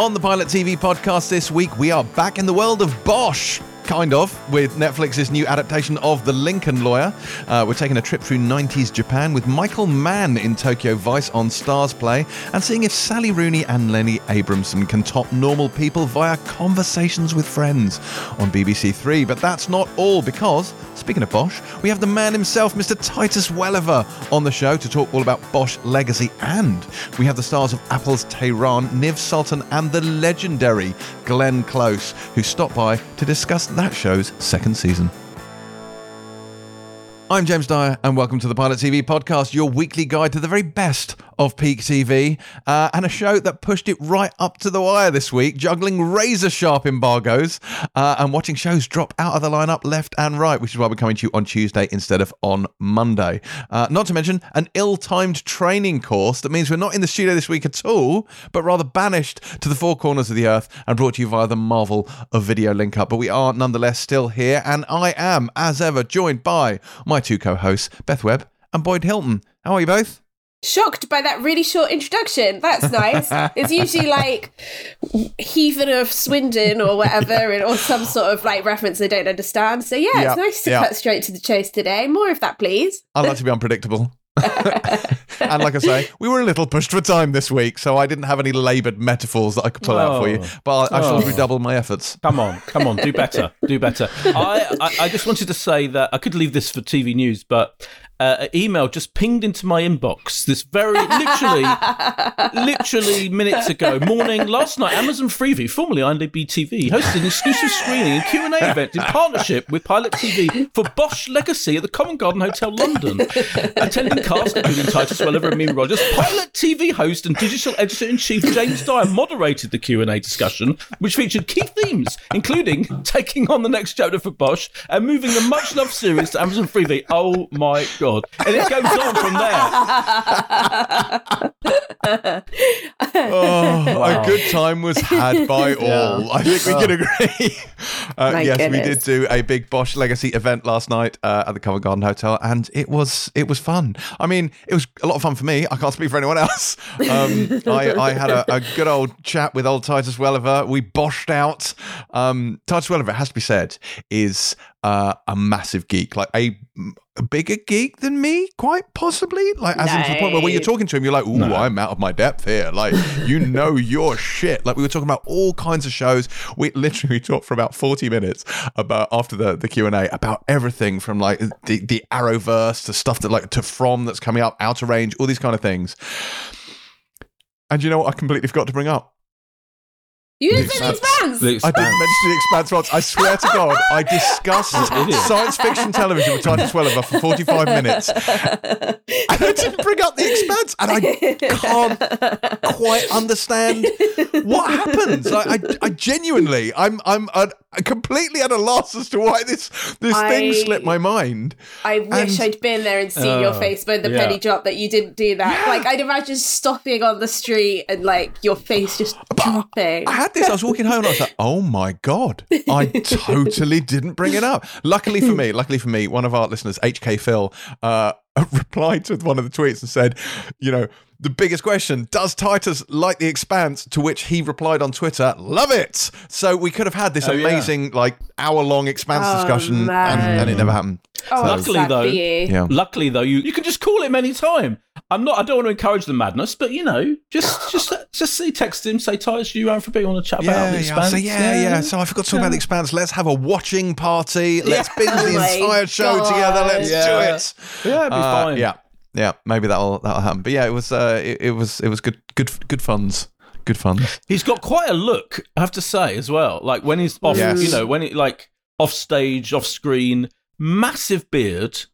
On the Pilot TV podcast this week, we are back in the world of Bosch. Kind of, with Netflix's new adaptation of The Lincoln Lawyer. Uh, we're taking a trip through 90s Japan with Michael Mann in Tokyo Vice on StarzPlay and seeing if Sally Rooney and Lenny Abrahamson can top normal people via conversations with friends on BBC Three. But that's not all because, speaking of Bosch, we have the man himself, Mr. Titus Welliver, on the show to talk all about Bosch legacy. And we have the stars of Apple's Tehran, Niv Sultan, and the legendary Glenn Close, who stopped by to discuss that show's second season. I'm James Dyer, and welcome to the Pilot TV podcast, your weekly guide to the very best of peak TV, uh, and a show that pushed it right up to the wire this week, juggling razor sharp embargoes uh, and watching shows drop out of the lineup left and right, which is why we're coming to you on Tuesday instead of on Monday. Uh, not to mention an ill timed training course that means we're not in the studio this week at all, but rather banished to the four corners of the earth and brought to you via the marvel of video link up. But we are nonetheless still here, and I am, as ever, joined by my two co hosts, Beth Webb and Boyd Hilton. How are you both? Shocked by that really short introduction. That's nice. it's usually like heathen of Swindon or whatever, or some sort of like reference I don't understand. So yeah, it's nice to cut straight to the chase today. More of that, please. I like to be unpredictable. and like I say, we were a little pushed for time this week, so I didn't have any laboured metaphors that I could pull oh. out for you. Oh. But I, I shall oh. redouble my efforts. Come on, come on, do better, do better. I, I, I just wanted to say that I could leave this for TV news, but uh, an email just pinged into my inbox this very literally literally minutes ago morning last night amazon freevee formerly IMDb TV hosted an exclusive screening and Q&A event in partnership with Pilot TV for Bosch Legacy at the Covent Garden Hotel London. Attending cast including Titus Welliver and Mimi Rogers Pilot TV host and digital editor-in-chief James Dyer moderated the Q&A discussion which featured key themes including taking on the next chapter for Bosch and moving the much loved series to Amazon Freevee oh my god God. And it goes on from there. oh, a good time was had by all. Yeah. I think we can agree. Uh, yes, goodness. we did do a big Bosch Legacy event last night uh, at the Covent Garden Hotel, and it was it was fun. I mean, it was a lot of fun for me. I can't speak for anyone else. Um, I, I, had a, a, good old chat with old Titus Welliver. We boshed out. Um, Titus Welliver, it has to be said, is uh, a massive geek, like a, a, bigger geek than me, quite possibly. Like, as in to the point where when you're talking to him, you're like, "Ooh, no. I'm out of my depth here." Like, you know your shit. Like, we were talking about all kinds of shows. We literally we talked for about forty minutes about after the the Q and A about everything from like the the Arrowverse to stuff that like to From that's coming up, Outer Range, all these kind of things. And you know what? I completely forgot to bring up you didn't say the expanse. The expanse. I didn't mention the expanse once. I swear to God, I discussed science fiction television with Titus Welliver for 45 minutes. And I didn't bring up the expanse. And I can't quite understand what happens. I, I, I genuinely, I'm, I'm, I'm completely at a loss as to why this, this I, thing slipped my mind. I wish and, I'd been there and seen uh, your face when the yeah. penny dropped that you didn't do that. Yeah. Like, I'd imagine stopping on the street and like your face just dropping. Had this. I was walking home and I was like, oh my God, I totally didn't bring it up. Luckily for me, luckily for me, one of our listeners, HK Phil, uh, replied to one of the tweets and said, you know, the biggest question does titus like the expanse? To which he replied on twitter love it! So we could have had this oh, amazing yeah. like hour long expanse oh, discussion and, and, it never happened. Oh, so, luckily though yeah. luckily though you, you can just call him anytime. I'm not i don't want to encourage the madness but you know just just just say text him say titus you around for a bit on a chat yeah, about the expanse? yeah, yeah, yeah. yeah. So i forgot to talk about the expanse. Let's have a watching party. Let's binge the oh entire show together. Let's do it. Yeah it'd be uh, fine. yeah yeah, maybe that'll that'll happen. But yeah, it was uh, it, it was it was good good good funds. Good funds. He's got quite a look, I have to say, as well. Like when he's off, yes. you know, when it like off stage, off screen, massive beard,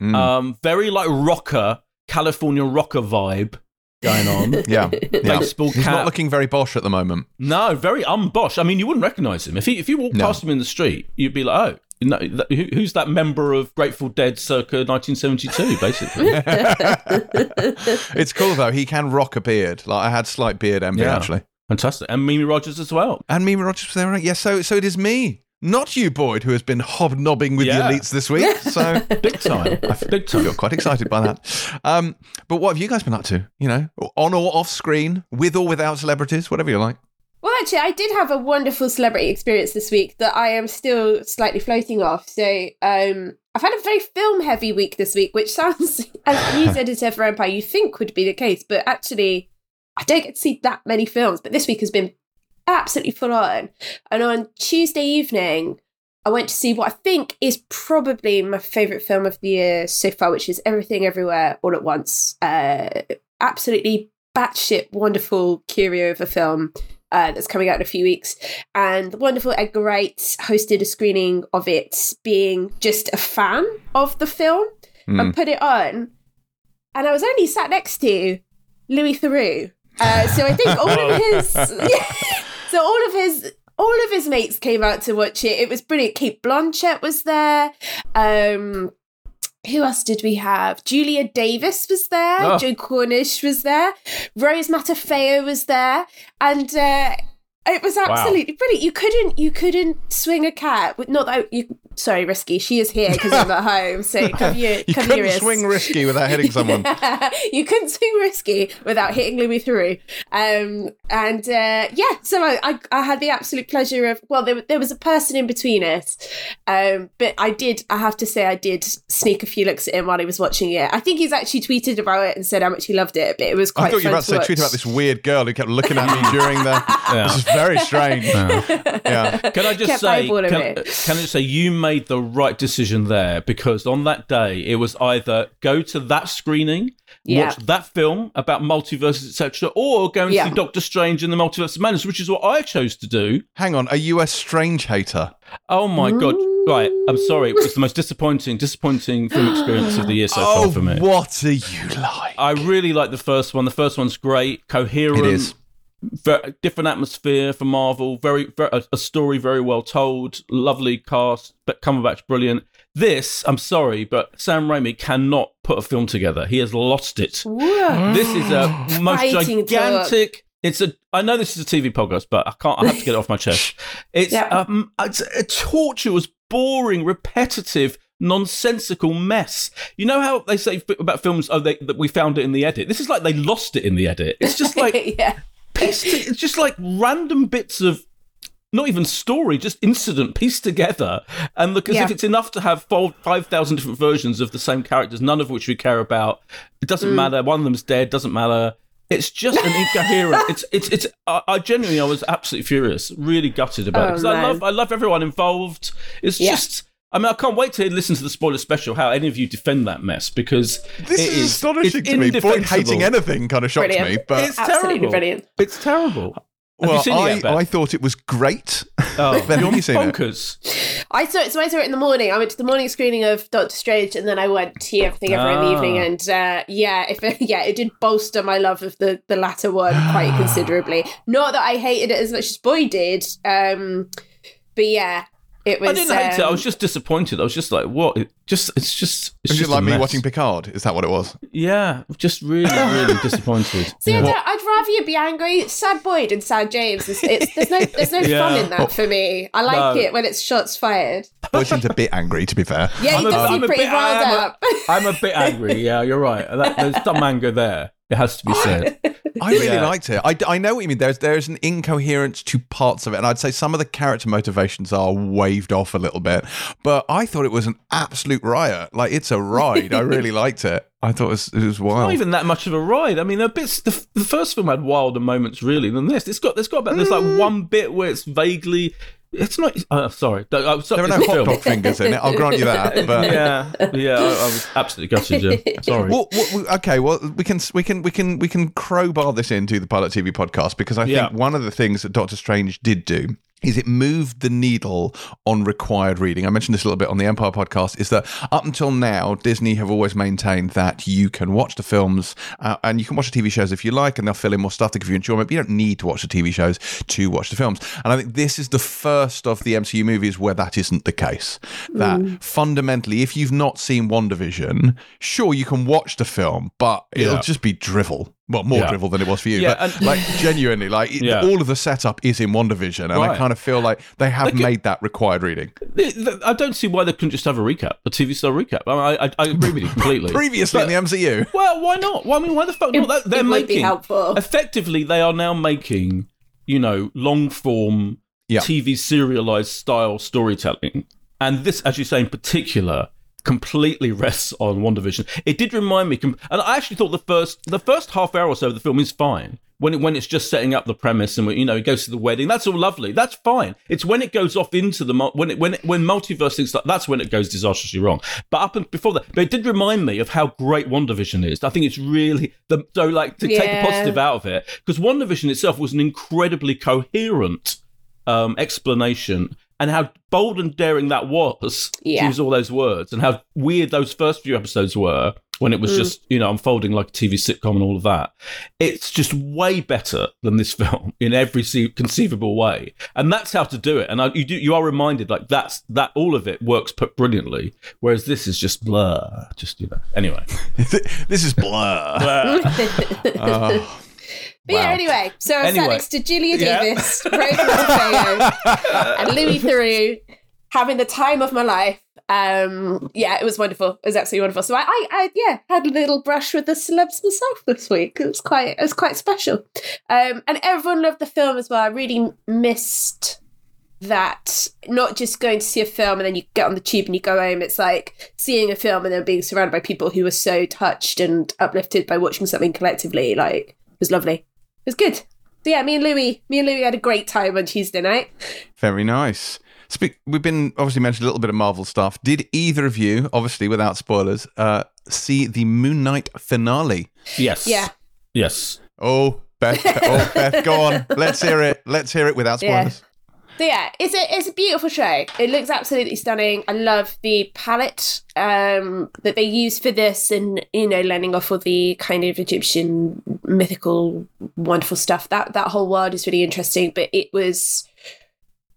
mm. um, very like rocker, California rocker vibe going on. yeah, baseball cap. He's not looking very Bosch at the moment. No, very unbosh. I mean, you wouldn't recognise him if he if you walked no. past him in the street. You'd be like, oh, no, who's that member of Grateful Dead circa 1972, basically? it's cool, though. He can rock a beard. Like, I had slight beard envy, yeah. actually. Fantastic. And Mimi Rogers as well. And Mimi Rogers was there, right? Yes, yeah, so, so it is me. Not you, Boyd, who has been hobnobbing with yeah. the elites this week. So big time, I big time. Got quite excited by that. Um, but what have you guys been up to? You know, on or off screen, with or without celebrities, whatever you like. Well, actually, I did have a wonderful celebrity experience this week that I am still slightly floating off. So, um, I've had a very film heavy week this week, which sounds, as news editor for Empire, you think would be the case, but actually, I don't get to see that many films. But this week has been absolutely full on. And on Tuesday evening, I went to see what I think is probably my favourite film of the year so far, which is Everything Everywhere All at Once. Uh, absolutely batshit wonderful curio of a film uh, that's coming out in a few weeks. And the wonderful Edgar Wright hosted a screening of it, being just a fan of the film, mm. and put it on. And I was only sat next to Louis Theroux. Uh, so I think all of his, so all of his all of his mates came out to watch it. It was brilliant. Cate Blanchett was there. Um, who else did we have? Julia Davis was there. Oh. Joe Cornish was there. Rose Matafeo was there, and uh, it was absolutely wow. brilliant. You couldn't you couldn't swing a cat. With not that you sorry, risky. She is here because I'm at home. So come you, you couldn't furious. swing risky without hitting someone. you couldn't swing risky without hitting Louis Theroux. Um, and uh, yeah, so I, I, I had the absolute pleasure of well, there there was a person in between us, um, but I did I have to say I did sneak a few looks at him while he was watching it. I think he's actually tweeted about it and said how much he loved it. But it was quite. I thought you were about to say watch. tweet about this weird girl who kept looking at me during the. Yeah. This is very strange. Yeah. yeah. Can I just say? Can, can I just say you made the right decision there because on that day it was either go to that screening, yeah. watch that film about multiverses, etc., or go and yeah. see Doctor Strange in the Multiverse of Madness, which is what I chose to do. Hang on, are you a Strange hater? Oh my god! Right, I'm sorry. It was the most disappointing, disappointing film experience of the year so oh, far for me. What are you like? I really like the first one. The first one's great, coherent. It is different atmosphere for Marvel. Very, very, a story very well told. Lovely cast. But Cumberbatch brilliant. This, I'm sorry, but Sam Raimi cannot put a film together. He has lost it. Whoa. This is a most gigantic. It's a. I know this is a TV podcast, but I can't. I have to get it off my chest. It's yeah. um, it's a tortuous, boring, repetitive nonsensical mess. You know how they say about films? Oh, they, that we found it in the edit. This is like they lost it in the edit. It's just like yeah pieced. It's just like random bits of not even story, just incident pieced together, and look as yeah. if it's enough to have five thousand different versions of the same characters, none of which we care about. It doesn't mm. matter. One of them's dead. Doesn't matter. It's just an incoherent. it's it's it's. I, I, genuinely, I was absolutely furious, really gutted about oh, it because I love I love everyone involved. It's yeah. just I mean, I can't wait to listen to the spoiler special. How any of you defend that mess because this is, is astonishing to me. Boyd hating anything kind of shocks brilliant. me, but it's Absolutely terrible. Brilliant. It's terrible. Have well, I, yet, I thought it was great. Oh, ben, have you seen bonkers. it? I saw it. So I saw it in the morning. I went to the morning screening of Doctor Strange, and then I went to everything ever in the evening. Ah. And uh, yeah, if it, yeah, it did bolster my love of the the latter one quite considerably. Not that I hated it as much as Boy did, um, but yeah, it was. I didn't hate um, it. I was um, just disappointed. I was just like, "What? It just it's just it's just, just like me watching Picard. Is that what it was? Yeah, just really, really disappointed. See, yeah. I'd rather you be angry. Sad Boyd and Sad James. It's, it's, there's no there's no yeah. fun in that for me. I like no. it when it's shots fired. Boyd seems a bit angry, to be fair. Yeah, he does seem pretty riled up. I'm a bit angry. Yeah, you're right. That, there's some anger there. It has to be said. I really yeah. liked it. I, I know what you mean. There's there's an incoherence to parts of it, and I'd say some of the character motivations are waved off a little bit. But I thought it was an absolute riot. Like it's a ride. I really liked it. I thought it was, it was wild. Not even that much of a ride. I mean, the bits. The, the first film had wilder moments really than this. It's got there's got about there's like mm. one bit where it's vaguely it's not. Uh, sorry, uh, sorry, there are no hot dog fingers in it. I'll grant you that. But yeah, yeah, I, I was absolutely gutted. Jim. Sorry. Well, well, okay. Well, we can we can we can we can crowbar this into the Pilot TV podcast because I think one of the things that Doctor Strange did do is it moved the needle on required reading. I mentioned this a little bit on the Empire podcast. Is that up until now, Disney have always maintained that you can watch the films uh, and you can watch the TV shows if you like, and they'll fill in more stuff to give you enjoyment. But you don't need to watch the TV shows to watch the films. And I think this is the first of the MCU movies where that isn't the case. That mm. fundamentally, if you've not seen WandaVision, sure you can watch the film, but it'll just be drivel. Well, more yeah. drivel than it was for you, yeah, but and, like genuinely, like yeah. all of the setup is in WandaVision, and right. I kind of feel like they have they made that required reading. I don't see why they couldn't just have a recap, a TV style recap. I, I, I agree with you completely. Previously but, in the MCU, well, why not? Well, I mean, why the fuck? It, not? They're making effectively. They are now making you know, long form yeah. TV serialized style storytelling. And this, as you say, in particular, completely rests on WandaVision. It did remind me, and I actually thought the first the first half hour or so of the film is fine when it, when it's just setting up the premise and you know it goes to the wedding. That's all lovely. That's fine. It's when it goes off into the when it, when it, when multiverse things like that's when it goes disastrously wrong. But up and before that, but it did remind me of how great WandaVision is. I think it's really the so like to yeah. take the positive out of it because WandaVision itself was an incredibly coherent um, explanation and how bold and daring that was yeah. to use all those words and how weird those first few episodes were when it was mm. just you know unfolding like a TV sitcom and all of that. It's just way better than this film in every conceivable way, and that's how to do it. And I, you do you are reminded like that's that all of it works brilliantly, whereas this is just blur. Just you know. Anyway, this is blur. blur. oh. But wow. yeah, anyway, so I anyway. sat next to Julia Davis, yeah. Rose and Louis Theroux, having the time of my life. Um, yeah, it was wonderful. It was absolutely wonderful. So I, I, I, yeah, had a little brush with the celebs myself this week. It was quite, it was quite special. Um, and everyone loved the film as well. I really missed that not just going to see a film and then you get on the tube and you go home it's like seeing a film and then being surrounded by people who were so touched and uplifted by watching something collectively like it was lovely was good. So yeah, me and Louis, me and Louis had a great time on Tuesday night. Very nice. Speak, we've been obviously mentioned a little bit of Marvel stuff. Did either of you, obviously without spoilers, uh, see the Moon Knight finale? Yes. Yeah. Yes. Oh, Beth. Oh, Beth, go on. Let's hear it. Let's hear it without spoilers. Yeah. So yeah, it's a it's a beautiful show. It looks absolutely stunning. I love the palette um, that they use for this, and you know, lending off all the kind of Egyptian mythical, wonderful stuff. That that whole world is really interesting. But it was,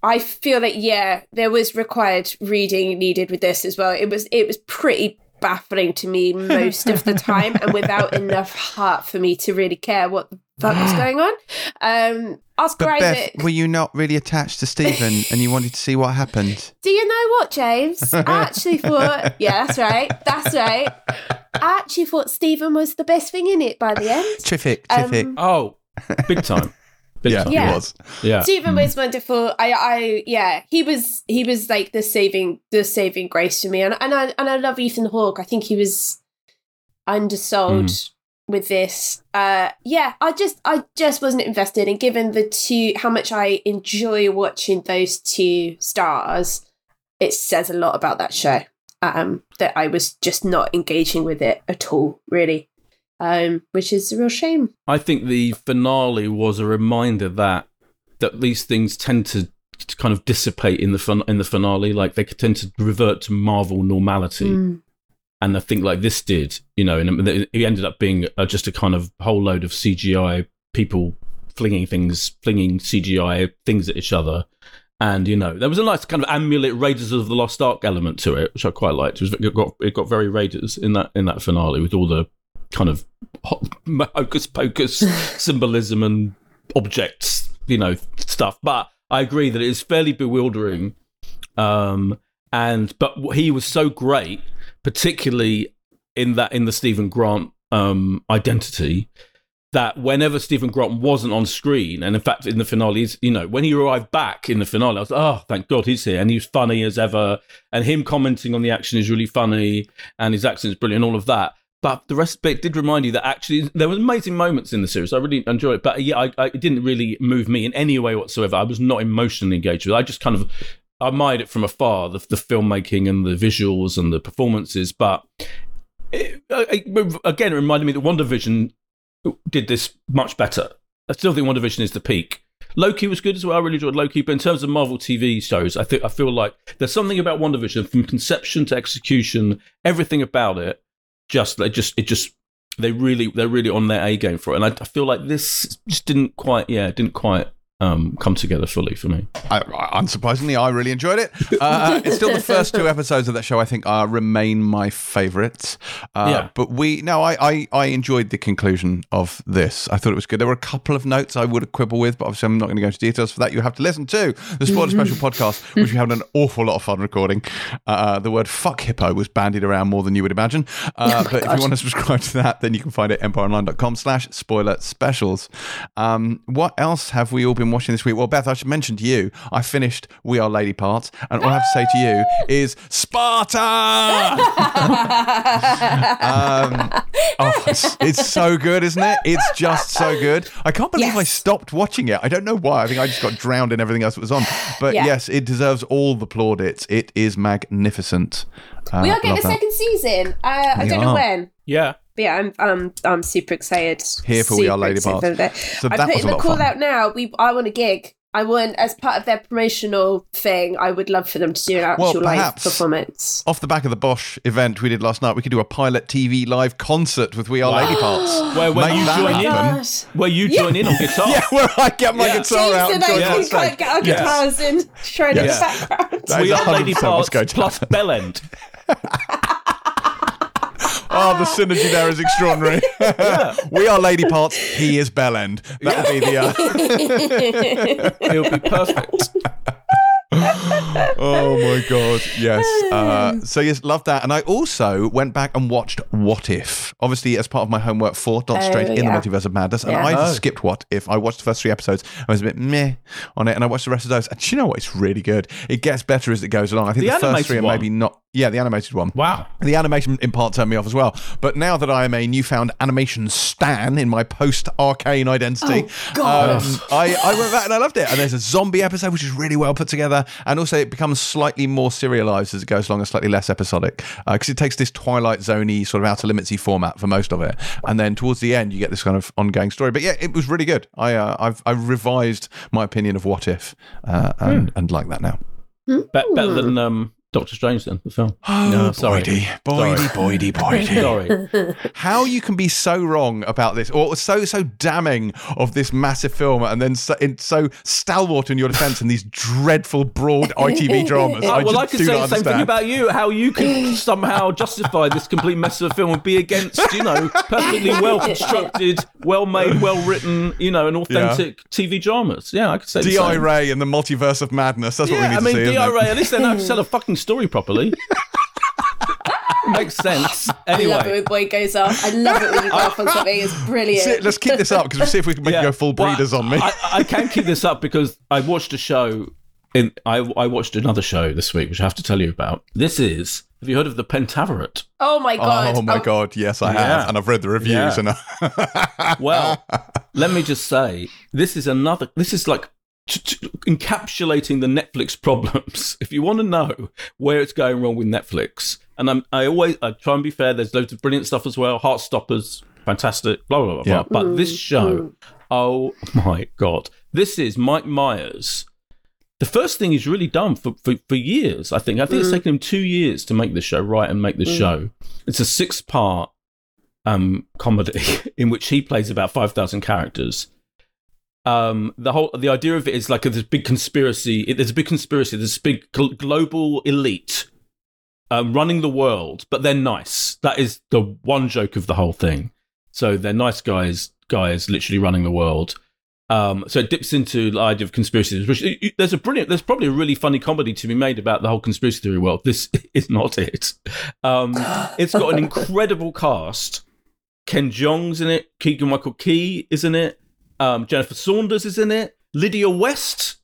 I feel that yeah, there was required reading needed with this as well. It was it was pretty baffling to me most of the time, and without enough heart for me to really care what the fuck was going on. Um, Oscar but Isaac. Beth, were you not really attached to Stephen and you wanted to see what happened? Do you know what, James? I actually thought, yeah, that's right, that's right. I actually thought Stephen was the best thing in it by the end. Terrific, terrific. Um, oh, big time. Big yeah, time. yeah, he was. Yeah, Stephen mm. was wonderful. I, I, yeah, he was, he was like the saving, the saving grace to me, and and I and I love Ethan Hawke. I think he was undersold. Mm with this. Uh yeah i just i just wasn't invested and given the two how much i enjoy watching those two stars it says a lot about that show. Um that i was just not engaging with it at all really. Um which is a real shame. I think the finale was a reminder that that these things tend to kind of dissipate in the fun in the finale. Like they tend to revert to marvel normality. Mm and I think like this did, you know, and it ended up being uh, just a kind of whole load of CGI people flinging things, flinging CGI things at each other. And you know, there was a nice kind of amulet Raiders of the Lost Ark element to it, which I quite liked. It, was, it got it got very Raiders in that in that finale with all the kind of hocus pocus symbolism and objects, you know, stuff. But I agree that it is fairly bewildering. Um, and but he was so great particularly in that in the Stephen Grant um, identity, that whenever Stephen Grant wasn't on screen, and in fact in the finale, you know, when he arrived back in the finale, I was like, oh, thank God he's here, and he was funny as ever, and him commenting on the action is really funny, and his accent is brilliant, all of that. But the rest of it did remind you that actually there was amazing moments in the series. I really enjoyed it, but yeah, I, I, it didn't really move me in any way whatsoever. I was not emotionally engaged with it. I just kind of admired it from afar, the, the filmmaking and the visuals and the performances. But it, it, again, it reminded me that WandaVision did this much better. I still think WandaVision is the peak. Loki was good as well. I really enjoyed Loki, but in terms of Marvel TV shows, I think I feel like there's something about WandaVision from conception to execution, everything about it. Just, it just, it just, they really, they're really on their A game for it, and I, I feel like this just didn't quite, yeah, didn't quite um, come together fully for me. I, unsurprisingly, I really enjoyed it. Uh, it's still the first two episodes of that show. I think are remain my favourites. Uh, yeah. But we no, I, I I enjoyed the conclusion of this. I thought it was good. There were a couple of notes I would quibble with, but obviously I'm not going to go into details for that. You have to listen to the Spoiler Special podcast, which we had an awful lot of fun recording. Uh, the word "fuck hippo" was bandied around more than you would imagine. Uh, oh but if you want to subscribe to that, then you can find it empireonline.com/slash spoiler specials. Um, what else have we all been been watching this week? Well, Beth, I should mention to you, I finished We Are Lady Parts, and all I have to say to you is Sparta. um, oh, it's, it's, so good, isn't it? It's just so good. I can't believe yes. I stopped watching it. I don't know why. I think I just got drowned in everything else that was on. But yeah. yes, it deserves all the plaudits. It is magnificent. Uh, we are getting a second season. Uh, I don't are. know when. Yeah. But yeah, I'm um I'm super excited. Here for We Are Lady Parts. So I put in the call out now. We I want a gig. I want, as part of their promotional thing, I would love for them to do an actual well, live performance. Off the back of the Bosch event we did last night, we could do a pilot TV live concert with We Are wow. Lady Parts. Where, where you join in? Where you join yeah. in on guitar? yeah, where I get my yeah. guitar out and join yeah. on stage. Get our guitars yes. in, shred yeah. in the background. We Are Lady Parts plus Bellend. Oh, the synergy there is extraordinary. we are Lady Parts. He is Bellend. That'll be the. Uh... He'll be perfect oh my god, yes. Uh, so yes, love that. And I also went back and watched What If, obviously as part of my homework for Doctor oh, Strange in the Multiverse of Madness. And yeah. I oh. skipped What If. I watched the first three episodes. I was a bit meh on it, and I watched the rest of those. And you know what? It's really good. It gets better as it goes along. I think the, the first three are maybe not. Yeah, the animated one. Wow. The animation in part turned me off as well. But now that I am a newfound animation stan in my post arcane identity, oh, God. Um, I, I went back and I loved it. And there's a zombie episode which is really well put together, and also it becomes slightly more serialized as it goes along and slightly less episodic because uh, it takes this Twilight Zoney sort of outer limitsy format for most of it, and then towards the end you get this kind of ongoing story. But yeah, it was really good. I uh, I've I revised my opinion of What If uh, and, hmm. and like that now. Be- better than um, Doctor Strange then, the film. Oh, no, sorry. Boydie, Boydie, Boydie, Boydie. sorry. How you can be so wrong about this, or so so damning of this massive film, and then so, so stalwart in your defence in these dreadful, broad ITV dramas. I well, I could say the same thing about you. How you can somehow justify this complete mess of a film and be against, you know, perfectly well constructed, well made, well written, you know, and authentic yeah. TV dramas. Yeah, I could say. D.I. Ray and the multiverse of madness. That's yeah, what we need I mean, to see. D.I. Ray. At least they know how to sell a fucking story properly. Makes sense. Anyway. I love it when Boyd goes off. I love it when you go off on something. It's brilliant. See, let's keep this up because we'll see if we can make yeah. go full breeders well, on me. I, I can keep this up because I watched a show. In I, I watched another show this week, which I have to tell you about. This is. Have you heard of the Pentaverate? Oh my oh god! Oh my oh. god! Yes, I yeah. have, and I've read the reviews. Yeah. And well, let me just say, this is another. This is like encapsulating the Netflix problems. If you want to know where it's going wrong with Netflix, and I'm, I always I try and be fair. There's loads of brilliant stuff as well. Heartstoppers, fantastic. Blah blah blah. Yeah. blah. But this show, oh my god, this is Mike Myers. The first thing he's really done for, for, for years, I think. I think mm. it's taken him two years to make the show right and make the mm. show. It's a six part um, comedy in which he plays about 5,000 characters um, the whole the idea of it is like this big conspiracy. There's a big conspiracy. There's a big gl- global elite um, running the world, but they're nice. That is the one joke of the whole thing. So they're nice guys, guys, literally running the world. Um, so it dips into the idea of conspiracies. Which there's a brilliant, there's probably a really funny comedy to be made about the whole conspiracy theory world. This is not it. Um, it's got an incredible cast. Ken Jeong's in it. Keegan Michael Key is in it. Um, Jennifer Saunders is in it. Lydia West,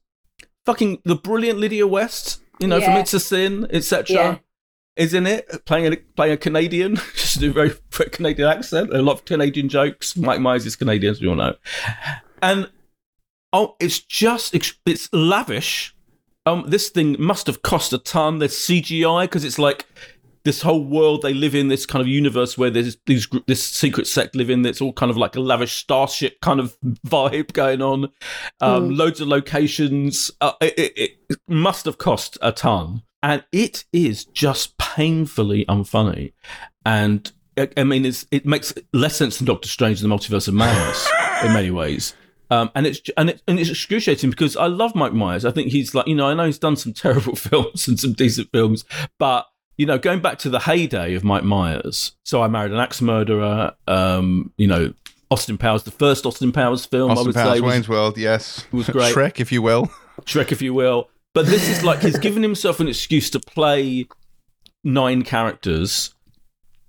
fucking the brilliant Lydia West, you know, yeah. from It's a Sin, etc. Yeah. Is in it playing a playing a Canadian, just a very, very Canadian accent. A lot of Canadian jokes. Mike Myers is Canadian, as we all know, and oh, it's just it's lavish. Um, this thing must have cost a ton. There's CGI because it's like this whole world they live in, this kind of universe where there's these this secret sect live in. That's all kind of like a lavish starship kind of vibe going on. Um, mm. Loads of locations. Uh, it, it, it must have cost a ton, and it is just painfully unfunny. And I mean, it makes less sense than Doctor Strange and the Multiverse of Madness in many ways. Um, and it's and, it, and it's excruciating because I love Mike Myers. I think he's like you know I know he's done some terrible films and some decent films, but you know, going back to the heyday of Mike Myers, so I married an axe murderer. Um, you know, Austin Powers, the first Austin Powers film, Austin I would Powers, say, Wayne's World, yes, It was great. Shrek, if you will, Shrek, if you will. But this is like he's given himself an excuse to play nine characters,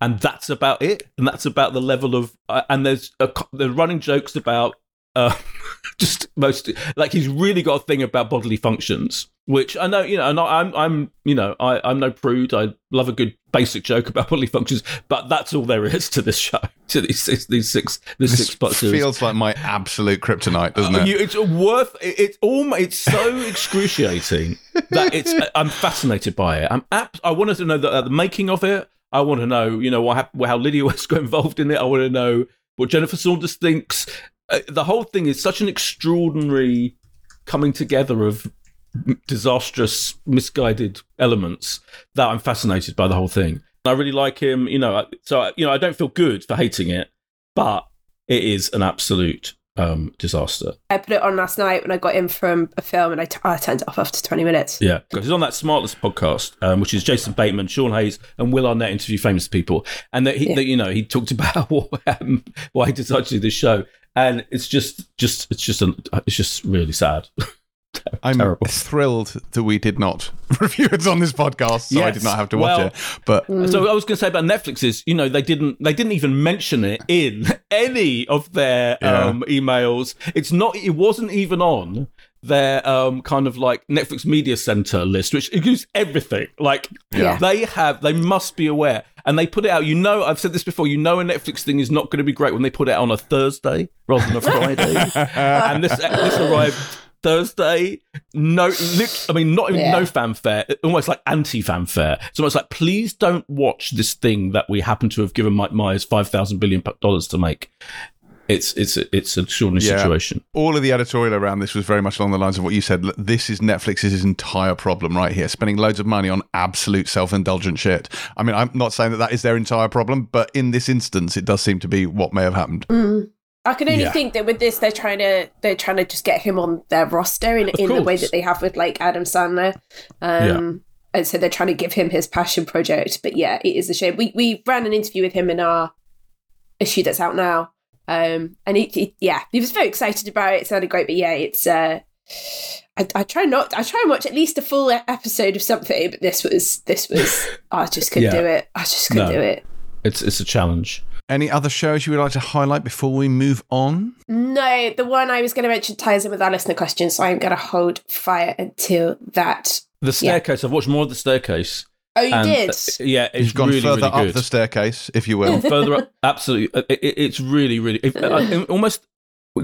and that's about it. And that's about the level of. Uh, and there's a, the running jokes about uh, just most like he's really got a thing about bodily functions, which I know, you know, And I'm, I'm, you know, I, I'm no prude. I love a good basic joke about bodily functions, but that's all there is to this show. To these six, these six, this, this six part feels like my absolute kryptonite, doesn't it? You, it's worth. It, it's almost. It's so excruciating that it's. I'm fascinated by it. I'm. Ap- I wanted to know the, uh, the making of it. I want to know, you know, what, how Lydia West got involved in it. I want to know what Jennifer Saunders thinks. Uh, the whole thing is such an extraordinary coming together of disastrous, misguided elements that I'm fascinated by the whole thing. I really like him, you know. So you know, I don't feel good for hating it, but it is an absolute um, disaster. I put it on last night when I got in from a film and I, t- I turned it off after 20 minutes. Yeah, because he's on that Smartless podcast, um, which is Jason Bateman, Sean Hayes, and Will Arnett interview famous people. And that, he, yeah. that you know, he talked about what, um, why he decided to do this show. And it's just, just, it's just, an, it's just really sad. I'm terrible. thrilled that we did not review it on this podcast, so yes. I did not have to watch well, it. But mm. so I was going to say about Netflix is, you know, they didn't they didn't even mention it in any of their yeah. um, emails. It's not. It wasn't even on their um, kind of like Netflix Media Center list, which includes everything. Like yeah. they have, they must be aware, and they put it out. You know, I've said this before. You know, a Netflix thing is not going to be great when they put it out on a Thursday rather than a Friday. and this this arrived Thursday. No, I mean, not even yeah. no fanfare, almost like anti fanfare. It's almost like, please don't watch this thing that we happen to have given Mike Myers five thousand billion dollars to make. It's it's it's a extraordinary yeah. situation. All of the editorial around this was very much along the lines of what you said. This is Netflix's entire problem right here, spending loads of money on absolute self-indulgent shit. I mean, I'm not saying that that is their entire problem, but in this instance, it does seem to be what may have happened. Mm. I can only yeah. think that with this, they're trying to they're trying to just get him on their roster in, in the way that they have with like Adam Sandler. Um, yeah. And so they're trying to give him his passion project. But yeah, it is a shame. We we ran an interview with him in our issue that's out now. Um, and he, he, yeah, he was very excited about it. It sounded great, but yeah, it's uh, I, I, try not. I try and watch at least a full episode of something, but this was this was. I just couldn't yeah. do it. I just couldn't no, do it. It's it's a challenge. Any other shows you would like to highlight before we move on? No, the one I was going to mention ties in with our listener question, so I'm going to hold fire until that. The staircase. Yeah. I've watched more of the staircase. Oh, you and, did? Uh, yeah, it's You've gone really, further really up the staircase, if you will. further up, absolutely. Uh, it, it's really, really. It, uh, it almost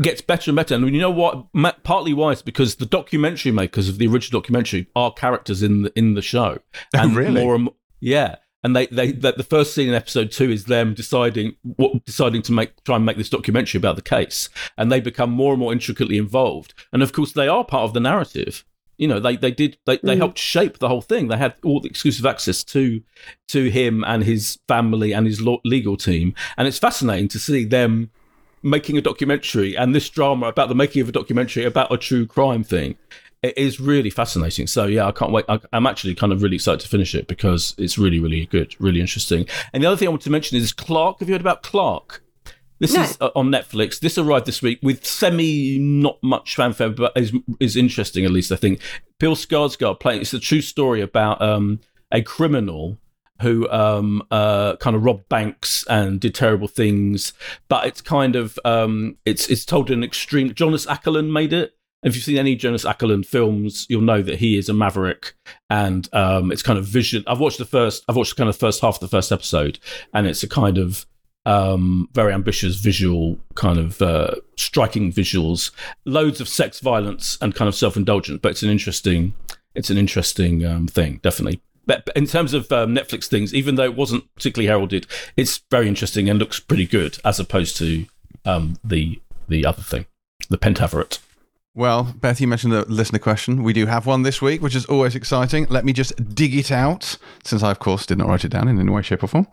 gets better and better. And you know what? Partly why it's because the documentary makers of the original documentary are characters in the in the show, and really? more and more, yeah and they, they, they the first scene in episode two is them deciding what deciding to make try and make this documentary about the case and they become more and more intricately involved and of course they are part of the narrative you know they they did they, they mm. helped shape the whole thing they had all the exclusive access to to him and his family and his legal team and it's fascinating to see them making a documentary and this drama about the making of a documentary about a true crime thing it is really fascinating. So yeah, I can't wait. I, am actually kind of really excited to finish it because it's really, really good, really interesting. And the other thing I want to mention is Clark. Have you heard about Clark? This no. is uh, on Netflix. This arrived this week with semi not much fanfare, but is is interesting at least. I think Bill Skarsgård playing. It's a true story about um, a criminal who um, uh, kind of robbed banks and did terrible things. But it's kind of um, it's it's told in an extreme. Jonas Åkerlund made it, if you've seen any Jonas Åkerlund films, you'll know that he is a maverick, and um, it's kind of vision. I've watched the first. I've watched kind of first half of the first episode, and it's a kind of um, very ambitious visual, kind of uh, striking visuals, loads of sex violence and kind of self indulgence. But it's an interesting, it's an interesting um, thing, definitely. But in terms of um, Netflix things, even though it wasn't particularly heralded, it's very interesting and looks pretty good as opposed to um, the the other thing, the Pentaverate. Well, Beth, you mentioned the listener question. We do have one this week, which is always exciting. Let me just dig it out, since I, of course, did not write it down in any way, shape, or form.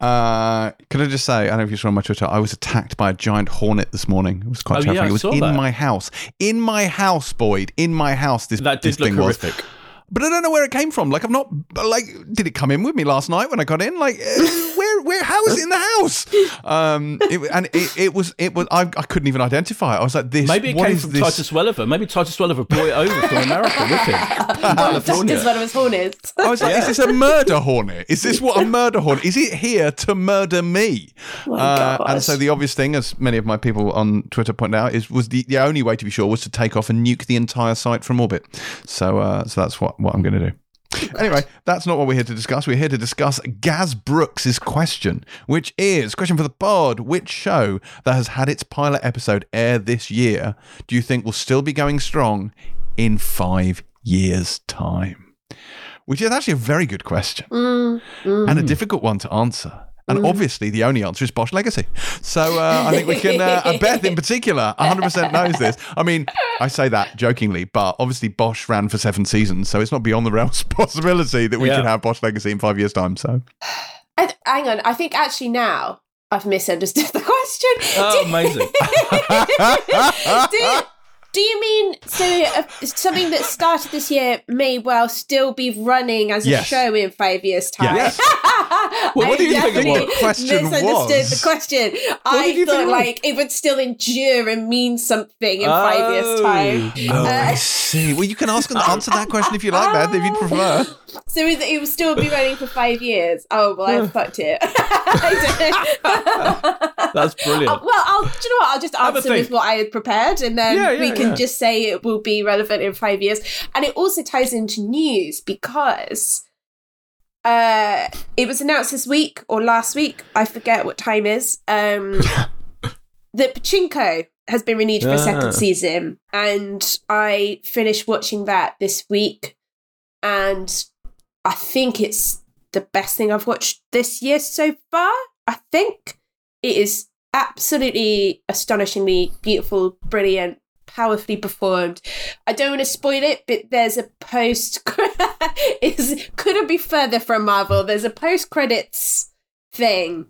Uh, could I just say, I don't know if you saw on my Twitter, I was attacked by a giant hornet this morning. It was quite oh, terrifying. Yeah, it was in that. my house. In my house, Boyd. In my house, this, that did this look thing horrific. was. But I don't know where it came from. Like, I'm not, like, did it come in with me last night when I got in? Like, where where, where, how is it in the house? Um, it, and it, it was, it was. I, I couldn't even identify it. I was like, this. Maybe it came from this? Titus Welliver. Maybe Titus Welliver brought it over from America with him. California. Just one of his hornets. I was like, yeah. is this a murder hornet? Is this what a murder hornet? Is it here to murder me? Oh uh, and so the obvious thing, as many of my people on Twitter point out, is was the, the only way to be sure was to take off and nuke the entire site from orbit. So, uh, so that's what what I'm going to do. Anyway, that's not what we're here to discuss. We're here to discuss Gaz Brooks' question, which is question for the pod: Which show that has had its pilot episode air this year do you think will still be going strong in five years' time? Which is actually a very good question mm, mm. and a difficult one to answer. And mm. obviously, the only answer is Bosch Legacy. So uh, I think we can, uh, and Beth in particular, 100% knows this. I mean, I say that jokingly, but obviously, Bosch ran for seven seasons. So it's not beyond the realms possibility that we yeah. could have Bosch Legacy in five years' time. So. hang on. I think actually now I've misunderstood the question. Oh, amazing. do, do you mean so uh, something that started this year may well still be running as a yes. show in five years' time? Yes. well, what do you think the question misunderstood was? the question. What I thought like it would still endure and mean something in five years' time. Oh, uh, I see. Well, you can ask and answer that question if you like, Beth, if you'd prefer. So it will still be running for five years. Oh well, I fucked it. That's brilliant. Uh, well, I'll. Do you know what? I'll just answer with what I had prepared, and then yeah, yeah, we can yeah. just say it will be relevant in five years. And it also ties into news because uh, it was announced this week or last week. I forget what time is. Um, that Pachinko has been renewed for a second ah. season, and I finished watching that this week, and I think it's the best thing I've watched this year so far. I think it is absolutely astonishingly beautiful, brilliant, powerfully performed. I don't want to spoil it, but there's a post. it couldn't be further from Marvel. There's a post credits thing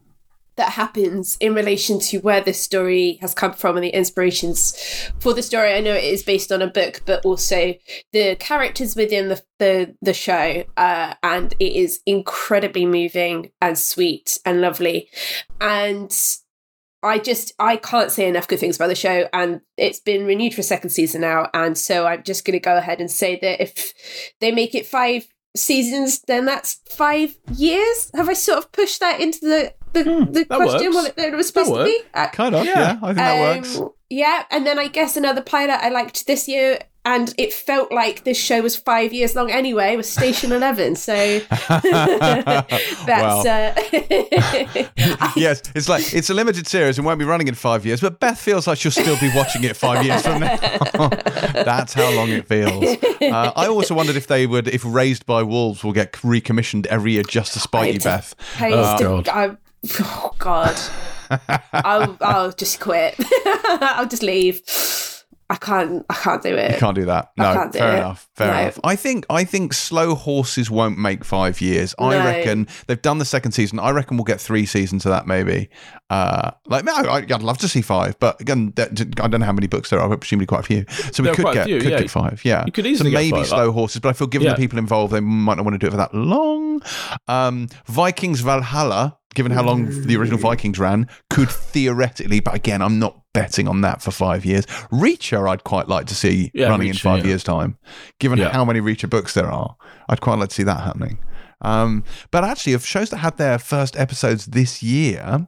that happens in relation to where this story has come from and the inspirations for the story. I know it is based on a book, but also the characters within the the, the show, uh, and it is incredibly moving and sweet and lovely. And I just I can't say enough good things about the show, and it's been renewed for a second season now. And so I'm just going to go ahead and say that if they make it five seasons, then that's five years. Have I sort of pushed that into the the, mm, the question what it, was supposed to be? Uh, kind of, yeah. yeah I think that um, works. Yeah, and then I guess another pilot I liked this year and it felt like this show was five years long anyway was station 11 so that's uh... yes it's like it's a limited series and won't be running in five years but beth feels like she'll still be watching it five years from now that's how long it feels uh, i also wondered if they would if raised by wolves will get recommissioned every year just to spite you beth oh, God. I, oh god I'll, I'll just quit i'll just leave I can't. I can't do it. You can't do that. No, do fair it. enough. Fair no. enough. I think. I think slow horses won't make five years. I no. reckon they've done the second season. I reckon we'll get three seasons of that maybe. Uh, like, no, I'd love to see five, but again, I don't know how many books there are. Presumably quite a few. So we there could get few, could yeah. get five. Yeah, you could easily so maybe five, slow horses, but I feel given yeah. the people involved, they might not want to do it for that long. Um, Vikings Valhalla given how long the original Vikings ran, could theoretically, but again, I'm not betting on that for five years. Reacher, I'd quite like to see yeah, running Reacher, in five yeah. years' time. Given yeah. how many Reacher books there are, I'd quite like to see that happening. Um, but actually, of shows that had their first episodes this year,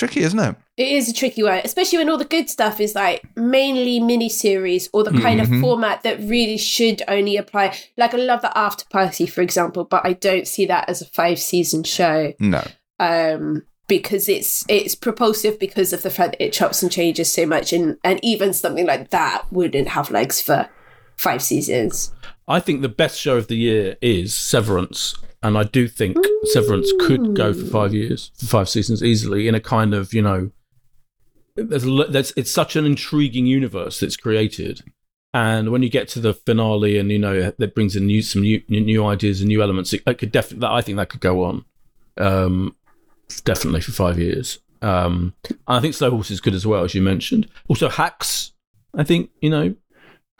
tricky, isn't it? It is a tricky one, especially when all the good stuff is like mainly miniseries or the kind mm-hmm. of format that really should only apply. Like I love the After Party, for example, but I don't see that as a five season show. No. Um, because it's it's propulsive because of the fact that it chops and changes so much, and and even something like that wouldn't have legs for five seasons. I think the best show of the year is Severance and I do think Ooh. Severance could go for five years, for five seasons easily, in a kind of you know, there's, there's it's such an intriguing universe that's created, and when you get to the finale, and you know that brings in new some new new ideas and new elements, it, it could definitely I think that could go on, um, definitely for five years. Um, I think Slow Horse is good as well, as you mentioned. Also, Hacks, I think you know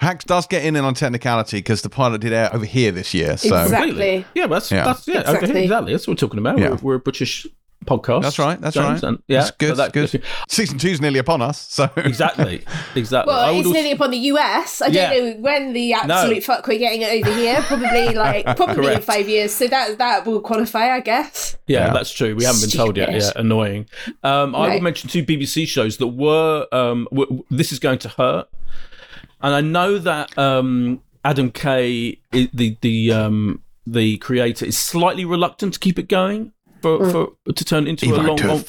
Hacks does get in on technicality because the pilot did air over here this year. So exactly. Yeah, that's yeah, that's, yeah exactly. exactly. That's what we're talking about. Yeah. We're, we're a British podcast. That's right. That's James, right. And, yeah, that's good. That's good. Season two's nearly upon us. So exactly, exactly. Well, it's also... nearly upon the US. I yeah. don't know when the absolute no. fuck we're getting it over here. Probably like probably in five years. So that that will qualify, I guess. Yeah, yeah. that's true. We haven't been told yet. Yeah, annoying. Um, I will mention two BBC shows that were. Um, w- this is going to hurt, and I know that um, Adam Kay, the the um, the creator, is slightly reluctant to keep it going for, mm. for to turn into he a long. long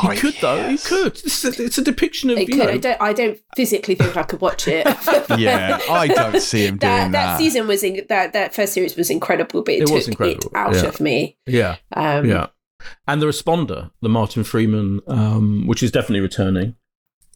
he could though. He could. It's a, it's a depiction of. He could. Know, I don't. I don't physically think I could watch it. yeah, I don't see him doing that. That, that season was in, that that first series was incredible, but it, it took incredible. it out yeah. of me. Yeah. Um, yeah. And the responder, the Martin Freeman, um, which is definitely returning.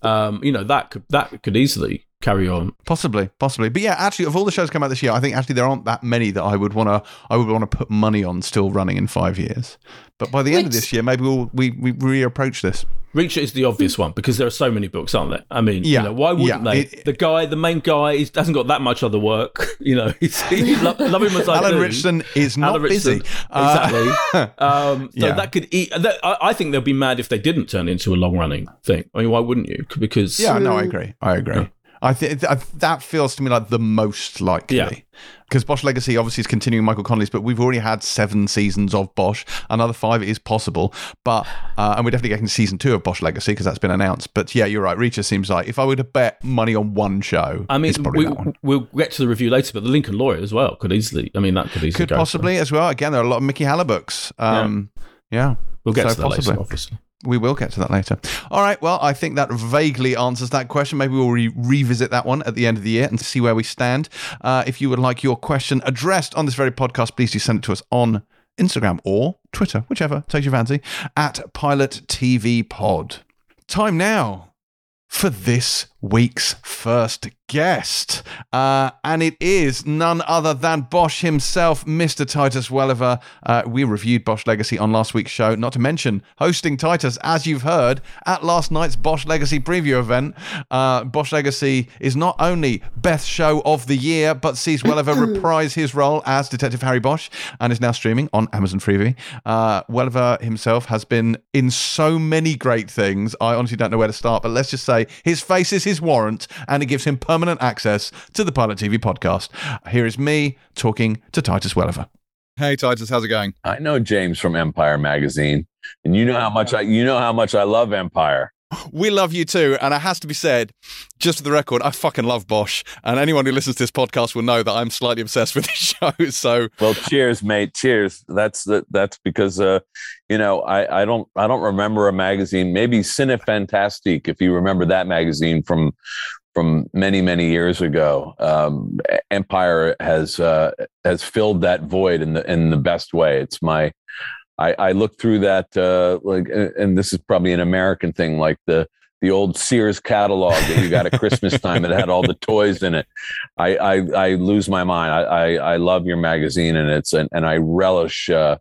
Um, you know that could that could easily carry on. Possibly, possibly. But yeah, actually, of all the shows come out this year, I think actually there aren't that many that I would want to. I would want to put money on still running in five years. But by the Which, end of this year, maybe we'll we we reapproach this. Reacher is the obvious one because there are so many books, aren't there? I mean, yeah, you know, why wouldn't yeah, they? It, the guy, the main guy, he hasn't got that much other work. You know, he's, he's love, love him as I Alan do. Ritchson is not Alan busy. Exactly. Uh, um, so yeah. that could eat. That, I, I, think they'll be mad if they didn't turn into a long running thing. I mean, why wouldn't you? Because yeah, no, I agree. I agree. I think that feels to me like the most likely. Yeah. Because Bosch Legacy obviously is continuing Michael Connelly's, but we've already had seven seasons of Bosch. Another five is possible, but uh, and we're definitely getting season two of Bosch Legacy because that's been announced. But yeah, you're right. Reacher seems like if I were to bet money on one show, I mean, we, will get to the review later, but the Lincoln Lawyer as well could easily. I mean, that could easily could possibly as well. Again, there are a lot of Mickey Haller books. Um, yeah. yeah. we'll get so to that possibly. later, obviously. We will get to that later. All right. Well, I think that vaguely answers that question. Maybe we'll re- revisit that one at the end of the year and see where we stand. Uh, if you would like your question addressed on this very podcast, please do send it to us on Instagram or Twitter, whichever takes your fancy, at Pilot TV Pod. Time now for this week's first guest. Uh, and it is none other than Bosch himself, Mr. Titus Welliver. Uh, we reviewed Bosch Legacy on last week's show, not to mention hosting Titus, as you've heard, at last night's Bosch Legacy preview event. Uh, Bosch Legacy is not only best show of the year, but sees Welliver reprise his role as Detective Harry Bosch and is now streaming on Amazon Freevee. Uh, Welliver himself has been in so many great things. I honestly don't know where to start, but let's just say his face is his warrant and it gives him permanent access to the Pilot TV podcast. Here is me talking to Titus Welliver. Hey Titus, how's it going? I know James from Empire magazine, and you know how much I you know how much I love Empire. We love you too, and it has to be said, just for the record, I fucking love Bosch, and anyone who listens to this podcast will know that I'm slightly obsessed with this show. So, well, cheers, mate. Cheers. That's the, that's because uh, you know I I don't I don't remember a magazine, maybe Cinefantastique, if you remember that magazine from from many many years ago. Um, Empire has uh, has filled that void in the in the best way. It's my I, I look through that uh, like, and this is probably an American thing, like the the old Sears catalog that you got at Christmas time that had all the toys in it. I I, I lose my mind. I, I, I love your magazine and it's and, and I relish uh,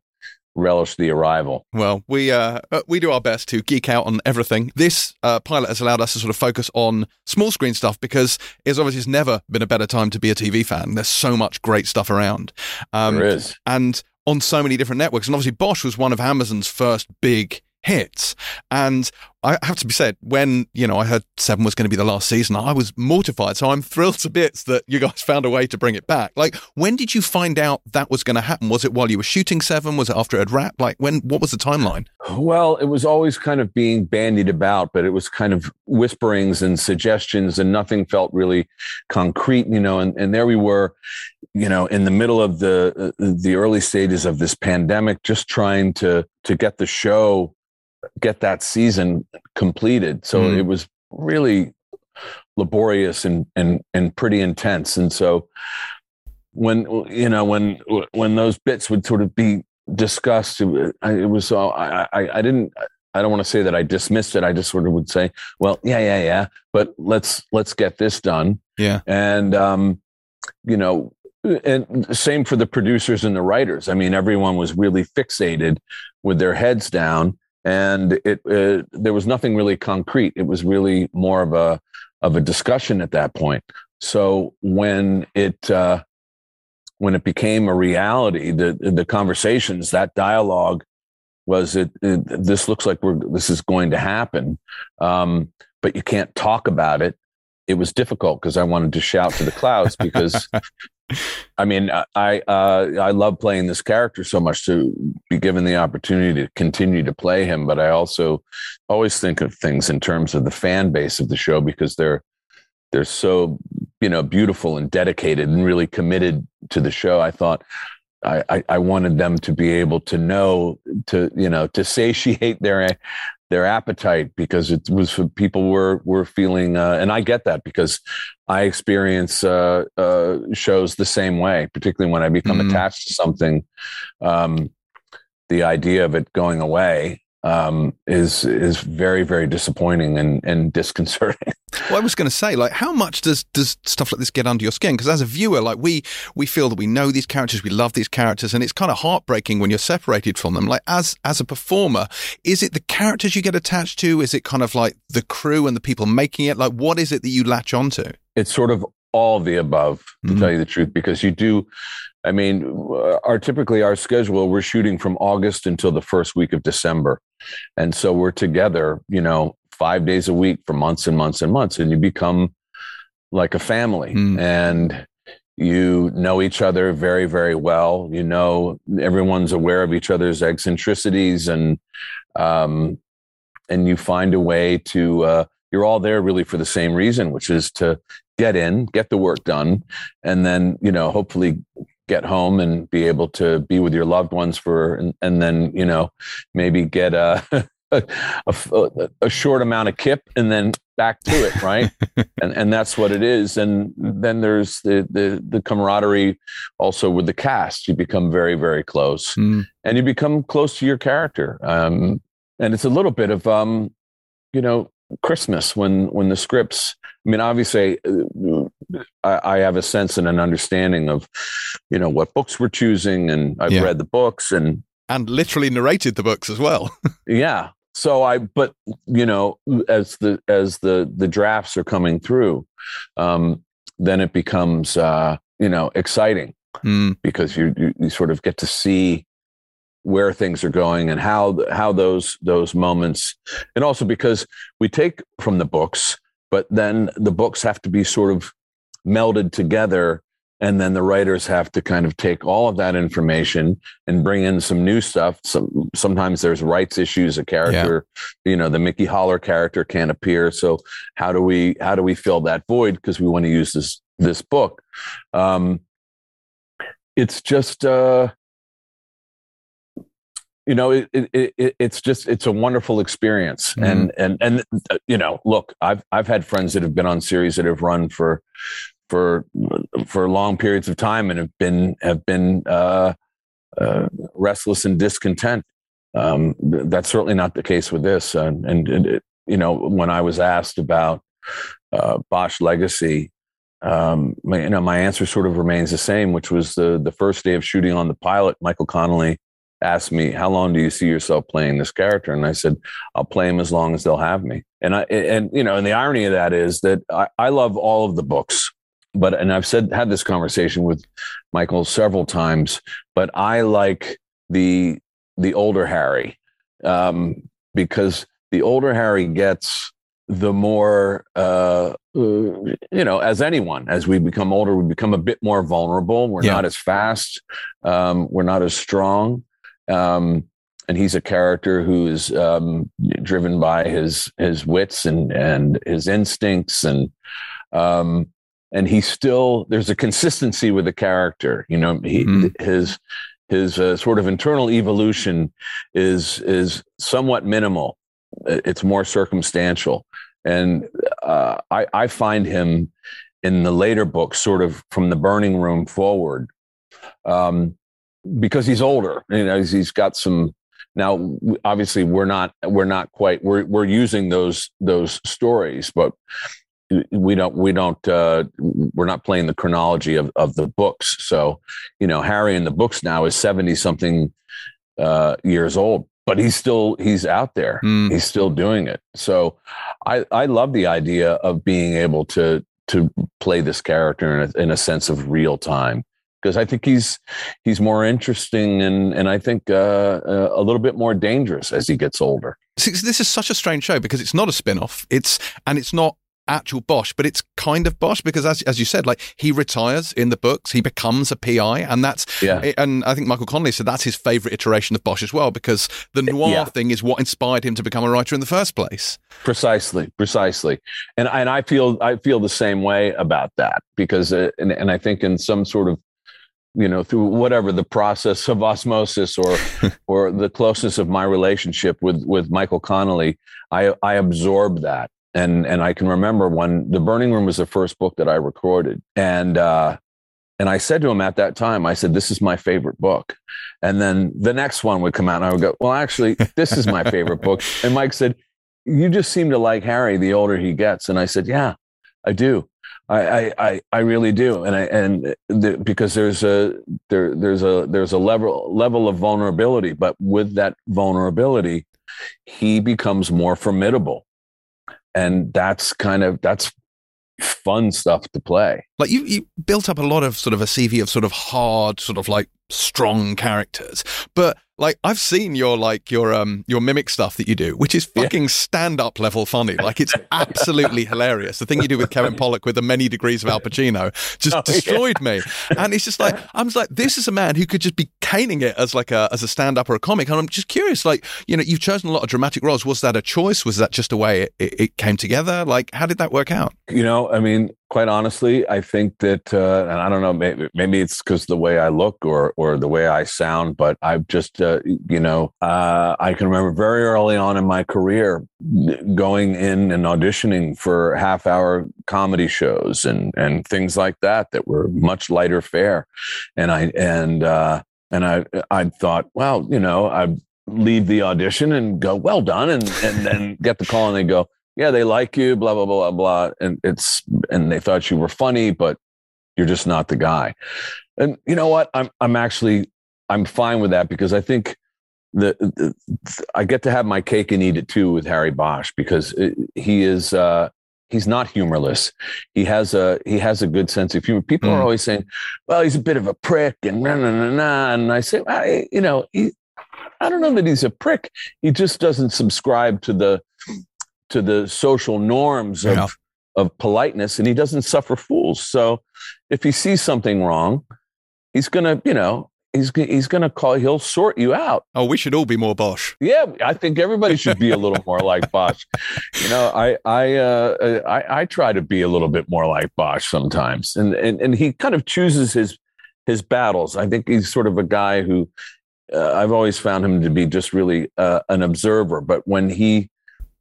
relish the arrival. Well, we uh, uh, we do our best to geek out on everything. This uh, pilot has allowed us to sort of focus on small screen stuff because it's obviously it's never been a better time to be a TV fan. There's so much great stuff around. Um, there is, and on so many different networks. And obviously, Bosch was one of Amazon's first big hits. And I have to be said, when, you know, I heard Seven was going to be the last season, I was mortified. So I'm thrilled to bits that you guys found a way to bring it back. Like, when did you find out that was going to happen? Was it while you were shooting Seven? Was it after it had wrapped? Like, when, what was the timeline? Well, it was always kind of being bandied about, but it was kind of whisperings and suggestions, and nothing felt really concrete, you know, and, and there we were you know in the middle of the uh, the early stages of this pandemic just trying to to get the show get that season completed. So mm. it was really laborious and and and pretty intense. And so when you know when when those bits would sort of be discussed, it, it was uh, I, I I didn't. I don't want to say that I dismissed it. I just sort of would say, well, yeah, yeah, yeah, but let's let's get this done. Yeah. And um, you know, and same for the producers and the writers. I mean, everyone was really fixated with their heads down and it uh, there was nothing really concrete. It was really more of a of a discussion at that point. so when it uh, when it became a reality, the the conversations, that dialogue was it, it this looks like we're this is going to happen, um, but you can't talk about it. It was difficult because I wanted to shout to the clouds because I mean, I uh, I love playing this character so much to be given the opportunity to continue to play him, but I also always think of things in terms of the fan base of the show because they're they're so you know beautiful and dedicated and really committed to the show. I thought I, I wanted them to be able to know to you know to satiate their their appetite because it was for people were were feeling uh, and I get that because I experience uh, uh, shows the same way, particularly when I become mm. attached to something. Um, the idea of it going away um, is is very very disappointing and and disconcerting. Well, I was going to say, like, how much does does stuff like this get under your skin? Because as a viewer, like we we feel that we know these characters, we love these characters, and it's kind of heartbreaking when you're separated from them. Like as as a performer, is it the characters you get attached to? Is it kind of like the crew and the people making it? Like, what is it that you latch onto? It's sort of all of the above, to mm-hmm. tell you the truth, because you do I mean, our typically our schedule, we're shooting from August until the first week of December. And so we're together, you know, five days a week for months and months and months. And you become like a family. Mm. And you know each other very, very well. You know, everyone's aware of each other's eccentricities and um and you find a way to uh you're all there really for the same reason, which is to get in, get the work done, and then, you know, hopefully get home and be able to be with your loved ones for and, and then you know maybe get a, a, a, a short amount of kip and then back to it right and and that's what it is and then there's the the the camaraderie also with the cast you become very very close mm. and you become close to your character um and it's a little bit of um you know christmas when when the scripts I mean, obviously, uh, I, I, have a sense and an understanding of, you know, what books we're choosing, and I've yeah. read the books and and literally narrated the books as well. yeah. So I, but you know, as the as the the drafts are coming through, um, then it becomes uh, you know exciting mm. because you, you you sort of get to see where things are going and how how those those moments and also because we take from the books but then the books have to be sort of melded together and then the writers have to kind of take all of that information and bring in some new stuff. Some sometimes there's rights issues a character yeah. you know the mickey haller character can't appear. So how do we how do we fill that void? Because we want to use this this book. Um it's just uh you know it, it, it, it's just it's a wonderful experience. Mm-hmm. and and and uh, you know look i've i've had friends that have been on series that have run for for for long periods of time and have been have been uh, uh, restless and discontent um, that's certainly not the case with this and, and it, you know when i was asked about uh, bosch legacy um, my, you know my answer sort of remains the same which was the the first day of shooting on the pilot michael connelly asked me, "How long do you see yourself playing this character?" And I said, "I'll play him as long as they'll have me." And I and you know, and the irony of that is that I, I love all of the books, but and I've said had this conversation with Michael several times, but I like the the older Harry um, because the older Harry gets, the more uh, you know, as anyone, as we become older, we become a bit more vulnerable. We're yeah. not as fast. Um, we're not as strong. Um, and he's a character who is um, driven by his his wits and and his instincts and um, and he still there's a consistency with the character. You know, he mm-hmm. his his uh, sort of internal evolution is is somewhat minimal. It's more circumstantial, and uh, I I find him in the later books, sort of from the Burning Room forward. Um, because he's older. You know, he's, he's got some. Now, obviously, we're not we're not quite we're we're using those those stories, but we don't we don't uh, we're not playing the chronology of of the books. So, you know, Harry in the books now is seventy something uh, years old, but he's still he's out there. Mm. He's still doing it. So, I I love the idea of being able to to play this character in a, in a sense of real time because I think he's he's more interesting and and I think uh, uh, a little bit more dangerous as he gets older. This is such a strange show because it's not a spin-off. It's and it's not actual Bosch, but it's kind of Bosch because, as as you said, like he retires in the books, he becomes a PI, and that's yeah. And I think Michael Connelly said that's his favorite iteration of Bosch as well because the noir yeah. thing is what inspired him to become a writer in the first place. Precisely, precisely, and and I feel I feel the same way about that because uh, and and I think in some sort of you know through whatever the process of osmosis or or the closeness of my relationship with with Michael Connelly, I I absorb that and and I can remember when the Burning Room was the first book that I recorded, and uh, and I said to him at that time, I said, "This is my favorite book," and then the next one would come out, and I would go, "Well, actually, this is my favorite book," and Mike said, "You just seem to like Harry the older he gets," and I said, "Yeah, I do." I, I, I really do, and I and the, because there's a there there's a there's a level level of vulnerability, but with that vulnerability, he becomes more formidable and that's kind of that's fun stuff to play. Like you, you built up a lot of sort of a CV of sort of hard, sort of like strong characters, but like I've seen your like your um your mimic stuff that you do, which is fucking yeah. stand up level funny. Like it's absolutely hilarious. The thing you do with Kevin Pollak with the many degrees of Al Pacino just oh, destroyed yeah. me. And it's just like I'm just like this is a man who could just be caning it as like a as a stand up or a comic. And I'm just curious, like you know, you've chosen a lot of dramatic roles. Was that a choice? Was that just a way it, it, it came together? Like how did that work out? You know, I mean, quite honestly, I think that, uh, and I don't know, maybe, maybe it's because the way I look or or the way I sound, but I've just, uh, you know, uh, I can remember very early on in my career going in and auditioning for half hour comedy shows and and things like that that were much lighter fare, and I and uh, and I I thought, well, you know, I leave the audition and go, well done, and and then get the call and they go yeah, they like you, blah, blah, blah, blah. And it's, and they thought you were funny, but you're just not the guy. And you know what? I'm, I'm actually, I'm fine with that because I think the, the I get to have my cake and eat it too with Harry Bosch because it, he is, uh, he's not humorless. He has a he has a good sense of humor. People mm. are always saying, "Well, he's a bit of a prick," and na na na na. And I say, well, you know, he, I don't know that he's a prick. He just doesn't subscribe to the to the social norms of, yeah. of politeness and he doesn't suffer fools. So if he sees something wrong, he's going to, you know, he's he's going to call he'll sort you out. Oh, we should all be more Bosch. Yeah, I think everybody should be a little more like Bosch. You know, I I uh, I I try to be a little bit more like Bosch sometimes. And and and he kind of chooses his his battles. I think he's sort of a guy who uh, I've always found him to be just really uh, an observer, but when he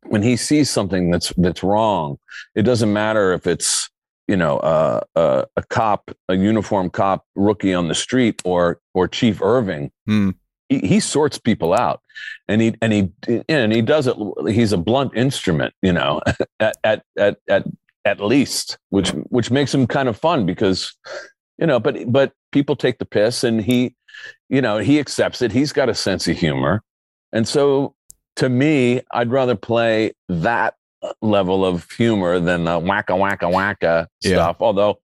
when he sees something that's that's wrong, it doesn't matter if it's you know uh, uh, a cop, a uniform cop rookie on the street, or or Chief Irving. Hmm. He, he, sorts people out, and he and he and he does it. He's a blunt instrument, you know, at at at at at least, which which makes him kind of fun because you know, but but people take the piss, and he, you know, he accepts it. He's got a sense of humor, and so to me, I'd rather play that level of humor than the wacka wacka wacka yeah. stuff. Although,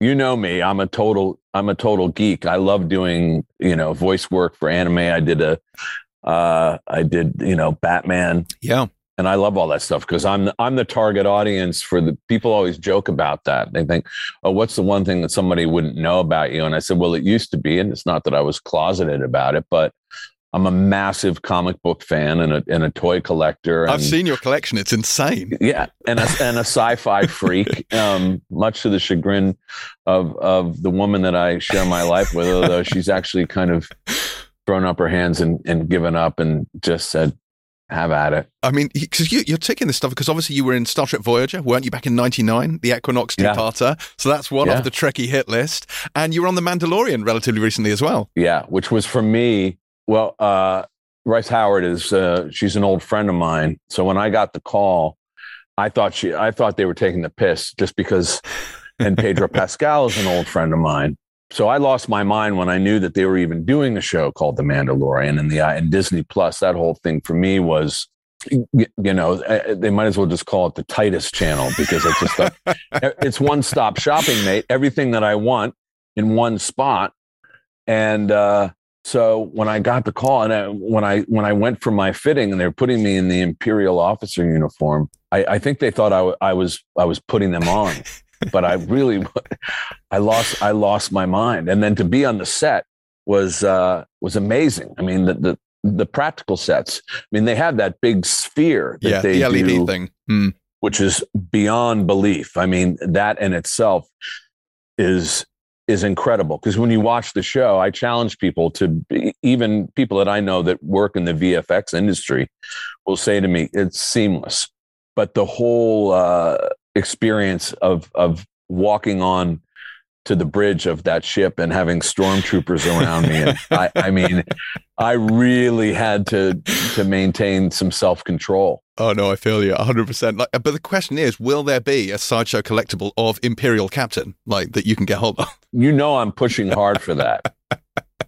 you know me, I'm a total I'm a total geek. I love doing you know voice work for anime. I did a uh, I did you know Batman. Yeah. And I love all that stuff because I'm I'm the target audience for the people. Always joke about that. They think, "Oh, what's the one thing that somebody wouldn't know about you?" And I said, "Well, it used to be, and it's not that I was closeted about it, but I'm a massive comic book fan and a, and a toy collector. And, I've seen your collection; it's insane. Yeah, and a, and a sci-fi freak. Um, much to the chagrin of of the woman that I share my life with, although she's actually kind of thrown up her hands and, and given up and just said, "Have at it." I mean, because you, are taking this stuff because obviously you were in Star Trek Voyager, weren't you, back in '99, the Equinox two-parter? Yeah. So that's one yeah. of the Trekkie hit list, and you were on the Mandalorian relatively recently as well. Yeah, which was for me well, uh, Bryce Howard is uh, she's an old friend of mine. So when I got the call, I thought she I thought they were taking the piss just because and Pedro Pascal is an old friend of mine. So I lost my mind when I knew that they were even doing a show called The Mandalorian and the and Disney Plus. That whole thing for me was you know, uh, they might as well just call it the Titus channel because it's just a, it's one stop shopping, mate. Everything that I want in one spot. And uh, so when I got the call and I, when I when I went for my fitting and they were putting me in the imperial officer uniform, I, I think they thought I, w- I was I was putting them on, but I really I lost I lost my mind. And then to be on the set was uh, was amazing. I mean the, the the practical sets. I mean, they have that big sphere that yeah, they the LED do, thing, mm. which is beyond belief. I mean, that in itself is is incredible. Because when you watch the show, I challenge people to be, even people that I know that work in the VFX industry will say to me, "It's seamless," but the whole uh, experience of of walking on to the bridge of that ship and having stormtroopers around me. And I, I mean, I really had to to maintain some self control. Oh no, I feel you 100. percent Like, but the question is, will there be a sideshow collectible of Imperial Captain like that you can get hold of? You know, I'm pushing hard for that.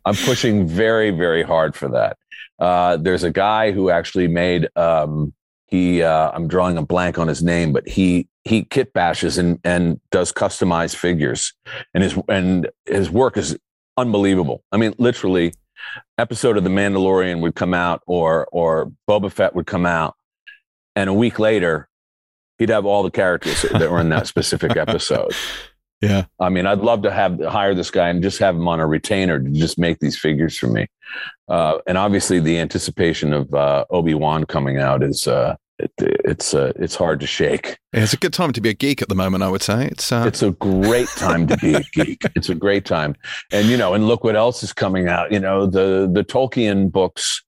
I'm pushing very, very hard for that. Uh, there's a guy who actually made um, he uh, i'm drawing a blank on his name but he he kit bashes and and does customized figures. And his and his work is unbelievable. I mean literally episode of the mandalorian would come out or or boba fett would come out. And a week later he'd have all the characters that were in that specific episode yeah i mean i'd love to have hire this guy and just have him on a retainer to just make these figures for me uh, and obviously the anticipation of uh, obi-wan coming out is uh, it, it's uh, it's hard to shake. Yeah, it's a good time to be a geek at the moment. I would say it's uh... it's a great time to be a geek. It's a great time, and you know, and look what else is coming out. You know, the the Tolkien books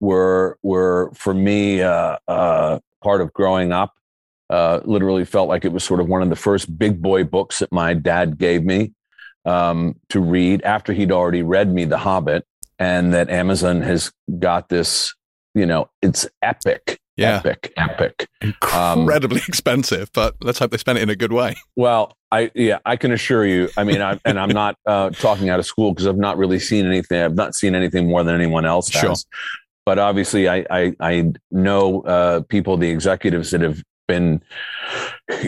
were were for me uh, uh, part of growing up. Uh, literally felt like it was sort of one of the first big boy books that my dad gave me um, to read after he'd already read me The Hobbit, and that Amazon has got this. You know, it's epic yeah. epic, epic, incredibly um, expensive. But let's hope they spend it in a good way. Well, I yeah, I can assure you. I mean, I, and I'm not uh, talking out of school because I've not really seen anything. I've not seen anything more than anyone else has. Sure. But obviously, I I, I know uh, people, the executives that have been,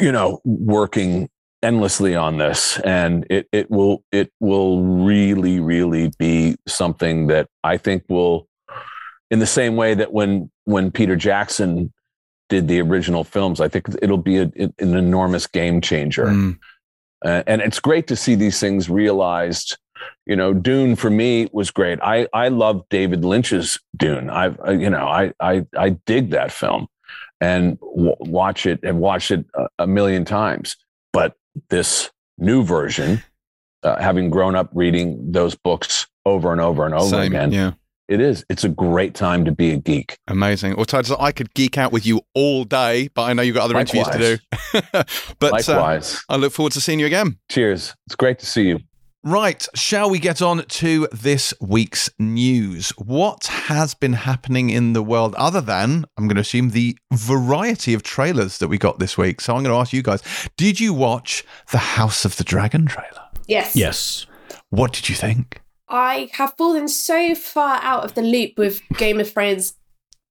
you know, working endlessly on this and it it will it will really really be something that I think will in the same way that when when Peter Jackson did the original films, I think it'll be a, an enormous game changer. Mm. Uh, and it's great to see these things realized. You know, Dune for me was great. I I love David Lynch's Dune. I uh, you know I I I dig that film and w- watch it and watch it a, a, million times. But this new version, uh, having grown up reading those books over and over and over Same, again, yeah. It is. It's a great time to be a geek. Amazing. Well, Titus, I could geek out with you all day, but I know you've got other Likewise. interviews to do. but uh, Likewise. Uh, I look forward to seeing you again. Cheers. It's great to see you. Right, shall we get on to this week's news? What has been happening in the world other than, I'm going to assume, the variety of trailers that we got this week? So I'm going to ask you guys Did you watch the House of the Dragon trailer? Yes. Yes. What did you think? I have fallen so far out of the loop with Game of Thrones.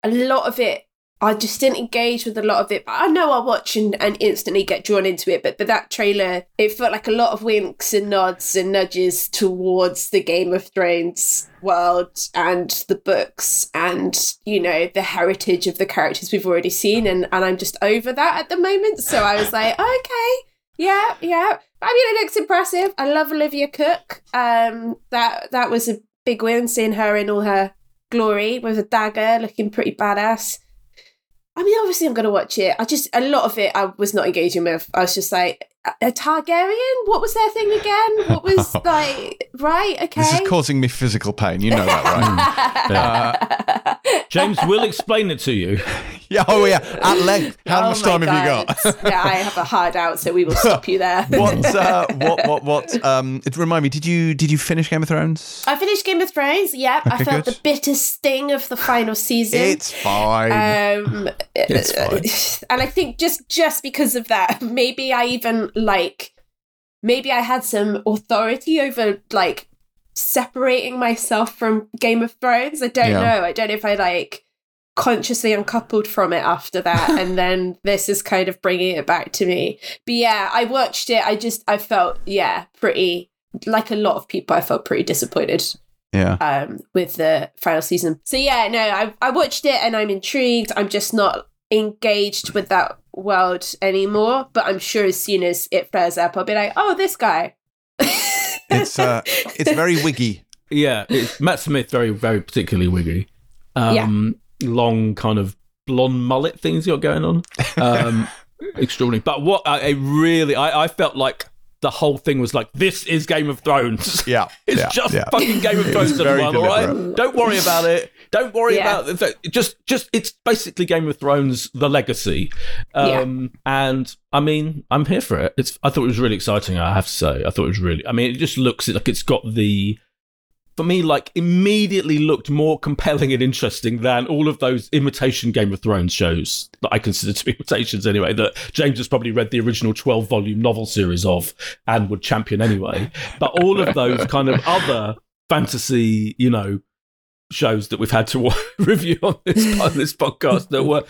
A lot of it, I just didn't engage with a lot of it. But I know I'll watch and, and instantly get drawn into it. But but that trailer, it felt like a lot of winks and nods and nudges towards the Game of Thrones world and the books and you know the heritage of the characters we've already seen. And and I'm just over that at the moment. So I was like, okay, yeah, yeah. I mean, it looks impressive. I love Olivia Cooke. Um, that that was a big win, seeing her in all her glory with a dagger, looking pretty badass. I mean, obviously, I'm going to watch it. I just a lot of it I was not engaging with. I was just like, a Targaryen? What was their thing again? What was like right? Okay. This is causing me physical pain. You know that, right? uh, James will explain it to you. Yeah. Oh, yeah. At length. How oh much time God. have you got? yeah, I have a hard out, so we will stop you there. what? Uh, what? What? What? Um, it, remind me. Did you did you finish Game of Thrones? I finished Game of Thrones. Yep. Okay, I felt good. the bitter sting of the final season. It's fine. Um, it's fine. And I think just just because of that, maybe I even like maybe I had some authority over like separating myself from Game of Thrones. I don't yeah. know. I don't know if I like consciously uncoupled from it after that and then this is kind of bringing it back to me but yeah i watched it i just i felt yeah pretty like a lot of people i felt pretty disappointed yeah um with the final season so yeah no i, I watched it and i'm intrigued i'm just not engaged with that world anymore but i'm sure as soon as it flares up i'll be like oh this guy it's uh it's very wiggy yeah it's matt smith very very particularly wiggy um yeah long kind of blonde mullet things you got going on. Um, extraordinary. But what I, I really, I, I, felt like the whole thing was like, this is Game of Thrones. Yeah. it's yeah, just yeah. fucking Game of Thrones, everyone, all right? Don't worry about it. Don't worry yeah. about it. Just, just, it's basically Game of Thrones, the legacy. Um, and I mean, I'm here for it. It's, I thought it was really exciting, I have to say. I thought it was really, I mean, it just looks like it's got the, for me, like immediately looked more compelling and interesting than all of those imitation Game of Thrones shows that I consider to be imitations anyway, that James has probably read the original 12 volume novel series of and would champion anyway. But all of those kind of other fantasy, you know, shows that we've had to review on this on this podcast that were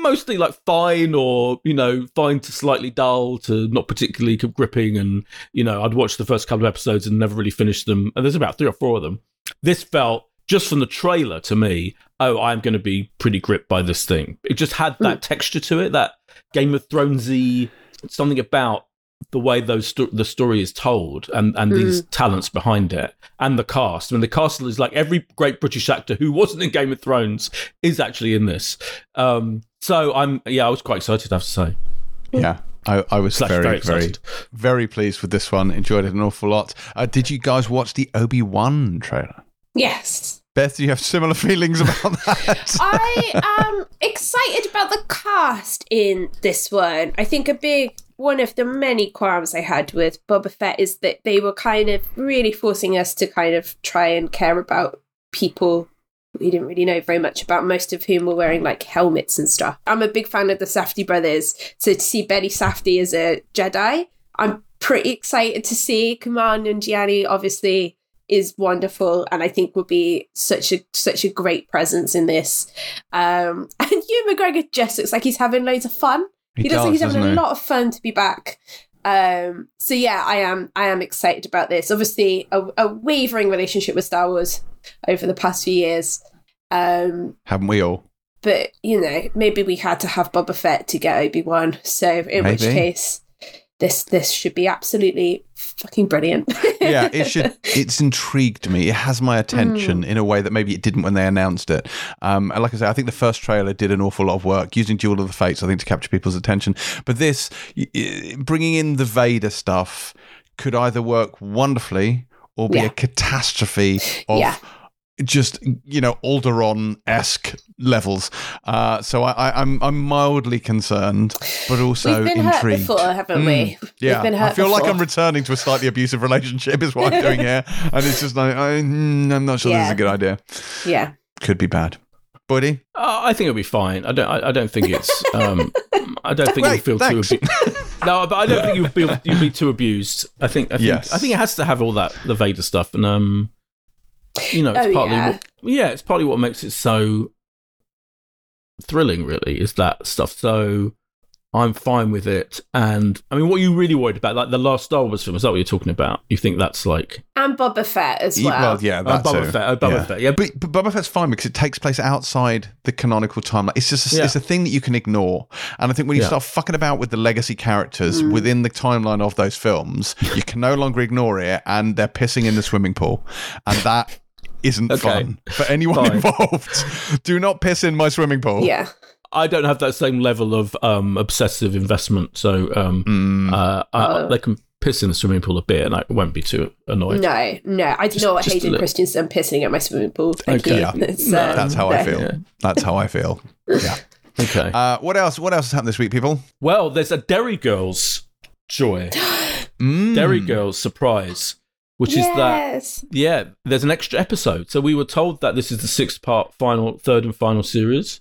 mostly like fine or you know fine to slightly dull to not particularly gripping and you know I'd watched the first couple of episodes and never really finished them and there's about three or four of them this felt just from the trailer to me oh I'm going to be pretty gripped by this thing it just had that mm. texture to it that Game of Thronesy something about the way those sto- the story is told and and mm. these talents behind it and the cast. I mean, the cast is like every great British actor who wasn't in Game of Thrones is actually in this. Um, so I'm yeah, I was quite excited. I have to say. Yeah. I, I was Slash very, very, very, very, pleased with this one. Enjoyed it an awful lot. Uh, did you guys watch the Obi Wan trailer? Yes. Beth, do you have similar feelings about that? I am excited about the cast in this one. I think a big one of the many qualms I had with Boba Fett is that they were kind of really forcing us to kind of try and care about people we didn't really know very much about, most of whom were wearing like helmets and stuff. I'm a big fan of the Safdie brothers, so to see Benny Safdie as a Jedi, I'm pretty excited to see. Kumail Nanjiani obviously is wonderful and I think will be such a such a great presence in this. Um, and Ewan McGregor just looks like he's having loads of fun. He, does, like he's having a lot of fun to be back. Um, so yeah, I am I am excited about this. Obviously, a, a wavering relationship with Star Wars over the past few years. Um, Haven't we all? But you know, maybe we had to have Boba Fett to get Obi Wan. So in maybe. which case, this this should be absolutely fucking brilliant. yeah, it should. It's intrigued me. It has my attention mm. in a way that maybe it didn't when they announced it. Um, and like I say, I think the first trailer did an awful lot of work using Duel of the Fates. I think to capture people's attention. But this, bringing in the Vader stuff, could either work wonderfully or be yeah. a catastrophe of. Yeah just you know Alderaan esque levels. Uh, so I, am I'm, I'm mildly concerned, but also We've been intrigued. Hurt before, haven't mm. we? Yeah, I feel before. like I'm returning to a slightly abusive relationship. Is what I'm doing here, and it's just like I, am mm, not sure yeah. this is a good idea. Yeah, could be bad. Buddy, uh, I think it'll be fine. I don't. I, I don't think it's. Um, I don't think you'll feel thanks. too. Abu- no, but I don't think you'll be you'll be too abused. I think. I think. Yes. I think it has to have all that the Vader stuff, and um, you know, it's oh, partly yeah. What, yeah, it's partly what makes it so thrilling. Really, is that stuff. So I'm fine with it. And I mean, what are you really worried about? Like the last Star Wars film, is that what you're talking about? You think that's like. And Boba Fett as well. Well, yeah, that uh, Boba too. Fett. Uh, Boba yeah. Fett, yeah. But, but Boba Fett's fine because it takes place outside the canonical timeline. It's just a, yeah. it's a thing that you can ignore. And I think when you yeah. start fucking about with the legacy characters mm. within the timeline of those films, you can no longer ignore it. And they're pissing in the swimming pool. And that isn't okay. fun for anyone Fine. involved. Do not piss in my swimming pool. Yeah. I don't have that same level of um, obsessive investment, so um, mm. uh, uh, they can piss in the swimming pool a bit, and I won't be too annoyed. No, no, I do not hate Hayden Christensen pissing at my swimming pool. Thank okay. you. Yeah. no, that's how no. I feel. Yeah. That's how I feel. Yeah. okay. Uh, what else? What else has happened this week, people? Well, there's a Derry Girls joy. mm. Derry Girls surprise which yes. is that yeah there's an extra episode so we were told that this is the sixth part final third and final series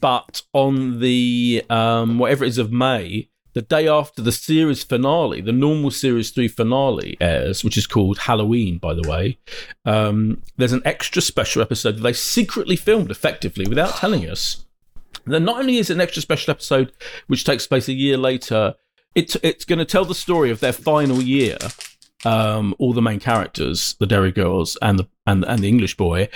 but on the um, whatever it is of may the day after the series finale, the normal series three finale airs, which is called Halloween, by the way, um, there's an extra special episode that they secretly filmed effectively without telling us. then not only is it an extra special episode which takes place a year later, it's it's going to tell the story of their final year. Um, all the main characters, the Derry Girls and the and and the English boy,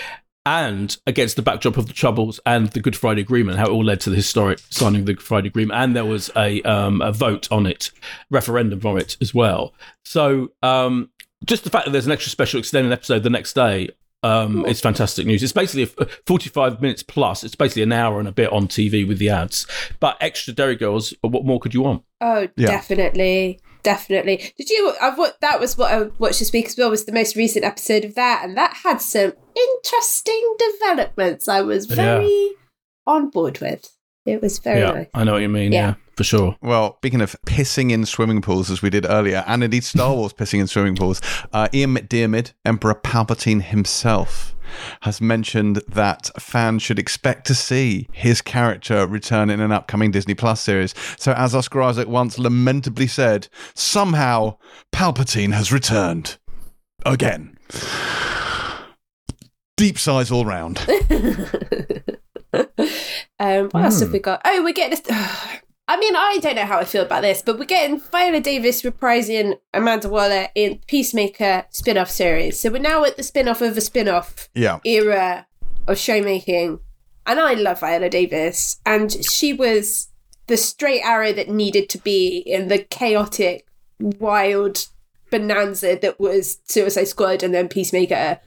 and against the backdrop of the Troubles and the Good Friday Agreement, how it all led to the historic signing of the Good Friday Agreement, and there was a um, a vote on it, referendum from it as well. So um, just the fact that there's an extra special extended episode the next day um, it's fantastic news. It's basically a 45 minutes plus. It's basically an hour and a bit on TV with the ads. But extra Derry Girls, what more could you want? Oh, yeah. definitely. Definitely. Did you? I've what that was what I watched this week as well. Was the most recent episode of that, and that had some interesting developments. I was very yeah. on board with. It was very yeah, nice. I know what you mean. Yeah. yeah. for sure. Well, speaking of pissing in swimming pools, as we did earlier, and indeed Star Wars pissing in swimming pools, uh, Ian McDiarmid, Emperor Palpatine himself, has mentioned that fans should expect to see his character return in an upcoming Disney Plus series. So, as Oscar Isaac once lamentably said, somehow Palpatine has returned again. Deep sighs all round. um, what mm. else have hmm. we got? Oh, we're getting this. I mean, I don't know how I feel about this, but we're getting Viola Davis reprising Amanda Waller in Peacemaker spin off series. So we're now at the spin off of a spin off yeah. era of showmaking. And I love Viola Davis. And she was the straight arrow that needed to be in the chaotic, wild bonanza that was Suicide Squad and then Peacemaker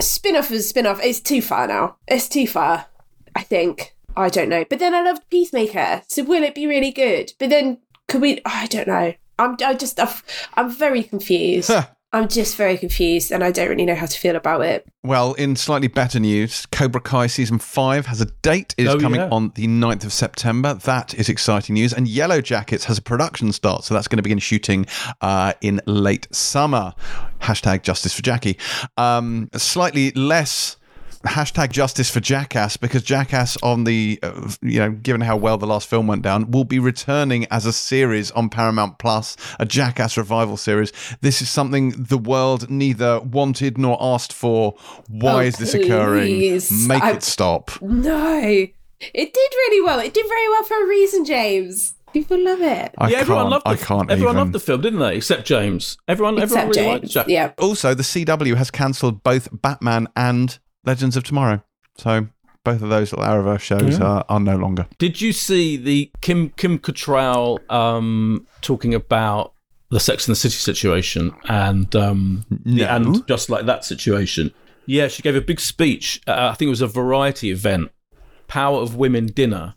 spin off is spin off. It's too far now. It's too far. I think. I don't know. But then I loved Peacemaker, so will it be really good? But then could we? I don't know. I'm. I just. i am very confused. I'm just very confused and I don't really know how to feel about it. Well, in slightly better news, Cobra Kai season 5 has a date. It is oh, coming yeah. on the 9th of September. That is exciting news. And Yellow Jackets has a production start. So that's going to begin shooting uh, in late summer. Hashtag justice for Jackie. Um, slightly less hashtag justice for Jackass because Jackass on the uh, you know given how well the last film went down will be returning as a series on Paramount Plus a Jackass revival series this is something the world neither wanted nor asked for why oh, is this occurring make I, it stop no it did really well it did very well for a reason James People love it. I yeah, everyone loved the, I can't everyone even. loved the film, didn't they? Except James. Everyone, Except everyone really James. liked Jack. Yeah. Also, the CW has cancelled both Batwoman and Legends of Tomorrow. So both of those little Arrowverse shows yeah. are, are no longer. Did you see the Kim Kim Cattrall um, talking about the Sex and the City situation and um, no. and just like that situation? Yeah, she gave a big speech. Uh, I think it was a variety event, Power of Women dinner,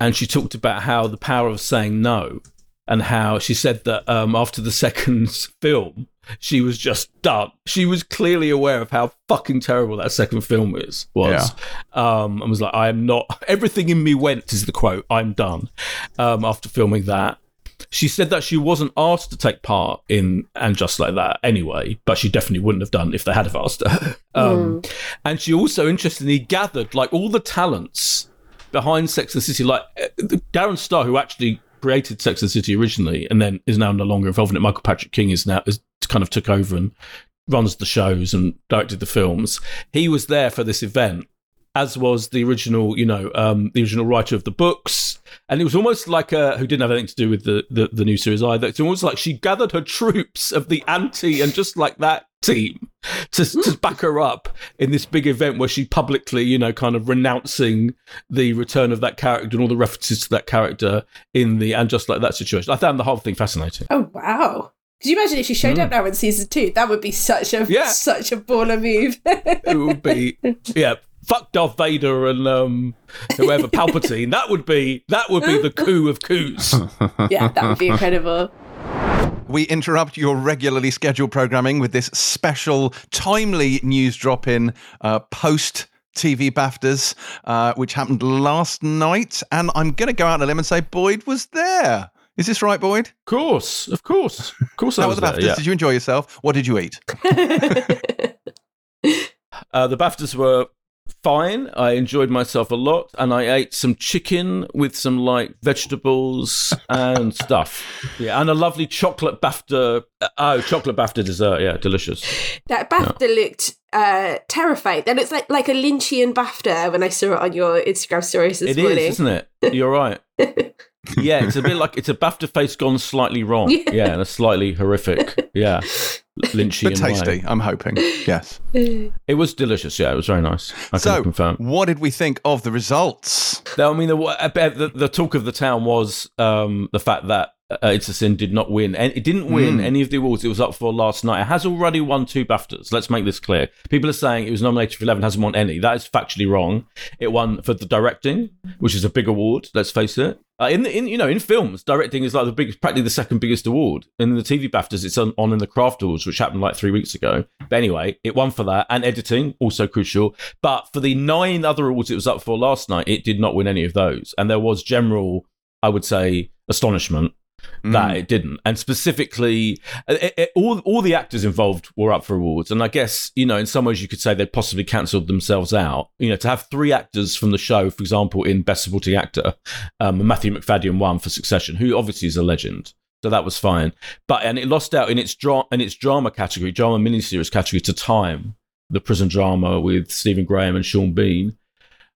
and she talked about how the power of saying no, and how she said that um, after the second film, she was just done. She was clearly aware of how fucking terrible that second film is was, yeah. um, and was like, "I am not." Everything in me went is the quote. I'm done. Um, after filming that, she said that she wasn't asked to take part in and just like that anyway, but she definitely wouldn't have done if they had have asked her. um, mm. And she also interestingly gathered like all the talents behind Sex and the City, like uh, Darren Star, who actually created Sex and the City originally and then is now no longer involved in it. Michael Patrick King is now is kind of took over and runs the shows and directed the films. He was there for this event, as was the original, you know, um, the original writer of the books. And it was almost like a, who didn't have anything to do with the, the, the new series either. It's almost like she gathered her troops of the anti and just like that team to, to back her up in this big event where she publicly, you know, kind of renouncing the return of that character and all the references to that character in the and just like that situation. I found the whole thing fascinating. Oh wow. Could you imagine if she showed mm. up now in season two? That would be such a yeah. such a baller move. it would be yeah. Fuck Darth Vader and um, whoever Palpatine. That would be that would be the coup of coups. yeah, that would be incredible. We interrupt your regularly scheduled programming with this special, timely news drop in uh, post TV BAFTAs, uh, which happened last night. And I'm going to go out on a limb and say Boyd was there. Is this right, Boyd? Of course, of course, of course. How was the BAFTAs? Yeah. Did you enjoy yourself? What did you eat? uh, the BAFTAs were fine. I enjoyed myself a lot, and I ate some chicken with some like vegetables and stuff. Yeah, and a lovely chocolate BAFTA. Uh, oh, chocolate BAFTA dessert. Yeah, delicious. That BAFTA yeah. looked uh, terrifying. Then it's like like a Lynchian BAFTA when I saw it on your Instagram stories this it morning. It is, isn't it? You're right. Yeah, it's a bit like it's a BAFTA face gone slightly wrong. Yeah, yeah and a slightly horrific. Yeah, Lynchy but tasty. Way. I'm hoping. Yes, it was delicious. Yeah, it was very nice. I so, confirm. what did we think of the results? No, I mean, the, the, the talk of the town was um, the fact that uh, It's a Sin did not win, and it didn't win mm. any of the awards it was up for last night. It has already won two BAFTAs. Let's make this clear. People are saying it was nominated for eleven, hasn't won any. That is factually wrong. It won for the directing, which is a big award. Let's face it. Uh, in the, in you know in films, directing is like the biggest, practically the second biggest award. In the TV BAFTAs, it's on, on in the Craft Awards, which happened like three weeks ago. But anyway, it won for that, and editing also crucial. But for the nine other awards it was up for last night, it did not win any of those, and there was general, I would say, astonishment that mm. it didn't. And specifically, it, it, all all the actors involved were up for awards. And I guess you know, in some ways, you could say they possibly cancelled themselves out. You know, to have three actors from the show, for example, in Best Supporting Actor, um, Matthew Macfadyen won for Succession, who obviously is a legend. So that was fine, but and it lost out in its dra- in its drama category, drama miniseries category to Time, the prison drama with Stephen Graham and Sean Bean,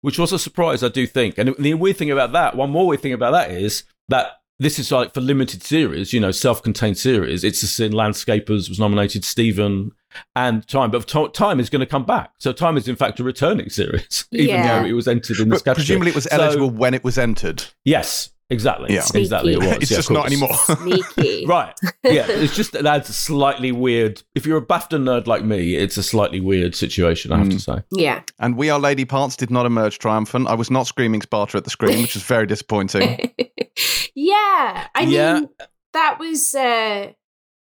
which was a surprise, I do think. And the weird thing about that, one more weird thing about that is that this is like for limited series, you know, self-contained series. It's a sin. Landscapers was nominated, Stephen and Time, but Time is going to come back. So Time is in fact a returning series, even yeah. though it was entered in this but category. Presumably, it was eligible so, when it was entered. Yes, Exactly. Yeah. Sneaky. Exactly. It was. It's yeah, just not anymore. Sneaky. right. Yeah. It's just that's a slightly weird. If you're a BAFTA nerd like me, it's a slightly weird situation, I have mm. to say. Yeah. And We Are Lady Parts did not emerge triumphant. I was not screaming Sparta at the screen, which is very disappointing. yeah. I yeah. mean, that was. Uh...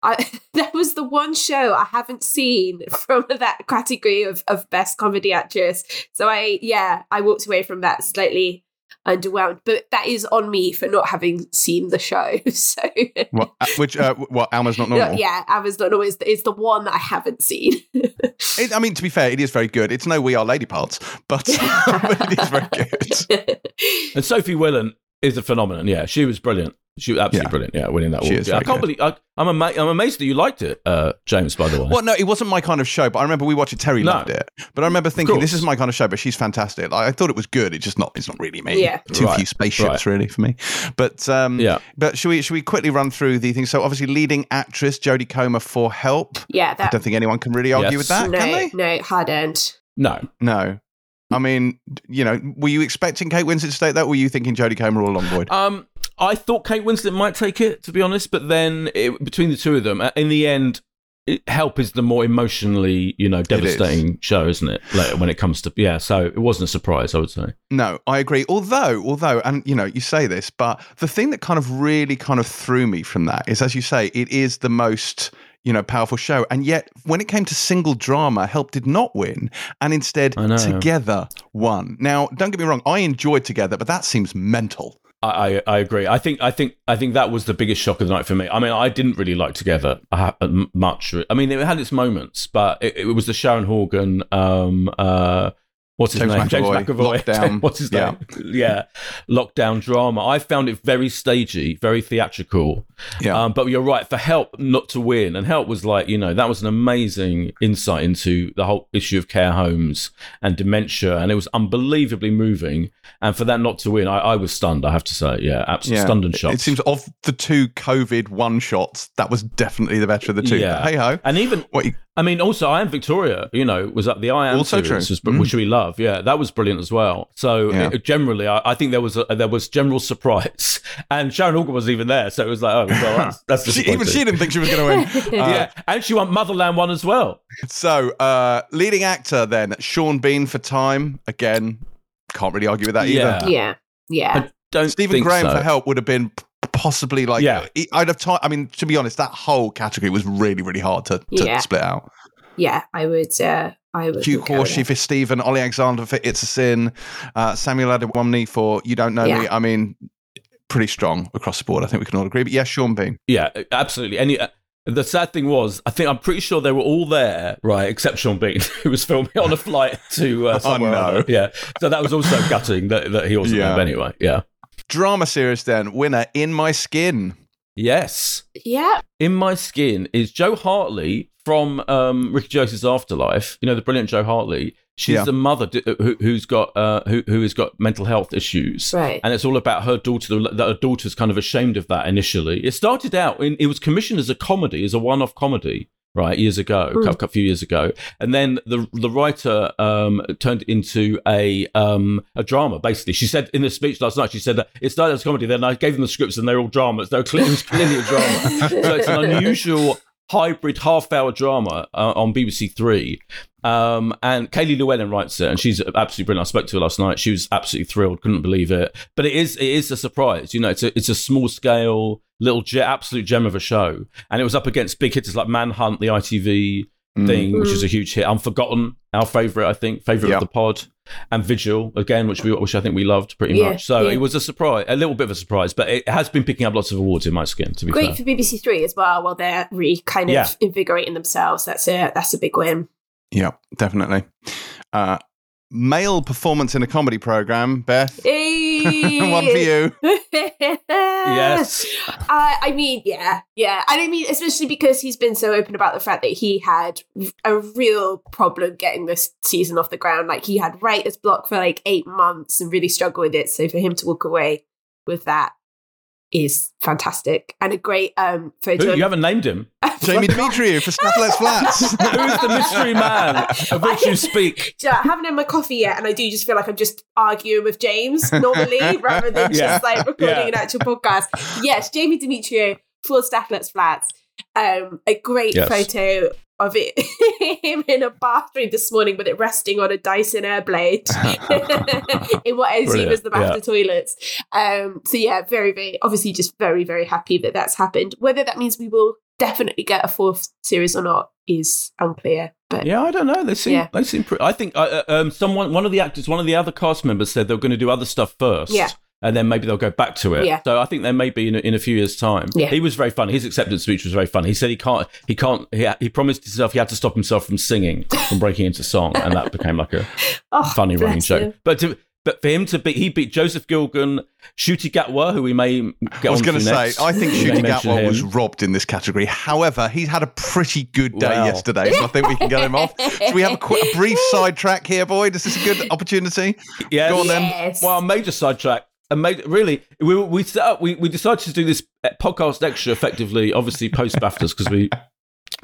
I, that was the one show I haven't seen from that category of, of best comedy actress. So I, yeah, I walked away from that slightly underwhelmed. But that is on me for not having seen the show. So, what, uh, which uh, what Alma's not normal? yeah, Alma's not normal is, is the one that I haven't seen. it, I mean, to be fair, it is very good. It's no We Are Lady Parts, but, but it is very good. and Sophie Willan is a phenomenon. Yeah, she was brilliant. She was absolutely yeah. brilliant. Yeah, winning that she award. Yeah, I can't good. believe I, am ama- I'm amazed that you liked it, uh, James. By the way. Well, no, it wasn't my kind of show, but I remember we watched it. Terry no. loved it, but I remember thinking this is my kind of show. But she's fantastic. I, I thought it was good. It's just not. It's not really me. Yeah. Too right. few spaceships, right. really, for me. But um, yeah. But should we should we quickly run through the things? So obviously, leading actress Jodie Comer for Help. Yeah. That, I don't think anyone can really argue yes. with that. No, can they? no, hard end. No, no. I mean, you know, were you expecting Kate Winslet to take that? Or were you thinking Jodie Comer all along, Boyd? Um, I thought Kate Winslet might take it, to be honest, but then it, between the two of them, in the end, it, Help is the more emotionally, you know, devastating is. show, isn't it? Like, when it comes to yeah, so it wasn't a surprise, I would say. No, I agree. Although, although, and you know, you say this, but the thing that kind of really kind of threw me from that is, as you say, it is the most you know, powerful show. And yet, when it came to single drama, Help did not win, and instead, Together won. Now, don't get me wrong, I enjoyed Together, but that seems mental. I, I agree. I think I think I think that was the biggest shock of the night for me. I mean, I didn't really like Together much. I mean, it had its moments, but it, it was the Sharon Horgan um, uh, What's his James name? McAvoy. James McAvoy. Lockdown. What's his yeah. name? Yeah. Lockdown drama. I found it very stagey, very theatrical. Yeah. Um, but you're right. For Help not to win, and Help was like, you know, that was an amazing insight into the whole issue of care homes and dementia, and it was unbelievably moving. And for that not to win, I, I was stunned. I have to say, yeah, absolutely yeah. stunned and shocked. It seems of the two COVID one shots, that was definitely the better of the two. Yeah. hey ho. And even what you, I mean, also I am Victoria. You know, was at the I am also series, true. mm. which we love. Yeah, that was brilliant as well. So yeah. it, generally, I, I, think there was a, there was general surprise, and Sharon Horgan was even there. So it was like, oh, well, that's, that's she, even she didn't think she was going to win. uh, yeah, and she won Motherland one as well. So uh, leading actor then Sean Bean for Time again. Can't really argue with that either. Yeah, yeah, yeah. I don't Stephen Graham so. for Help would have been possibly like yeah. I'd have time. I mean, to be honest, that whole category was really, really hard to, to yeah. split out. Yeah, I would. Uh, I would. Hugh Quarshie for Stephen, Olly Alexander for It's a Sin, uh, Samuel Adewunmi for You Don't Know yeah. Me. I mean, pretty strong across the board. I think we can all agree. But yeah, Sean Bean. Yeah, absolutely. Any. Uh, The sad thing was, I think I'm pretty sure they were all there, right, except Sean Bean, who was filming on a flight to uh, somewhere. Oh, no. Yeah. So that was also gutting that, that he wasn't yeah. there. anyway, yeah. Drama series then, winner In My Skin. Yes. Yeah. In My Skin is Joe Hartley from um, Ricky Gervais's Afterlife. You know, the brilliant Jo Hartley. She's yeah. the mother who, has got uh, who, who has got mental health issues, right? And it's all about her daughter. That her daughter's kind of ashamed of that initially. It started out in it was commissioned as a comedy, as a one-off comedy, right years ago, mm. a, few years ago, and then the the writer um, turned it into a um, a drama. Basically, she said in the speech last night, she said that it started as a comedy. Then I gave them the scripts, and they're all dramas. They're clearly, it was clearly a drama. so it's an unusual hybrid half hour drama uh, on BBC Three. Um, and Kayleigh Llewellyn writes it, and she's absolutely brilliant. I spoke to her last night. She was absolutely thrilled, couldn't believe it. But it is it is a surprise. You know, it's a it's a small scale little ge- absolute gem of a show, and it was up against big hitters like Manhunt, the ITV. Thing, mm. which is a huge hit. Unforgotten, our favorite, I think, favorite yep. of the pod, and Vigil again, which we which I think we loved pretty yeah, much. So yeah. it was a surprise, a little bit of a surprise, but it has been picking up lots of awards in my skin. To be great fair. for BBC Three as well, while they're re kind of yeah. invigorating themselves. That's a that's a big win. Yeah, definitely. Uh, male performance in a comedy program, Beth. Hey. One for you. yes. Uh, I mean, yeah, yeah. And I mean, especially because he's been so open about the fact that he had a real problem getting this season off the ground. Like he had writer's block for like eight months and really struggled with it. So for him to walk away with that is fantastic and a great um photo. Who, you haven't named him. Jamie Demetriou for Stath Lets Flats. Who's the mystery man of which you speak? I haven't had my coffee yet, and I do just feel like I'm just arguing with James normally rather than yeah. just like recording yeah. an actual podcast. Yes, Jamie Demetriou for Stath Lets Flats. Um, a great yes. photo of it him in a bathroom this morning with it resting on a Dyson Airblade in what I assume is the BAFTA yeah. toilets. Um, so yeah, very, very obviously just very, very happy that that's happened. Whether that means we will definitely get a fourth series or not is unclear. But yeah, I don't know. They seem yeah. they seem. Pretty, I think uh, um, someone, one of the actors, one of the other cast members said they were going to do other stuff first. Yeah and then maybe they'll go back to it. Yeah. So I think there may be in a, in a few years' time. Yeah. He was very funny. His acceptance speech was very funny. He said he can't, he can't, he, he promised himself he had to stop himself from singing, from breaking into song, and that became like a oh, funny running joke. But to, but for him to beat, he beat Joseph Gilgun, Ncuti Gatwa, who we may get I was going to say, I think Ncuti Gatwa was robbed in this category. However, he had a pretty good day wow. yesterday, so I think we can get him off. Should we have a, quick, a brief sidetrack here, Boyd? Is this a good opportunity? Yes. Go on then. Yes. Well, a major sidetrack and made really we we set up we, we decided to do this podcast extra effectively obviously post BAFTAs because we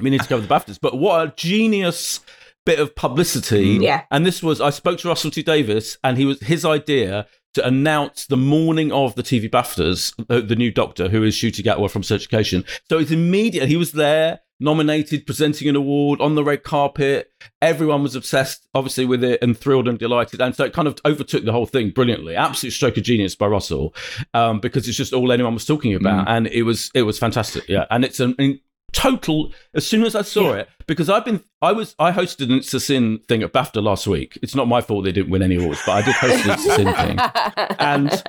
we need to cover the BAFTAs. But what a genius bit of publicity. Yeah. And this was I spoke to Russell T Davies, and he was his idea to announce the morning of the TV BAFTAs uh, the new doctor who is Ncuti Gatwa from Education. So it's immediate he was there nominated, presenting an award on the red carpet. Everyone was obsessed, obviously, with it and thrilled and delighted. And so it kind of overtook the whole thing brilliantly. Absolute stroke of genius by Russell, um, because it's just all anyone was talking about, mm. and it was it was fantastic. Yeah, and it's an, an total. As soon as I saw yeah. it, because I've been, I was, I hosted an It's a Sin thing at BAFTA last week. It's not my fault they didn't win any awards, but I did host an It's a Sin thing, and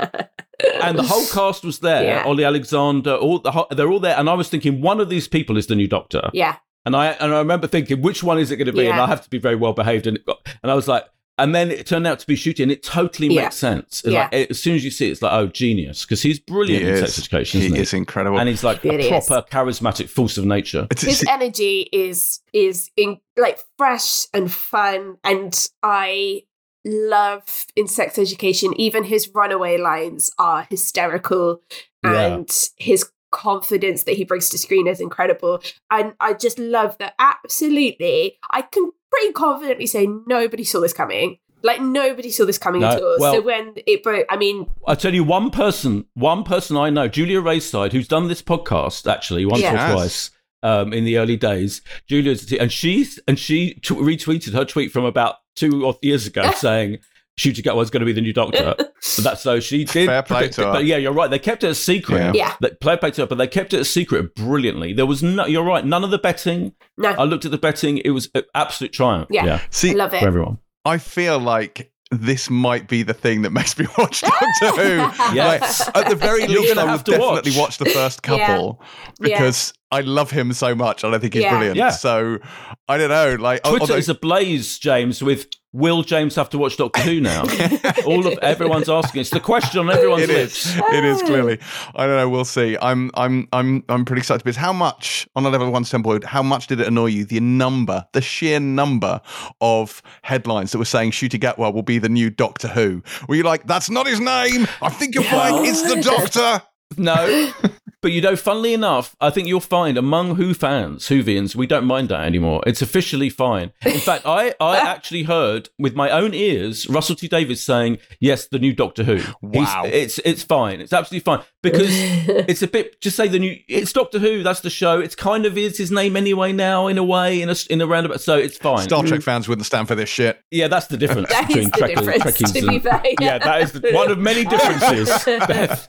and the whole cast was there. Yeah. Olly Alexander, all the, they're all there, and I was thinking one of these people is the new Doctor. Yeah. And I and I remember thinking, which one is it going to be? Yeah. And I have to be very well behaved, and got, and I was like, and then it turned out to be shooting, and it totally yeah. makes sense. yeah. Like, as soon as you see it, it's like, oh, genius, because he's brilliant he in sex education. He, he is incredible, and he's like it a proper charismatic force of nature. His energy is is in, like fresh and fun, and I love in sex education. Even his runaway lines are hysterical, and yeah. his confidence that he brings to screen is incredible. And I just love that. Absolutely, I can pretty confidently say nobody saw this coming. Like nobody saw this coming no, at all. Well, so when it broke, I mean, I tell you, one person, one person I know, Julia Raeside, who's done this podcast actually once yes. or twice. Um, in the early days, Julia's and she's and she t- retweeted her tweet from about two or years ago saying Ncuti Gatwa was going to be the new Doctor. but that's so she did. Fair play to her. But yeah, you're right. They kept it a secret. Yeah. yeah. They play play to her, but they kept it a secret brilliantly. There was no. You're right. None of the betting. No. I looked at the betting. It was an absolute triumph. Yeah. yeah. See, I love it for everyone. I feel like this might be the thing that makes me watch Doctor Who. yes. Like, at the very least, I would definitely watch. watch. the first couple yeah. because I love him so much, and I think he's yeah. brilliant. Yeah. So I don't know. Like Twitter although- is ablaze, James, with will James have to watch Doctor Who now? All of everyone's asking. It's the question on everyone's it lips. Is. It is clearly. I don't know. We'll see. I'm I'm I'm I'm pretty excited because how much on a level one standpoint, how much did it annoy you? The number, the sheer number of headlines that were saying Ncuti Gatwa will be the new Doctor Who. Were you like, that's not his name? I think you're fine. It's the Doctor. No, but you know, funnily enough, I think you'll find among Who fans, Whovians, we don't mind that anymore. It's officially fine. In fact, I, I actually heard with my own ears Russell T Davies saying, "Yes, the new Doctor Who." Wow, He's, it's it's fine. It's absolutely fine because it's a bit. Just say the new. It's Doctor Who. That's the show. It's kind of is his name anyway now, in a way, in a in a roundabout. So it's fine. Star Trek fans wouldn't stand for this shit. Yeah, that's the difference that between the Trek, difference, Trekkies and, fair, yeah. yeah. that is the, one of many differences. Beth,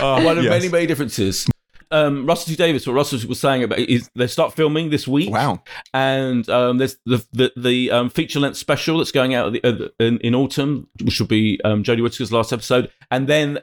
uh, one of yes. many many differences um, Russell T Davies, what Russell was saying about is they start filming this week. Wow! And um, there's the the, the um, feature length special that's going out the, uh, in, in, autumn, which will be um, Jodie Whittaker's last episode, and then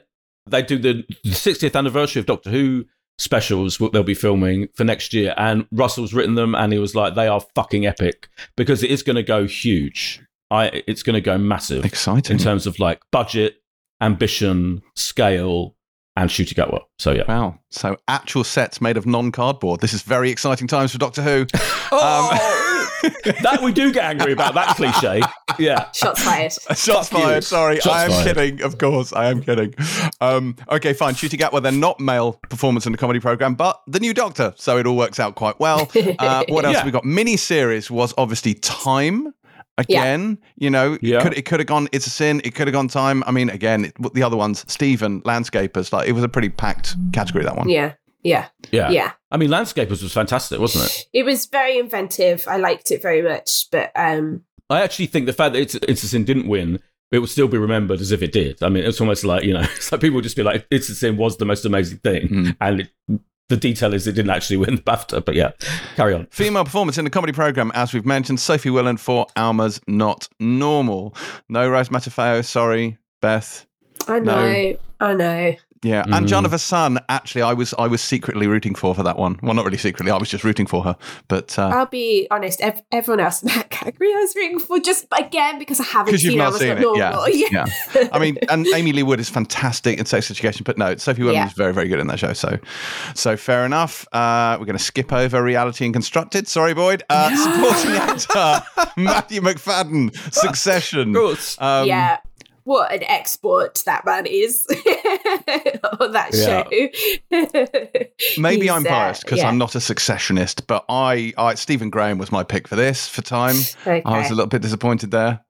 they do the 60th anniversary of Doctor Who specials what they'll be filming for next year. And Russell's written them, and he was like, they are fucking epic because it is going to go huge. I it's going to go massive, exciting in terms of like budget, ambition, scale, and Ncuti Gatwa. So yeah. Wow. So actual sets made of non-cardboard. This is very exciting times for Doctor Who. oh, um, that we do get angry about that cliche. Yeah. Shots fired. Shots fired. Sorry, Shots I am fired. kidding. Of course, I am kidding. Um, okay, fine. Ncuti Gatwa. They're not male performance in the comedy program, but the new Doctor. So it all works out quite well. Uh, what else yeah. have we got? Mini series was obviously Time again. Yeah. You know, yeah. Could, it could have gone. It's a sin. It could have gone time. I mean, again, it, the other ones, Stephen, landscapers. Like it was a pretty packed category that one. Yeah. Yeah. Yeah. Yeah. I mean, Landscapers was fantastic, wasn't it? It was very inventive. I liked it very much. But um I actually think the fact that it's, it's a sin didn't win, it will still be remembered as if it did. I mean, it's almost like, you know, it's like people would just be like, It's a Sin was the most amazing thing. Mm. And it the detail is it didn't actually win the BAFTA, but yeah, carry on. Female performance in the comedy program, as we've mentioned, Sophie Willan for Alma's Not Normal. No Rose Matafeo, sorry, Beth. I know, no. I know. Yeah, and mm. Anjana Vasan, actually, I was I was secretly rooting for for that one. Well, not really secretly. I was just rooting for her. But uh, I'll be honest. Ev- everyone else in that category, I was rooting for just again because I haven't seen. You've not seen it. Yeah. yeah. yeah. I mean, and Aimee Lou Wood is fantastic in Sex Education, but no, Sophie Willan yeah. is very very good in that show. So, so fair enough. Uh, we're going to skip over reality and constructed. Sorry, Boyd. Uh, supporting actor Matthew Macfadyen, Succession. Of course. Um, yeah what an export that man is on that show. Maybe I'm uh, biased because yeah. I'm not a successionist, but I, I Stephen Graham was my pick for this for time. Okay. I was a little bit disappointed there.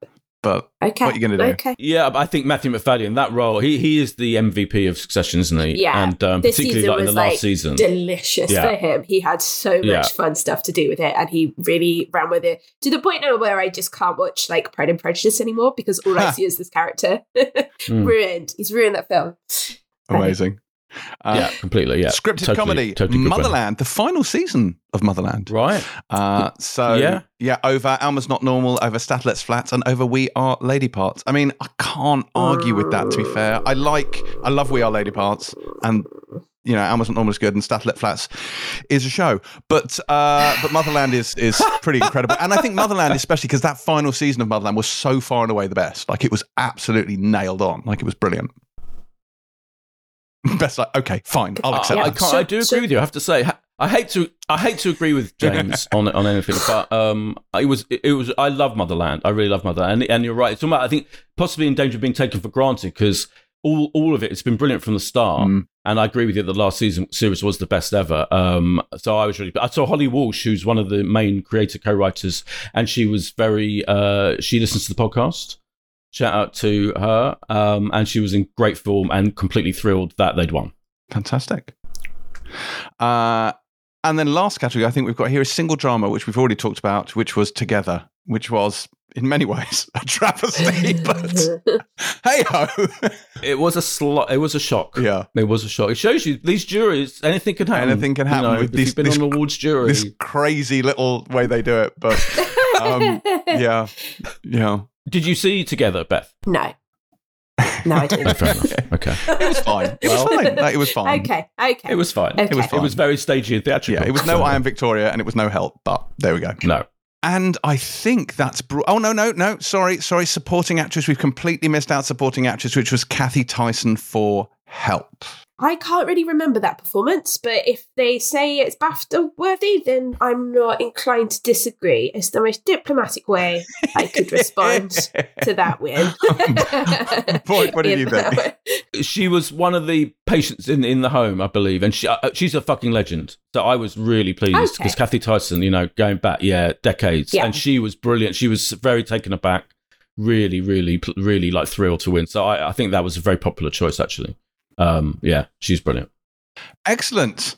But okay. what are you going to do? Okay. Yeah, I think Matthew Macfadyen, that role, he he is the MVP of Succession, isn't he? Yeah. And um, particularly like in the last like season. Delicious yeah. for him. He had so much yeah. fun stuff to do with it and he really ran with it to the point now where I just can't watch like Pride and Prejudice anymore because all I see is this character. mm. Ruined. He's ruined that film. Amazing. Uh, yeah, completely. Yeah, scripted totally, comedy, totally Motherland, the final season of Motherland. Right. Uh, so yeah, yeah, over Alma's Not Normal, over Stath Lets Flats, and over We Are Lady Parts. I mean, I can't argue with that. To be fair, I like, I love We Are Lady Parts, and you know, Alma's Not Normal is good, and Stath Lets Flats is a show. But uh, but Motherland is is pretty incredible, and I think Motherland, especially because that final season of Motherland was so far and away the best. Like it was absolutely nailed on. Like it was brilliant. Best like, okay, fine, I'll uh, accept. Uh, I, can't, I do agree with you. I have to say, I hate to, I hate to agree with James on on anything, but um, it was, it was. I love Motherland. I really love Motherland, and, and you're right. It's about, I think, possibly in danger of being taken for granted because all all of it, it's been brilliant from the start. Mm. And I agree with you. The last season series was the best ever. Um, so I was really. I saw Holly Walsh, who's one of the main creator co-writers, and she was very. Uh, she listens to the podcast. Shout out to her. Um, and she was in great form and completely thrilled that they'd won. Fantastic. Uh, and then last category I think we've got here is single drama, which we've already talked about, which was Together, which was in many ways a travesty, but hey ho. it was a sl- it was a shock. Yeah. It was a shock. It shows you these juries, anything can happen. Anything can happen you know, with these, been this, on awards jury. This crazy little way they do it. But um, yeah. Yeah. Did you see together, Beth? No. No, I didn't. Fair enough. Okay. It was fine. It was fine. Like, it was fine. Okay, okay. It was fine. Okay. It was fine. It was very stagey and theatrical. Yeah, it was no I am Victoria and it was no help, but there we go. No. And I think that's. Br- oh, no, no, no. Sorry, sorry. Supporting actress. We've completely missed out supporting actress, which was Cathy Tyson for Help. I can't really remember that performance, but if they say it's BAFTA worthy, then I'm not inclined to disagree. It's the most diplomatic way I could respond to that win. Boy, what did you that think? She was one of the patients in in the home, I believe, and she uh, she's a fucking legend. So I was really pleased because Okay. Cathy Tyson, you know, going back, yeah, decades, Yeah. and she was brilliant. She was very taken aback, really, really, really like thrilled to win. So I, I think that was a very popular choice, actually. Um, yeah, she's brilliant. Excellent.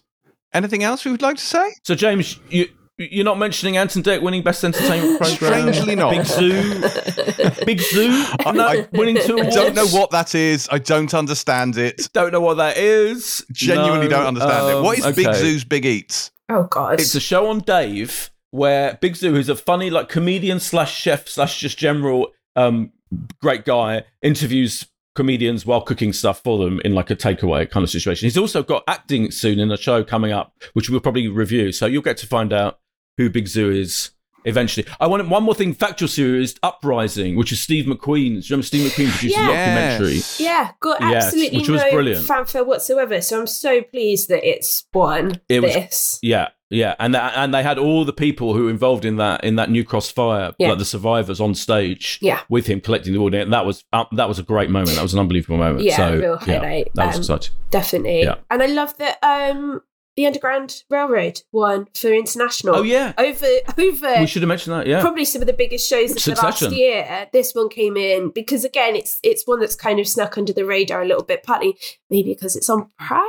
Anything else we would like to say? So James, you. You're not mentioning Ant and Dec winning Best Entertainment Program? Strangely not. Big Zuu? Big Zuu? No, I- winning two I awards? don't know what that is. I don't understand it. Don't know what that is. Genuinely No, don't understand it. um, What is Big. Zuu's Big Eats? Oh God! It's a show on Dave where Big Zuu, who's a funny like comedian slash chef slash just general um great guy, interviews comedians while cooking stuff for them in like a takeaway kind of situation. He's also got acting soon in a show coming up, which we'll probably review. So you'll get to find out who Big Zuu is eventually. I want one more thing. Factual series Uprising, which is Steve McQueen. Do you remember Steve McQueen produced a Yeah. documentary? Yes. yeah, got Yes, absolutely which was no brilliant. fanfare whatsoever. So I'm so pleased that it's won It was- this. Yeah, yeah, and that, and they had all the people who were involved in that in that New Cross fire, Yeah. like the survivors on stage, Yeah. with him collecting the audience. And that was uh, that was a great moment. That was an unbelievable moment. Yeah, so, real yeah, highlight. that was Um, exciting. Definitely. Yeah. And I love that um the Underground Railroad one for international. Oh yeah, Over over we should have mentioned that. Yeah, probably some of the biggest shows of the last year. This one came in because again, it's it's one that's kind of snuck under the radar a little bit, partly maybe because it's on Prime,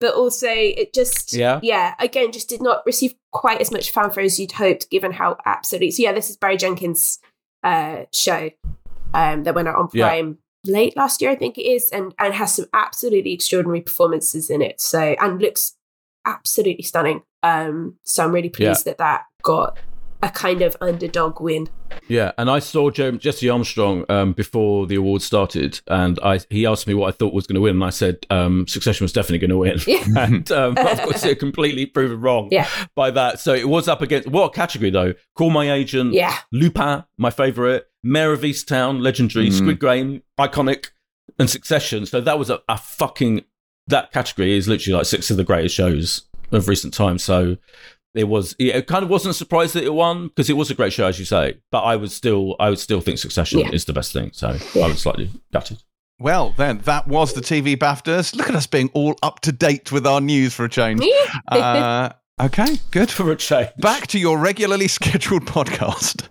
but also it just Yeah. yeah again just did not receive quite as much fanfare as you'd hoped, given how absolutely. So yeah, this is Barry Jenkins' uh, show um, that went out on Yeah. Prime. Late last year, I think it is, and and has some absolutely extraordinary performances in it. So and looks absolutely stunning. Um, so I'm really pleased that that got a kind of underdog win. yeah. And I saw Joe, Jesse Armstrong um, before the awards started, and I he asked me what I thought was going to win, and I said um, Succession was definitely going to win, Yeah. and um, of course it completely proven wrong Yeah. by that. So it was up against what category though? Call My Agent, Yeah. Lupin, my favorite, Mare of Easttown, legendary, Mm. Squid Game, iconic, and Succession. So that was a, a fucking that category is literally like six of the greatest shows of recent times. So it was it kind of wasn't a surprise that it won because it was a great show as you say. But I would still I would still think Succession Yeah. is the best thing. So Yeah. I was slightly gutted. Well, then, that was the TV BAFTAs. Look at us being all up to date with our news for a change. Uh, okay, good. For a change. Back to your regularly scheduled podcast.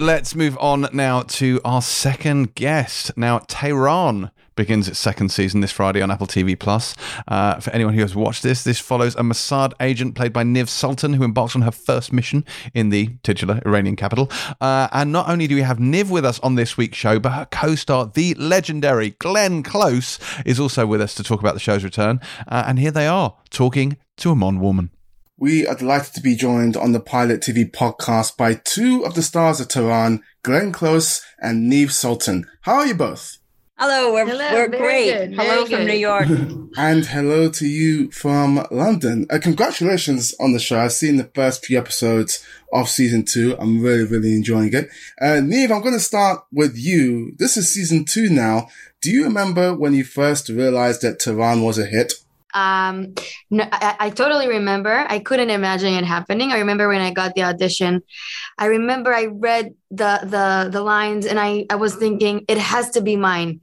Let's move on now to our second guest. Now, Tehran begins its second season this Friday on Apple TV Plus. Uh, for anyone who has watched this, this follows a Mossad agent played by Niv Sultan, who embarks on her first mission in the titular Iranian capital. Uh, and not only do we have Niv with us on this week's show, but her co-star, the legendary Glenn Close, is also with us to talk about the show's return. Uh, and here they are talking to a Mon woman. We are delighted to be joined on the Pilot TV podcast by two of the stars of Tehran, Glenn Close and Niv Sultan. How are you both? Hello, we're, Hello, we're great. good, Hello very from New. York. And hello to you from London. Uh, congratulations on the show. I've seen the first few episodes of season two. I'm really, really enjoying it. Uh, Niv, I'm going to start with you. This is season two now. Do you remember when you first realized that Tehran was a hit? Um, no, I, I totally remember. I couldn't imagine it happening. I remember when I got the audition. I remember I read the the the lines and I I was thinking it has to be mine.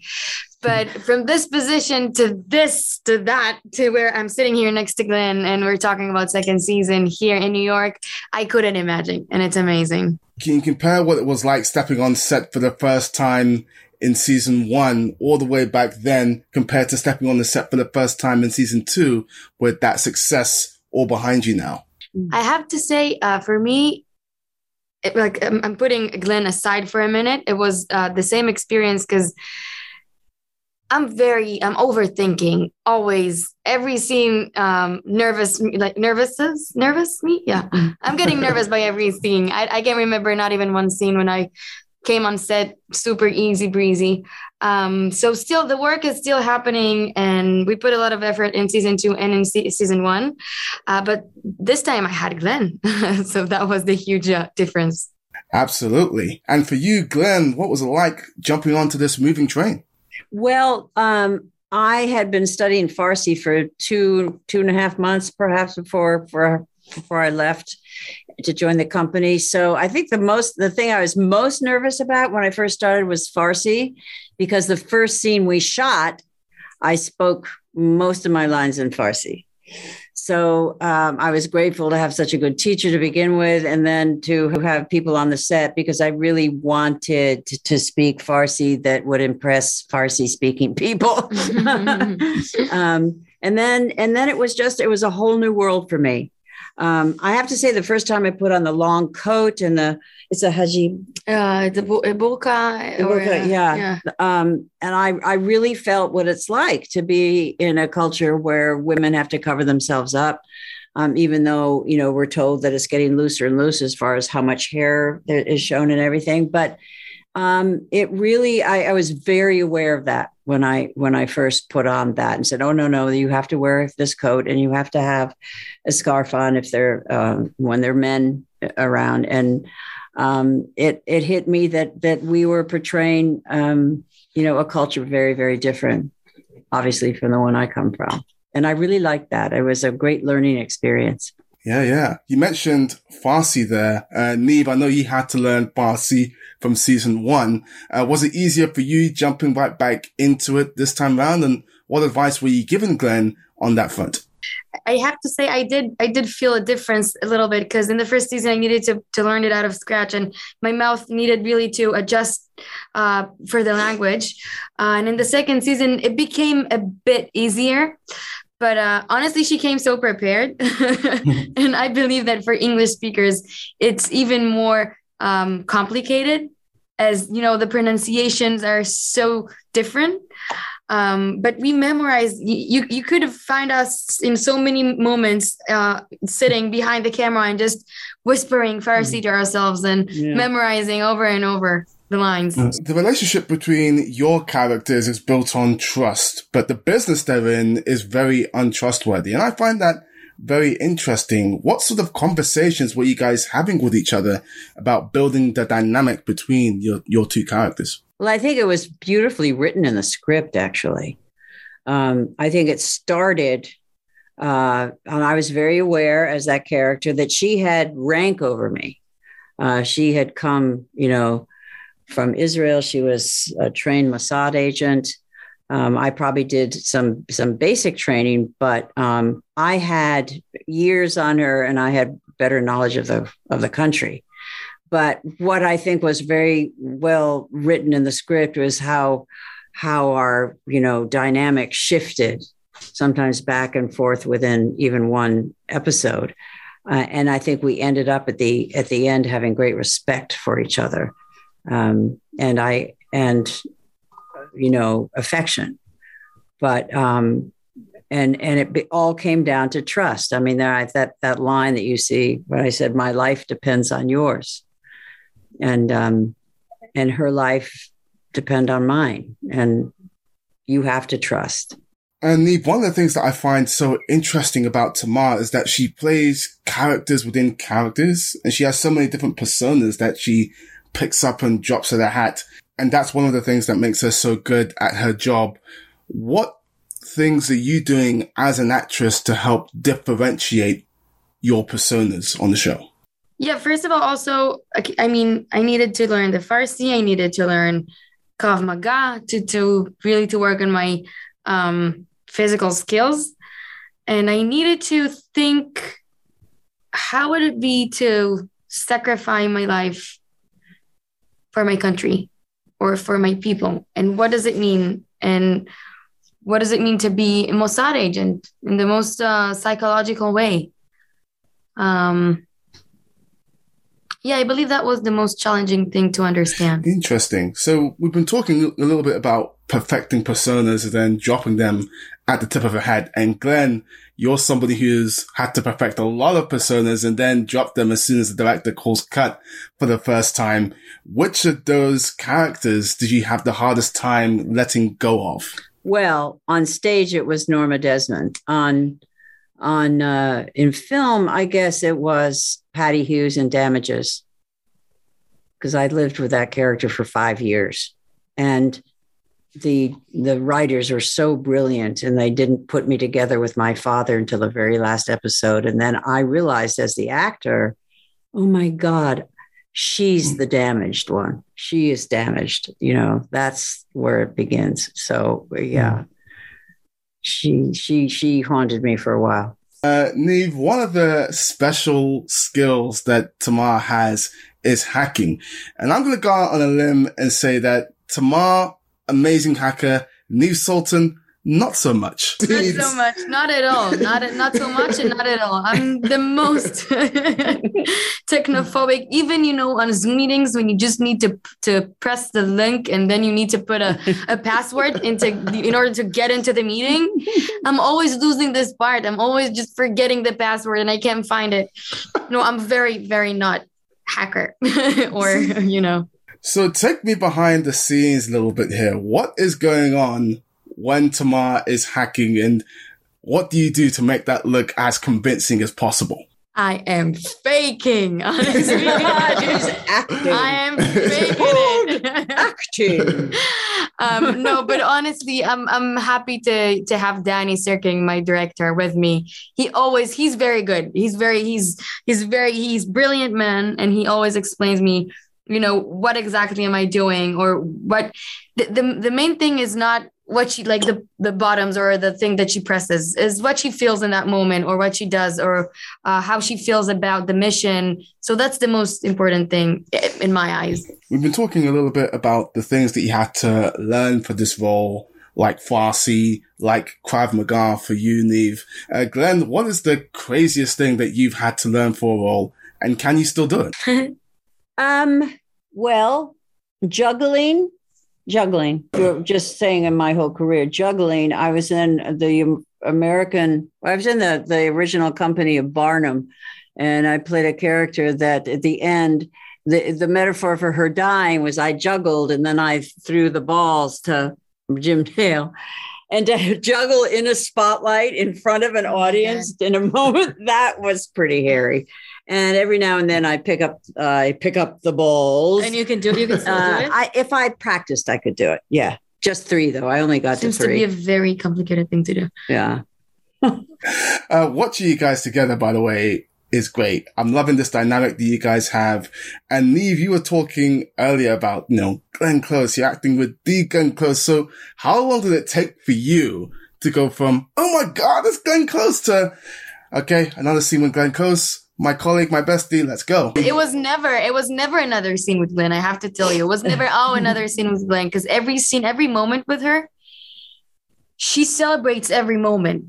But from this position to this to that to where I'm sitting here next to Glenn and we're talking about second season here in New York, I couldn't imagine, and it's amazing. Can you compare what it was like stepping on set for the first time in season one all the way back then compared to stepping on the set for the first time in season two with that success all behind you now? I have to say, uh, for me, it, like I'm, I'm putting Glenn aside for a minute. It was uh, the same experience because I'm very I'm overthinking always every scene. Um, nervous, like nervous, nervous me. Yeah, I'm getting nervous by every scene. I, I can't remember not even one scene when I came on set super easy breezy. Um, so still the work is still happening and we put a lot of effort in season two and in se- season one. Uh, but this time I had Glenn. so that was the huge uh, difference. Absolutely. And for you, Glenn, what was it like jumping onto this moving train? Well, um, I had been studying Farsi for two two and a half months, perhaps before for before I left to join the company. So I think the most the thing I was most nervous about when I first started was Farsi, because the first scene we shot, I spoke most of my lines in Farsi. So um, I was grateful to have such a good teacher to begin with, and then to have people on the set because I really wanted to, to speak Farsi that would impress Farsi speaking people. um, and then and then it was just it was a whole new world for me. Um, I have to say, the first time I put on the long coat and the it's a haji, uh, the burqa, or, uh, yeah, yeah. Um, and I I really felt what it's like to be in a culture where women have to cover themselves up. Um, even though you know we're told that it's getting looser and looser as far as how much hair is shown and everything, but um, it really I, I, was very aware of that when I when I first put on that and said, "Oh no, no, you have to wear this coat and you have to have a scarf on if they're um, when they're men around." And um, it it hit me that that we were portraying um, you know a culture very very different, obviously from the one I come from, and I really liked that. It was a great learning experience. Yeah, yeah. You mentioned Farsi there. Uh, Niv, I know you had to learn Farsi from season one. Uh, was it easier for you jumping right back into it this time around? And what advice were you giving Glenn on that front? I have to say I did I did feel a difference a little bit because in the first season I needed to to learn it out of scratch and my mouth needed really to adjust uh, for the language. Uh, and in the second season it became a bit easier but uh, honestly she came so prepared. And i believe that for english speakers it's even more um, complicated as you know the pronunciations are so different. Um, but we memorized you you could have find us in so many moments uh, sitting behind the camera and just whispering farsi to ourselves and yeah. memorizing over and over the lines. The relationship between your characters is built on trust, but the business they're in is very untrustworthy. And I find that very interesting. What sort of conversations were you guys having with each other about building the dynamic between your, your two characters? Well, I think it was beautifully written in the script, actually. Um, I think it started, uh, and I was very aware as that character that she had rank over me. Uh, she had come, you know, from Israel. She was a trained Mossad agent. Um, I probably did some some basic training, but um, I had years on her, and I had better knowledge of the of the country. But what I think was very well written in the script was how how our you know dynamic shifted, sometimes back and forth within even one episode. Uh, and I think we ended up at the at the end having great respect for each other um, and I and you know affection, but um, and and it be, all came down to trust. I mean, there that that line that you see when I said, "My life depends on yours," and um, and her life depend on mine, and you have to trust. And one of the things that I find so interesting about Tamar is that she plays characters within characters, and she has so many different personas that she picks up and drops her the hat. And that's one of the things that makes her so good at her job. What things are you doing as an actress to help differentiate your personas on the show? Yeah, first of all, also, I mean, I needed to learn the Farsi. I needed to learn Krav Maga to, to really to work on my um, physical skills. And I needed to think, how would it be to sacrifice my life for my country or for my people and what does it mean and what does it mean to be a Mossad agent in the most uh, psychological way um, Yeah, I believe that was the most challenging thing to understand. Interesting. So we've been talking a little bit about perfecting personas and then dropping them at the tip of your head. And Glenn, you're somebody who's had to perfect a lot of personas and then drop them as soon as the director calls cut for the first time. Which of those characters did you have the hardest time letting go of? Well, on stage it was Norma Desmond. On on uh, in film, I guess it was Patty Hewes in Damages because I lived with that character for five years, and the the writers were so brilliant, and they didn't put me together with my father until the very last episode, and then I realized as the actor, oh my god, she's the damaged one. She is damaged. You know, that's where it begins. So yeah she she she haunted me for a while. Uh, Neve, one of the special skills that Tamar has is hacking, and I'm going to go out on a limb and say that Tamar, amazing hacker, Niv Sultan, not so much. Not so much. Not at all. Not not so much, and not at all. I'm the most technophobic. Even you know on Zoom meetings when you just need to to press the link and then you need to put a, a password into in order to get into the meeting. I'm always losing this part. I'm always just forgetting the password and I can't find it. No, I'm very very not hacker or you know. So take me behind the scenes a little bit here. What is going on when Tamar is hacking and what do you do to make that look as convincing as possible? I am faking, honestly. acting. I am faking it. acting. um, no, but honestly, I'm I'm happy to to have Danny Syrkin, my director, with me. He always he's very good. He's very he's he's very he's brilliant man, and he always explains me, you know, what exactly am I doing or what. The the, the main thing is not what she like the the bottoms or the thing that she presses is what she feels in that moment or what she does or uh, how she feels about the mission so that's the most important thing in my eyes we've been talking a little bit about the things that you had to learn for this role like Farsi, like Krav Maga for you, Niv. Uh, Glenn, what is the craziest thing that you've had to learn for a role, and can you still do it? um, well, juggling juggling. You're just saying in my whole career, juggling. I was in the American, I was in the, the original company of Barnum, and I played a character that at the end, the, the metaphor for her dying was I juggled and then I threw the balls to Jim Dale. And to juggle in a spotlight in front of an oh audience in a moment, that was pretty hairy and every now and then I pick up uh, I pick up the balls. And you can do you can still uh, do it. I, if I practiced, I could do it. Yeah, just three though. I only got Seems to three. Seems to be a very complicated thing to do. Yeah. uh, watching you guys together, by the way, is great. I'm loving this dynamic that you guys have. And Niv, you were talking earlier about, you know, Glenn Close, you're acting with the Glenn Close. So how long did it take for you to go from, oh my God, it's Glenn Close to, okay, another scene with Glenn Close my colleague, my bestie, let's go. It was never, it was never another scene with Glenn. I have to tell you, it was never, oh, another scene with Glenn. Because every scene, every moment with her, she celebrates every moment.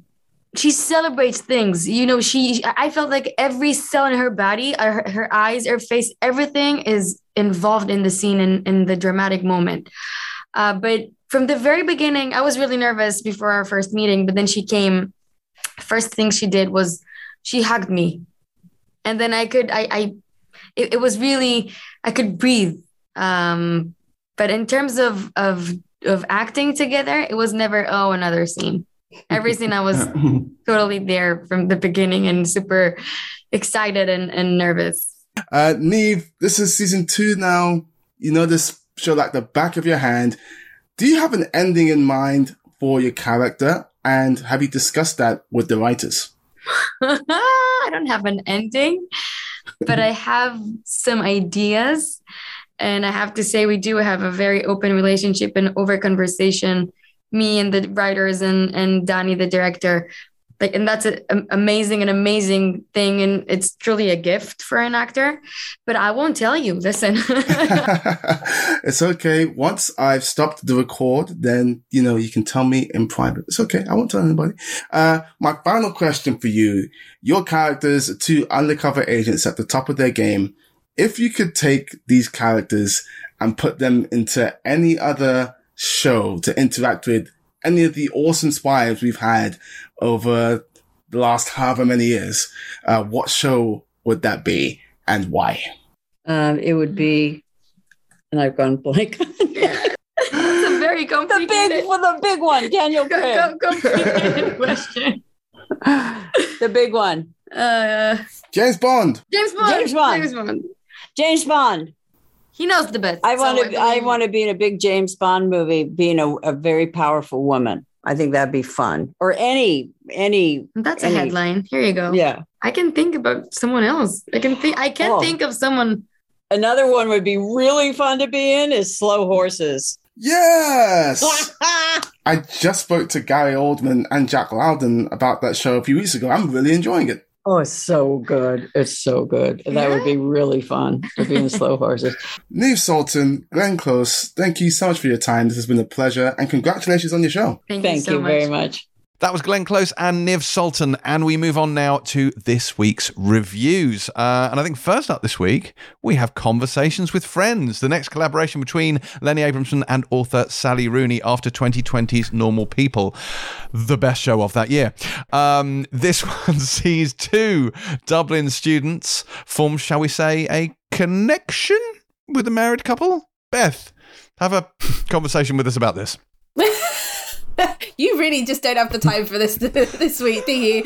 She celebrates things. You know, she, I felt like every cell in her body, her, her eyes, her face, everything is involved in the scene and in, in the dramatic moment. Uh, but from the very beginning, I was really nervous before our first meeting, but then she came. First thing she did was she hugged me and then I could I I it, it was really I could breathe. Um, but in terms of of of acting together, it was never oh another scene. Every scene I was totally there from the beginning and super excited and, and nervous. Uh, Niv, this is season two now. You know this show like the back of your hand. Do you have an ending in mind for your character? And have you discussed that with the writers? I don't have an ending, but I have some ideas. And I have to say, we do have a very open relationship and over conversation, me and the writers and, and Danny, the director, like and that's an amazing and amazing thing and it's truly a gift for an actor. But i won't tell you listen. It's okay. Once i've stopped the record then you know you can tell me in private. It's okay. I won't tell anybody. Uh, my final question for you. Your characters two undercover agents at the top of their game. If you could take these characters and put them into any other show to interact with any of the awesome spies we've had over the last however many years, uh, what show would that be and why? Um, it would be, and I've gone blank. it's a very complicated. The big, well, the big one, Daniel Craig. complicated question. the big one. Uh, James Bond. James Bond. James Bond. James Bond. James Bond. He knows the best. I want so to. I, want to be in a big James Bond movie, being a, a very powerful woman. I think that'd be fun. Or any any. That's any, a headline. Here you go. Yeah. I can think about someone else. I can think. I can't Oh. think of someone. Another one would be really fun to be in is Slow Horses. Yes. I just spoke to Gary Oldman and Jack Lowden about that show a few weeks ago. I'm really enjoying it. Oh, it's so good. It's so good. That would be really fun to be in Slow Horses. Niv Sultan, Glenn Close, thank you so much for your time. This has been a pleasure and congratulations on your show. Thank, Thank you, so you much. very much. That was Glenn Close and Niv Sultan. And we move on now to this week's reviews. Uh, and I think first up this week, we have Conversations with Friends, the next collaboration between Lenny Abrahamson and author Sally Rooney after 2020's Normal People, the best show of that year. Um, this one sees two Dublin students form, shall we say, a connection with a married couple. Beth, have a conversation with us about this. You really just don't have the time for this this week, do you?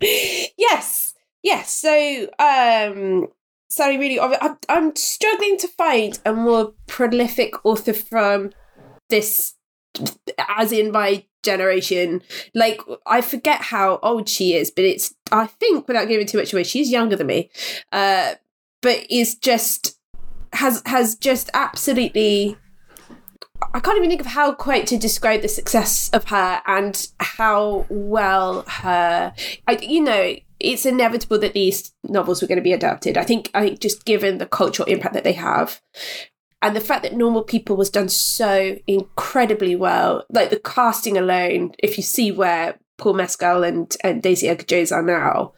yes, yes. So, um, Sally really, I'm, I'm struggling to find a more prolific author from this, as in my generation. Like, I forget how old she is, but it's, I think, without giving too much away, she's younger than me. Uh, but is just has has just absolutely I can't even think of how quite to describe the success of her and how well her. I, you know, it's inevitable that these novels were going to be adapted. I think. I think just given the cultural impact that they have, and the fact that Normal People was done so incredibly well, like the casting alone. If you see where Paul Mescal and and Daisy Edgar Jones are now,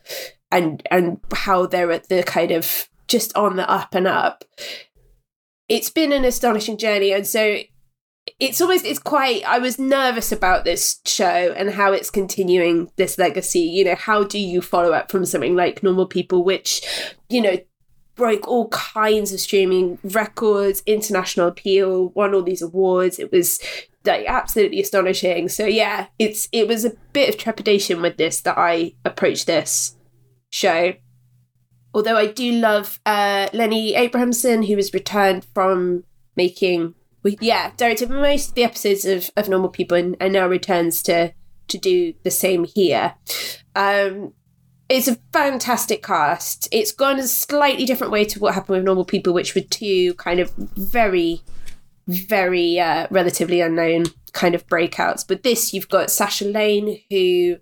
and and how they're at the kind of just on the up and up. It's been an astonishing journey, and so it's almost it's quite i was nervous about this show and how it's continuing this legacy. You know how do you follow up from something like normal people which you know broke all kinds of streaming records international appeal won all these awards. It was like absolutely astonishing. So yeah it's it was a bit of trepidation with this that i approached this show. Although i do love uh lenny abrahamson who has returned from making we, yeah, directed most of the episodes of, of Normal People and, and now returns to to do the same here. Um, it's a fantastic cast. It's gone a slightly different way to what happened with Normal People, which were two kind of very, very uh, relatively unknown kind of breakouts. But this, you've got Sasha Lane, who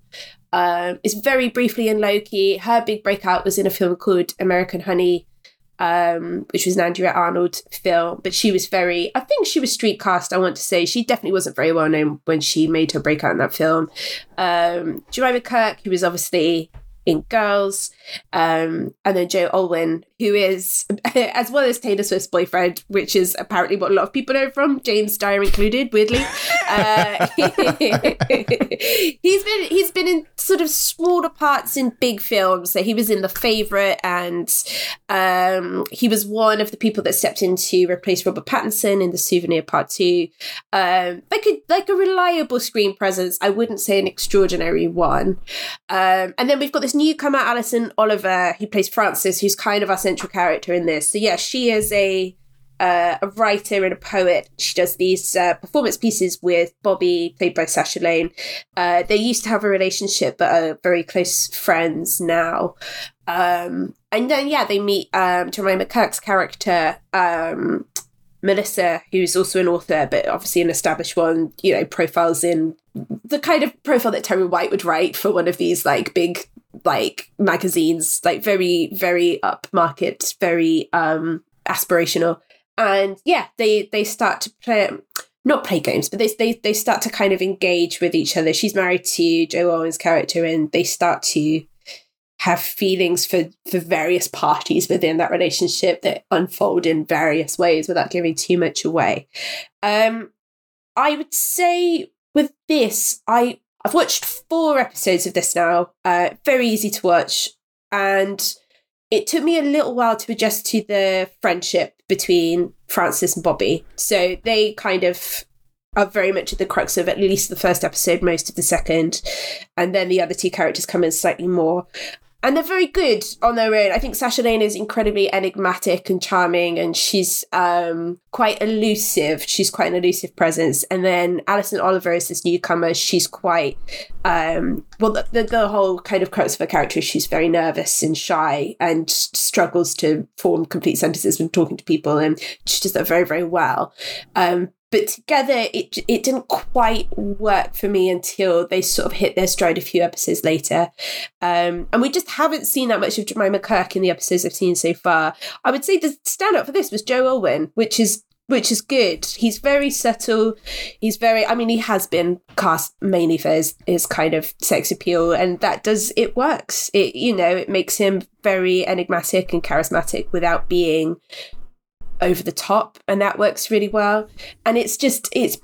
um, is very briefly in Loki. Her big breakout was in a film called American Honey um, which was an Andrea Arnold film. But she was very, I think she was street cast, I want to say. She definitely wasn't very well known when she made her breakout in that film. Um, Jemima Kirk, who was obviously in Girls, um, and then Joe Alwyn, who is, as well as Taylor Swift's boyfriend, which is apparently what a lot of people know from, James Dyer included, weirdly. Uh, he's been he's been in sort of smaller parts in big films. So he was in The Favourite, and um, he was one of the people that stepped in to replace Robert Pattinson in The Souvenir Part Two. Um, like a like a reliable screen presence. I wouldn't say an extraordinary one. Um, and then we've got this newcomer, Alison Oliver, who plays Frances, who's kind of our central character in this. So yeah, she is a uh, a writer and a poet. She does these uh, performance pieces with Bobby, played by Sasha Lane. Uh, they used to have a relationship, but are very close friends now. Um, and then yeah, they meet um, Jemima character. Um, Melissa, who's also an author, but obviously an established one, you know, profiles in the kind of profile that Terry White would write for one of these like big like magazines, like very, very upmarket, very um aspirational. And yeah, they they start to play not play games, but they they they start to kind of engage with each other. She's married to Joe Alwyn's character and they start to have feelings for for various parties within that relationship that unfold in various ways without giving too much away. Um, I would say with this, I I've watched four episodes of this now. Uh, very easy to watch, and it took me a little while to adjust to the friendship between Francis and Bobby. So they kind of are very much at the crux of at least the first episode, most of the second, and then the other two characters come in slightly more. And they're very good on their own. I think Sasha Lane is incredibly enigmatic and charming, and she's um, quite elusive. She's quite an elusive presence. And then Alison Oliver is this newcomer. She's quite um, well. The, the, the whole kind of crux of her character is she's very nervous and shy and struggles to form complete sentences when talking to people, and she does that very very well. Um, but together it it didn't quite work for me until they sort of hit their stride a few episodes later. Um, and we just haven't seen that much of Jemima Kirk in the episodes I've seen so far. I would say the standout for this was Joe Alwyn which is which is good. He's very subtle. He's very I mean he has been cast mainly for his, his kind of sex appeal and that does it works. It you know it makes him very enigmatic and charismatic without being over the top and that works really well. And it's just it's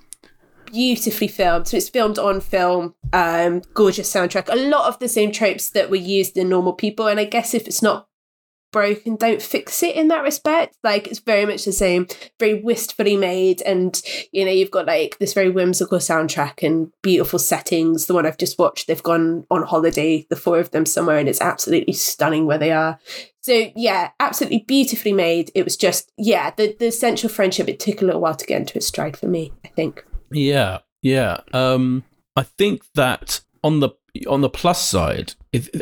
beautifully filmed. So it's filmed on film um gorgeous soundtrack. A lot of the same tropes that were used in normal people and i guess if it's not broken don't fix it in that respect. Like it's very much the same. Very wistfully made and you know you've got like this very whimsical soundtrack and beautiful settings. The one i've just watched they've gone on holiday the four of them somewhere and it's absolutely stunning where they are. So yeah absolutely beautifully made. It was just yeah the the essential friendship it took a little while to get into its stride for me i think. Yeah yeah. Um i think that on the on the plus side,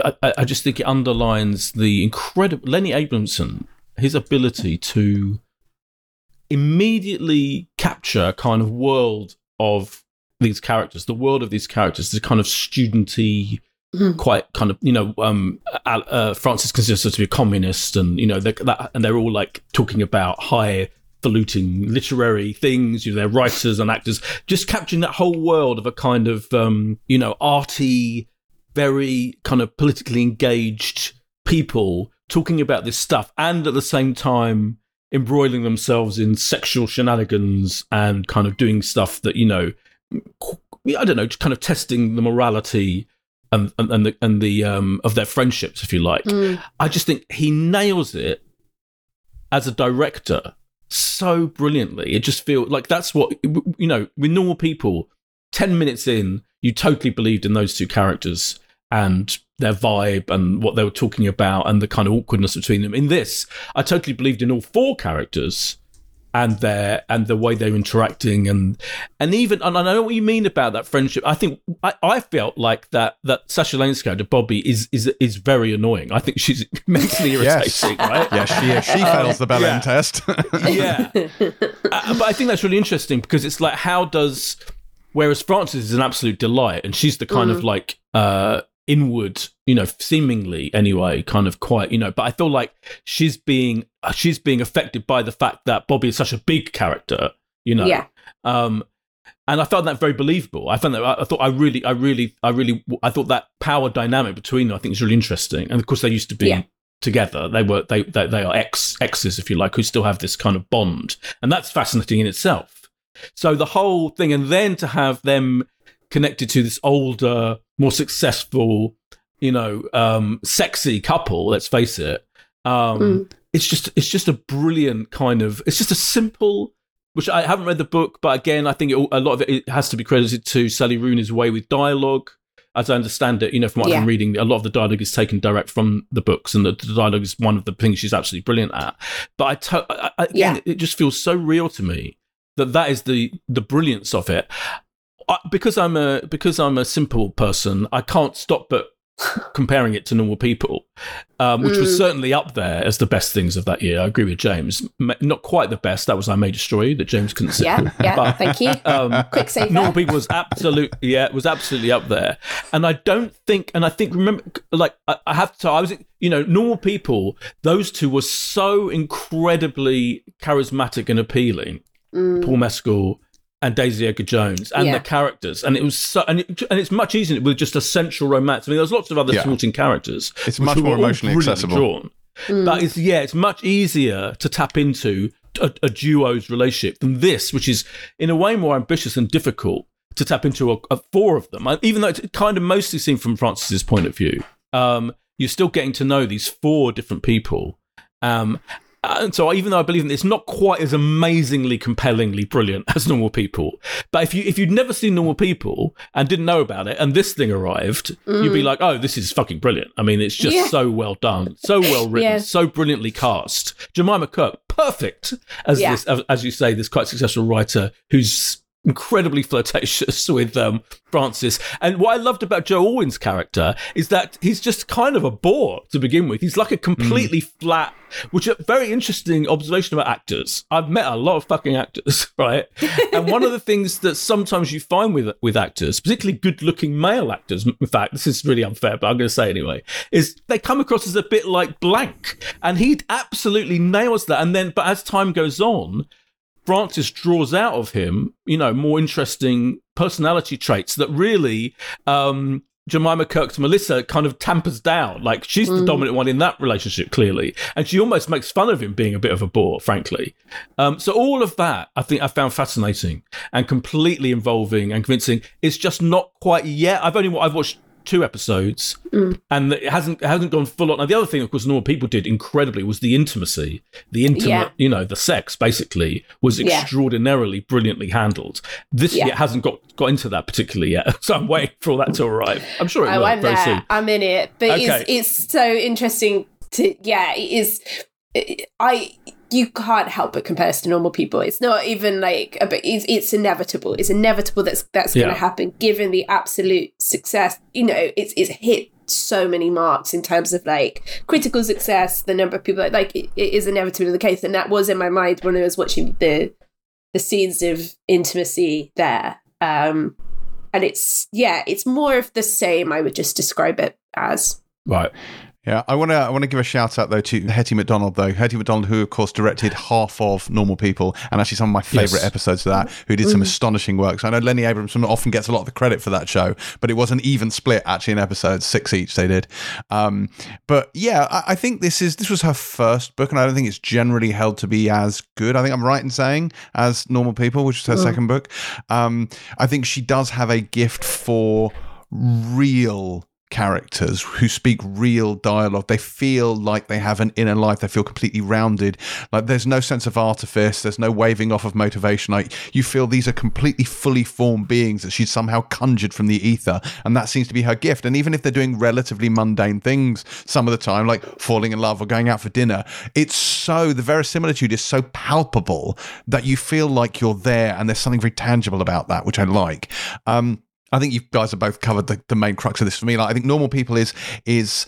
I, I, just think it underlines the incredible Lenny Abrahamson, his ability to immediately capture a kind of world of these characters, the world of these characters, the kind of studenty, mm. quite kind of you know, um, uh, Francis considers her to be a communist, and you know, that, and they're all like talking about high faluting literary things. You know, they're writers and actors, just capturing that whole world of a kind of um, you know arty, very kind of politically engaged people talking about this stuff, and at the same time embroiling themselves in sexual shenanigans and kind of doing stuff that you know. I don't know, just kind of testing the morality and and, and the and the um of their friendships, if you like. Mm. I just think he nails it as a director so brilliantly. It just feels like that's what you know. With normal people, ten minutes in, you totally believed in those two characters and their vibe and what they were talking about and the kind of awkwardness between them. In this, I totally believed in all four characters and their and the way they're interacting and and even and I know what you mean about that friendship. I think I, I felt like that that Sasha Lane's character Bobby is is is very annoying. I think she's mentally irritating, yes. right? Yeah, she she um, fails the Belen yeah. test. yeah, uh, but I think that's really interesting because it's like how does whereas Frances is an absolute delight and she's the kind mm. of like uh inward, you know, seemingly anyway, kind of quiet, you know. But I feel like she's being she's being affected by the fact that Bobby is such a big character, you know. Yeah. Um, and I found that very believable. I found that I thought I really, I really, I really, I thought that power dynamic between them I think is really interesting. And of course, they used to be. Yeah. Together, they were they, they they are ex exes, if you like, who still have this kind of bond, and that's fascinating in itself. So the whole thing, and then to have them connected to this older, more successful, you know, um, sexy couple. Let's face it. Um, mm. It's just it's just a brilliant kind of. It's just a simple. Which I haven't read the book, but again, I think it, a lot of it, it, has to be credited to Sally Rooney's way with dialogue. As I understand it, you know, from what yeah. I'm reading, a lot of the dialogue is taken direct from the books, and the, the dialogue is one of the things she's absolutely brilliant at. But I, to, I, I again, yeah. it just feels so real to me that that is the the brilliance of it because I'm a because I'm a simple person, I can't stop but comparing it to normal people, um, which mm. was certainly up there as the best things of that year. I agree with James. Not quite the best. That was I May Destroy You that James couldn't see. Yeah, yeah. But, thank you. Um, Quick save. Normal people was absolutely yeah, it was absolutely up there. And I don't think, and I think remember, like I, I have to. I was, you know, normal people. Those two were so incredibly charismatic and appealing. Mm. Paul Mescal and Daisy Edgar Jones and yeah. the characters, and it was so, and, it, and it's much easier with just a central romance. I mean, there's lots of other yeah. supporting characters. It's much more emotionally accessible. Drawn, mm. But it's yeah, it's much easier to tap into a, a, duo's relationship than this, which is in a way more ambitious and difficult to tap into a, a four of them. Even though it's kind of mostly seen from Francis's point of view, um, you're still getting to know these four different people. Um, and so even though I believe that it's not quite as amazingly compellingly brilliant as normal people, but if you if you'd never seen normal people and didn't know about it and this thing arrived, mm. you'd be mm. like, oh, this is fucking brilliant. I mean, it's just yeah. so well done, so well written, yeah. so brilliantly cast. Jemima Kirk, perfect as yeah. this as you say, this quite successful writer who's incredibly flirtatious with um, Frances. And what I loved about Joe Alwyn's character is that he's just kind of a bore to begin with. He's like a completely mm. flat, which is a very interesting observation about actors. I've met a lot of fucking actors, right? and one of the things that sometimes you find with with actors, particularly good-looking male actors, in fact, this is really unfair, but I'm going to say anyway, is they come across as a bit like blank, and he absolutely nails that. And then, but as time goes on, Frances draws out of him, you know, more interesting personality traits that really um, Jemima Kirk's Melissa kind of tampers down. Like she's the mm. dominant one in that relationship, clearly, and she almost makes fun of him being a bit of a bore, frankly. Um, so all of that, I think, I found fascinating and completely involving and convincing. It's just not quite yet. I've only I've watched two episodes, mm. and it hasn't it hasn't gone full on. Now the other thing, of course, normal people did incredibly was the intimacy, the intimate, yeah. you know, the sex basically was extraordinarily yeah. brilliantly handled. This yeah. hasn't got got into that particularly yet, so I'm waiting for all that to arrive. I'm sure it oh, will I'm very there. soon. I'm in it, but okay. it's it's so interesting to yeah, it is. I you can't help but compare us to normal people. It's not even like, but it's, it's inevitable. It's inevitable that's that's going to happen given the absolute success. You know, it's it's hit so many marks in terms of like critical success, the number of people like, like it, it is inevitably the case, and that was in my mind when I was watching the the scenes of intimacy there. Um, and it's yeah, it's more of the same. I would just describe it as right. Yeah, I want to I want to give a shout out though to Hetty McDonald though Hetty McDonald who of course directed half of Normal People and actually some of my favourite yes. episodes of that who did some mm. astonishing work. So I know Lenny Abrahamson often gets a lot of the credit for that show, but it was an even split actually in episodes six each they did. Um, but yeah, I, I, think this is this was her first book and I don't think it's generally held to be as good. I think I'm right in saying as Normal People, which is her mm. second book. Um, I think she does have a gift for real characters who speak real dialogue. They feel like they have an inner life. They feel completely rounded. Like there's no sense of artifice. There's no waving off of motivation. Like you feel these are completely fully formed beings that she's somehow conjured from the ether. And that seems to be her gift. And even if they're doing relatively mundane things some of the time, like falling in love or going out for dinner, it's so, the verisimilitude is so palpable that you feel like you're there and there's something very tangible about that, which I like. Um, I think you guys have both covered the, the main crux of this for me. Like I think normal people is is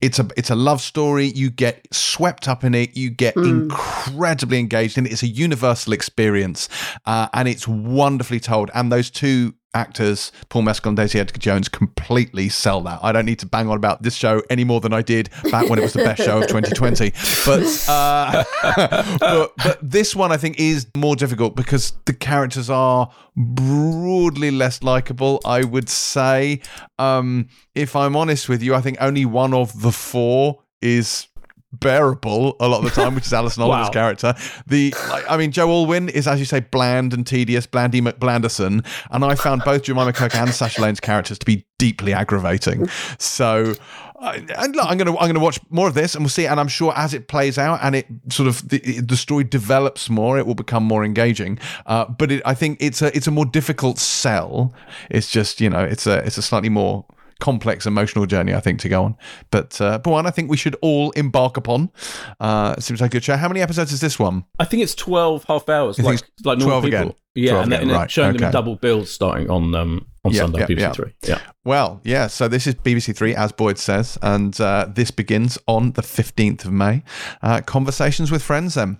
it's a it's a love story. You get swept up in it. You get mm. incredibly engaged in it. It's a universal experience, uh, and it's wonderfully told. And those two actors, Paul Mescal and Daisy Edgar Jones, completely sell that. I don't need to bang on about this show any more than I did back when it was the best show of 2020. But, uh, but, but this one I think is more difficult because the characters are broadly less likable. I would say, um, if I'm honest with you, I think only one of the four is bearable a lot of the time, which is Alison Oliver's wow. character. The like, I mean, Joe Alwyn is, as you say, bland and tedious, Blandy McBlanderson, and I found both Jemima Kirk and Sasha Lane's characters to be deeply aggravating. So. and look, I'm gonna I'm gonna watch more of this, and we'll see. And I'm sure as it plays out and it sort of the, the story develops more, it will become more engaging. Uh, but it, I think it's a it's a more difficult sell. It's just you know it's a it's a slightly more complex emotional journey, I think, to go on. But uh, but one I think we should all embark upon. Uh, seems like a good show. How many episodes is this one? I think it's 12 half hours, like, like normal 12 people. Again. Yeah, and, again, and right. showing okay. them in double bills starting on um, on yep, Sunday, yep, BBC yep. Three. Yeah. Well, yeah. So this is BBC Three, as Boyd says, and uh, this begins on the 15th of May. Uh, conversations with friends, then.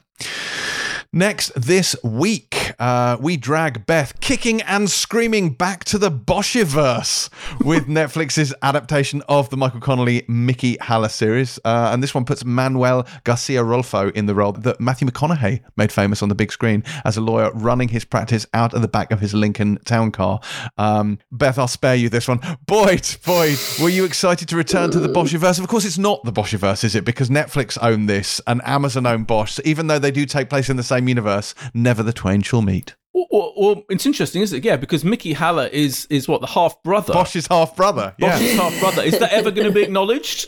Next, this week, uh, we drag Beth kicking and screaming back to the Boschiverse with Netflix's adaptation of the Michael Connelly Mickey Haller series. Uh, and this one puts Manuel Garcia Rulfo in the role that Matthew McConaughey made famous on the big screen as a lawyer running his practice out of the back of his Lincoln town car. Um, Beth, I'll spare you this one. Boyd, Boyd, were you excited to return to the Boschiverse? Of course, it's not the Boschiverse, is it? Because Netflix own this and Amazon own Bosch. So even though they do take place in the same universe, never the twain shall meet. Well, well, it's interesting, isn't it? Yeah, because Mickey Haller is is what the half brother. Bosch's half brother. Bosch's yeah. half brother. Is that ever going to be acknowledged?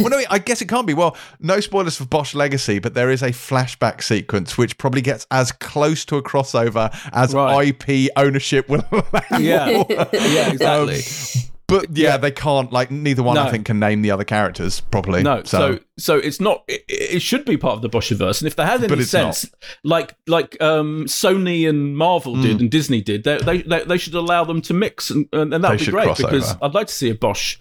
well, no, I guess it can't be. Well, no spoilers for Bosch Legacy, but there is a flashback sequence which probably gets as close to a crossover as right. IP ownership will allow. Yeah, yeah, exactly. Um, but yeah, yeah, they can't. Like neither one, no. I think, can name the other characters properly. No, so so, so it's not. It, it, should be part of the Boschiverse, and if they had any sense, not. like like um, Sony and Marvel mm. did and Disney did, they, they they, they should allow them to mix, and and, and that'd be great because I'd like to see a Bosch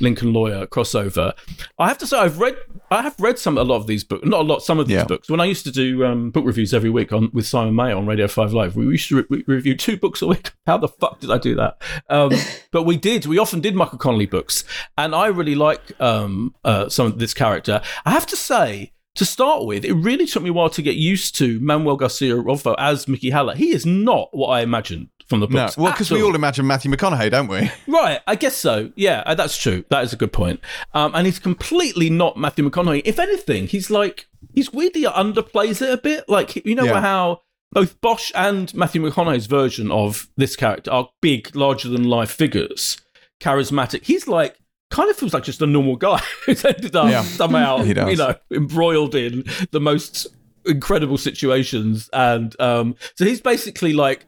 Lincoln Lawyer crossover. I have to say, I've read I have read some a lot of these books, not a lot, some of these yeah. books. When I used to do um, book reviews every week on with Simon Mayo on Radio Five Live, we used to re- review two books a week. How the fuck did I do that? Um, but we did. We often did Michael Connelly books, and I really like um, uh, some of this character. I have to say, to start with, it really took me a while to get used to Manuel Garcia Rulfo as Mickey Haller. He is not what I imagined from the books. No. Well, because we all imagine Matthew McConaughey, don't we? Right, I guess so. Yeah, uh, that's true. That is a good point. Um, and he's completely not Matthew McConaughey. If anything, he's like he's weirdly underplays it a bit. Like you know yeah. how both Bosch and Matthew McConaughey's version of this character are big, larger than life figures charismatic. He's like kind of feels like just a normal guy who's ended up yeah. somehow, you know, embroiled in the most incredible situations. And um, so he's basically like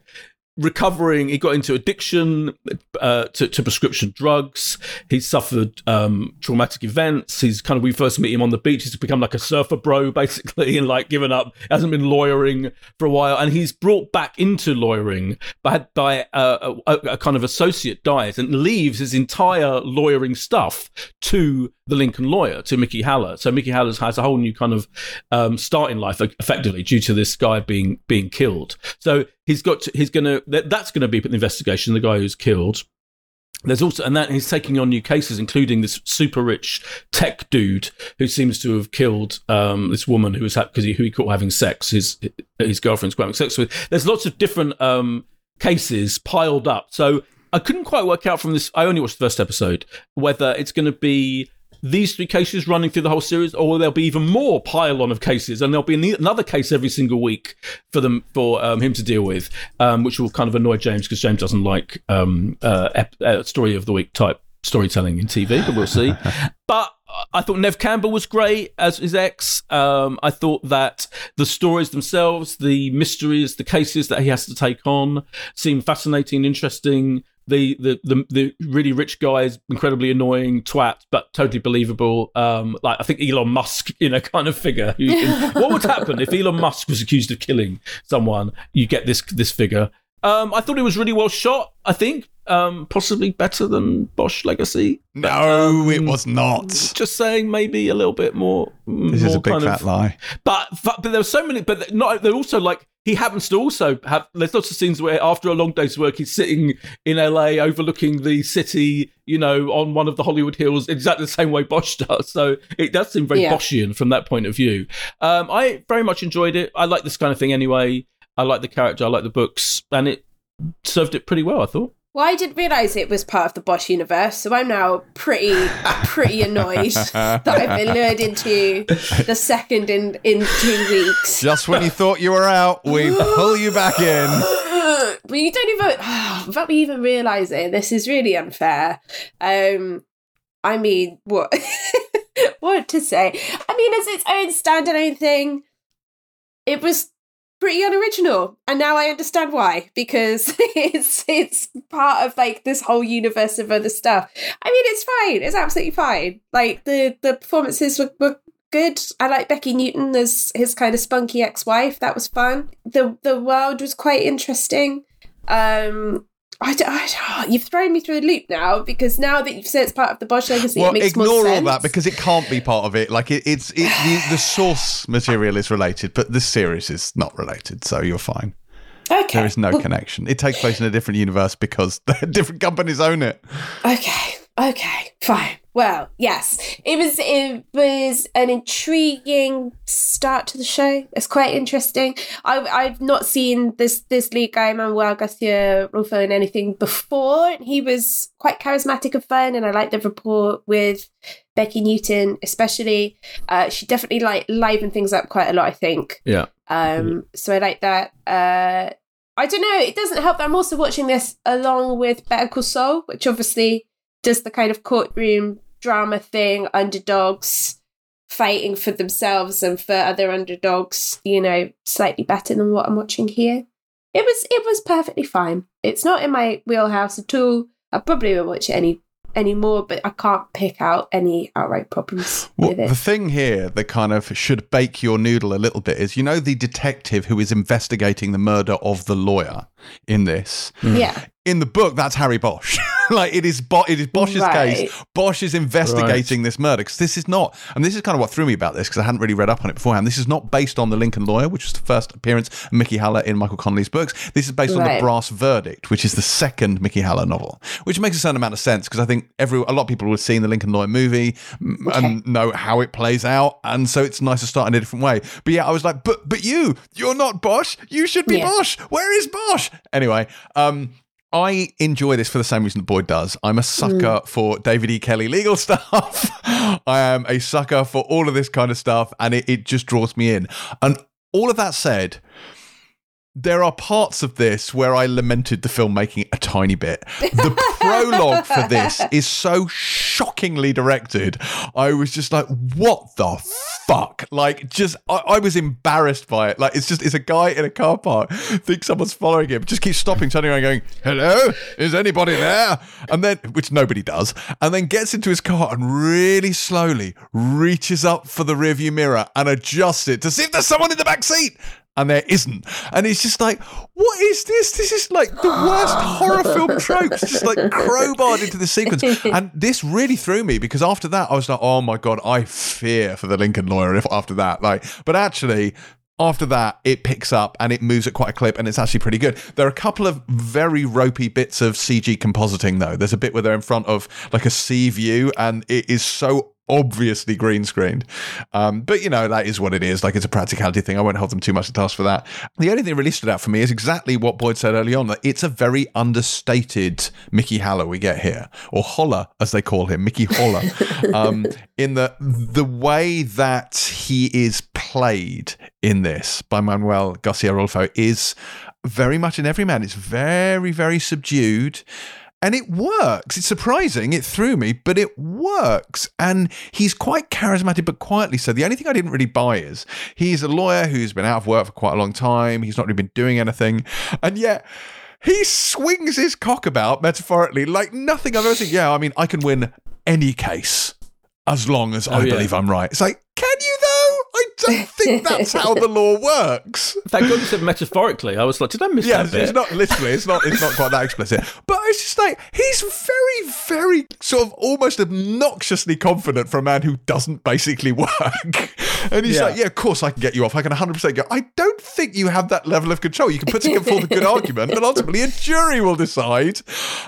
recovering. He got into addiction uh, to, to, prescription drugs. He's suffered um, traumatic events. He's kind of we first meet him on the beach. He's become like a surfer bro basically, and like given up. Hasn't been lawyering for a while, and he's brought back into lawyering, but by a, a, a kind of associate dies and leaves his entire lawyering stuff to the Lincoln lawyer, to Mickey Haller. So Mickey Haller has a whole new kind of um, start in life, effectively, due to this guy being being killed. So he's got to, he's going to that, that's going to be the investigation. The guy who's killed. There's also, and that he's taking on new cases, including this super rich tech dude who seems to have killed um, this woman who was because he who he caught having sex. His his girlfriend's having sex with. There's lots of different um, cases piled up. So I couldn't quite work out from this. I only watched the first episode whether it's going to be these three cases running through the whole series, or there'll be even more pile on of cases, and there'll be another case every single week for them for um, him to deal with, um, which will kind of annoy James because James doesn't like um, uh, ep- uh, story of the week type storytelling in TV, but we'll see. but I thought Neve Campbell was great as his ex. Um, I thought that the stories themselves, the mysteries, the cases that he has to take on seem fascinating, and interesting the the the, the really rich guy is incredibly annoying twat, but totally believable. Um, like I think Elon Musk, you know, kind of figure. what would happen if Elon Musk was accused of killing someone? You get this this figure. Um, I thought it was really well shot. I think um, possibly better than Bosch Legacy. No, um, it was not. Just saying, maybe a little bit more. This more is a big fat of, lie. But, but but there were so many. But not. They're also like he happens to also have. There's lots of scenes where after a long day's work, he's sitting in LA overlooking the city. You know, on one of the Hollywood hills, exactly the same way Bosch does. So it does seem very yeah. Boschian from that point of view. Um, I very much enjoyed it. I like this kind of thing anyway. I like the character. I like the books, and it served it pretty well. I thought. Well, I didn't realise it was part of the Bosch universe, so I'm now pretty, pretty annoyed that I've been lured into the second in in two weeks. Just when you thought you were out, we pull you back in. but you don't even, without me even realising, this is really unfair. Um, I mean, what, what to say? I mean, as its own standalone thing, it was pretty unoriginal. And now i understand why because it's it's part of like this whole universe of other stuff. I mean it's fine. It's absolutely fine. Like the the performances were, were good. I like becky newton as his kind of spunky ex-wife. That was fun. The the world was quite interesting. Um I I don't, you've thrown me through the loop now because now that you've said it's part of the Bosch legacy, well, it makes more sense. ignore all that because it can't be part of it. Like it, it's it, the, the source material is related, but the series is not related, so you're fine. Okay. There is no connection. It takes place in a different universe because different companies own it. Okay. Okay. Fine. Well, yes, it was. It was an intriguing start to the show. It's quite interesting. I, I've not seen this this lead guy Manuel Garcia Rulfo in anything before. He was quite charismatic and fun, and I liked the rapport with Becky Newton, especially. Uh, she definitely like livened things up quite a lot. I think. Yeah. Um. So I like that. Uh. I don't know. It doesn't help that I'm also watching this along with Better Call Saul, which obviously does the kind of courtroom drama thing, underdogs fighting for themselves and for other underdogs, you know, slightly better than what I'm watching here. It was it was perfectly fine. It's not in my wheelhouse at all. I probably won't watch it any anymore, but I can't pick out any outright problems well. The thing here that kind of should bake your noodle a little bit is you know the detective who is investigating the murder of the lawyer in this. Mm. Yeah. In the book, that's Harry Bosch. like it is, Bo- it is Bosch's Right. case. Bosch is investigating this murder because this is not, and this is kind of what threw me about this because I hadn't really read up on it beforehand. This is not based on the Lincoln Lawyer, which was the first appearance of Mickey Haller in Michael Connelly's books. This is based on the Brass Verdict, which is the second Mickey Haller novel, which makes a certain amount of sense because I think every a lot of people will have seen the Lincoln Lawyer movie m- and know how it plays out, and so it's nice to start in a different way. But yeah, I was like, but but you, you're not Bosch. You should be Yeah. Bosch. Where is Bosch? Anyway, um. I enjoy this for the same reason that Boyd does. I'm a sucker for David E. Kelley legal stuff. I am a sucker for all of this kind of stuff, and it, it just draws me in. And all of that said, there are parts of this where I lamented the filmmaking a tiny bit. The prologue for this is so shockingly directed. I was just like, what the fuck? Like, just, I, I was embarrassed by it. Like, it's just, it's a guy in a car park, thinks someone's following him, just keeps stopping, turning around, going, hello, is anybody there? And then, which nobody does, and then gets into his car and really slowly reaches up for the rearview mirror and adjusts it to see if there's someone in the back seat and there isn't. And it's just like, what is this? This is like the worst horror film tropes, just like crowbarred into the sequence. And this really threw me because after that, I was like, oh my God, I fear for the Lincoln lawyer if after that. Like, but actually, after that, it picks up and it moves at quite a clip, and it's actually pretty good. There are a couple of very ropey bits of CG compositing, though. There's a bit where they're in front of like a sea view, and it is so obviously green screened. Um, but you know, that is what it is. Like it's a practicality thing. I won't hold them too much to task for that. The only thing that really stood out for me is exactly what Boyd said early on that it's a very understated Mickey Haller we get here, or Holler as they call him, Mickey Holler. um, in the the way that he is played in this by Manuel Garcia Rulfo is very much in every man. It's very, very subdued. And it works. It's surprising. It threw me, but it works. And he's quite charismatic, but quietly so. The only thing I didn't really buy is he's a lawyer who's been out of work for quite a long time. He's not really been doing anything. And yet, he swings his cock about metaphorically like nothing I've ever seen. Yeah, I mean, I can win any case as long as oh, I yeah. believe I'm right. It's like, can you though? I don't think that's how the law works. Thank God you said metaphorically. I was like, did I miss Yeah, that bit? it's not literally. It's not. It's not quite that explicit. But it's just like he's very, very sort of almost obnoxiously confident for a man who doesn't basically work. And he's Yeah. like, "Yeah, of course I can get you off. I can 100 percent go. I don't think you have that level of control. You can put together forth a good argument, but ultimately a jury will decide."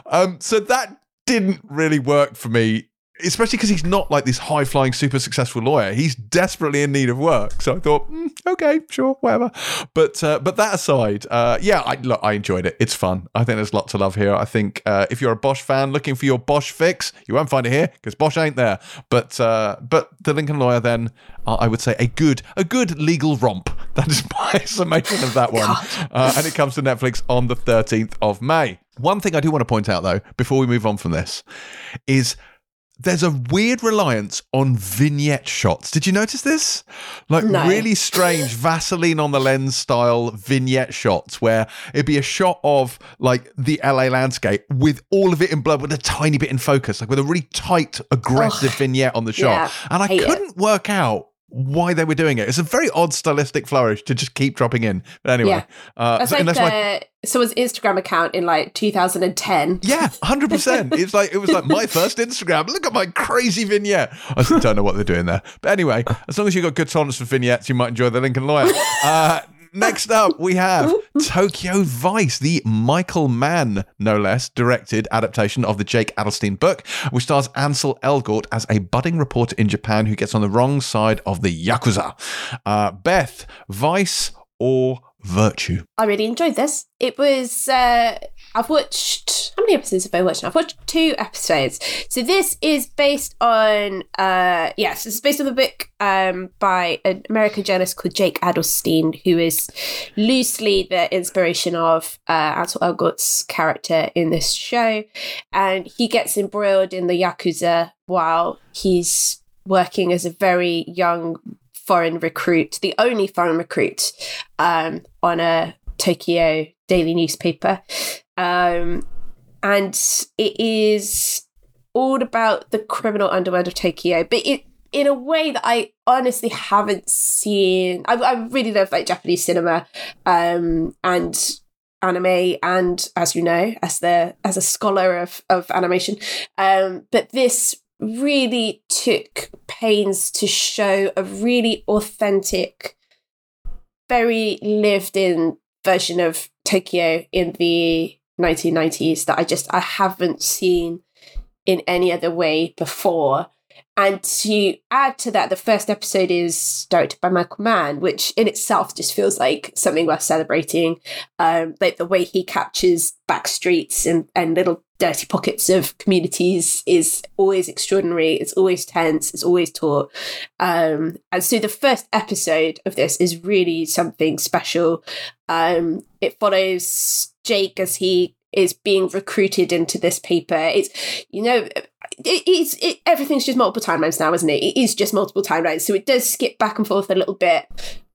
Um, so that didn't really work for me. Especially because he's not like this high flying, super successful lawyer. He's desperately in need of work. So I thought, mm, okay, sure, whatever. But uh, but that aside, uh, yeah, I look, I enjoyed it. It's fun. I think there's lots to love here. I think uh, if you're a Bosch fan looking for your Bosch fix, you won't find it here because Bosch ain't there. But uh, but the Lincoln Lawyer, then uh, I would say a good a good legal romp. That is my summation of that one. Uh, and it comes to Netflix on the 13th of May. One thing I do want to point out though, before we move on from this, is there's a weird reliance on vignette shots. Did you notice this? Like No. really strange Vaseline on the lens style vignette shots where it'd be a shot of like the LA landscape with all of it in blood with a tiny bit in focus, like with a really tight, aggressive vignette on the shot. yeah, and I couldn't work out why they were doing it. It's a very odd stylistic flourish to just keep dropping in. But anyway, yeah. uh, that's so, like that's my... someone's Instagram account in like 2010. Yeah, hundred percent. It's like it was like my first Instagram. Look at my crazy vignette. I don't know what they're doing there, but anyway, as long as you've got good tolerance for vignettes, you might enjoy the Lincoln Lawyer. Uh, Next up, we have Tokyo Vice, the Michael Mann, no less, directed adaptation of the Jake Adelstein book, which stars Ansel Elgort as a budding reporter in Japan who gets on the wrong side of the Yakuza. Uh, Beth, Vice or Virtue? I really enjoyed this. It was, uh, I've watched, how many episodes have I watched? I've watched two episodes. So this is based on, uh, yes, it's based on the book um, by an American journalist called Jake Adelstein, who is loosely the inspiration of uh, Ansel Elgort's character in this show. And he gets embroiled in the Yakuza while he's working as a very young foreign recruit, the only foreign recruit um, on a Tokyo daily newspaper. Um, and it is all about the criminal underworld of Tokyo, but it in a way that I honestly haven't seen. I, I really love like Japanese cinema um, and anime, and as you know, as the as a scholar of of animation, um, but this really took pains to show a really authentic, very lived in version of Tokyo in the 1990s that I just I haven't seen in any other way before. And to add to that, the first episode is directed by Michael Mann, which in itself just feels like something worth celebrating. Um, like the way he captures back streets and, and little dirty pockets of communities is always extraordinary. It's always tense. It's always taut. Um, and so the first episode of this is really something special. Um, it follows Jake as he is being recruited into this paper. It's, you know, it is it, everything's just multiple timelines now, isn't it? It is just multiple timelines, so it does skip back and forth a little bit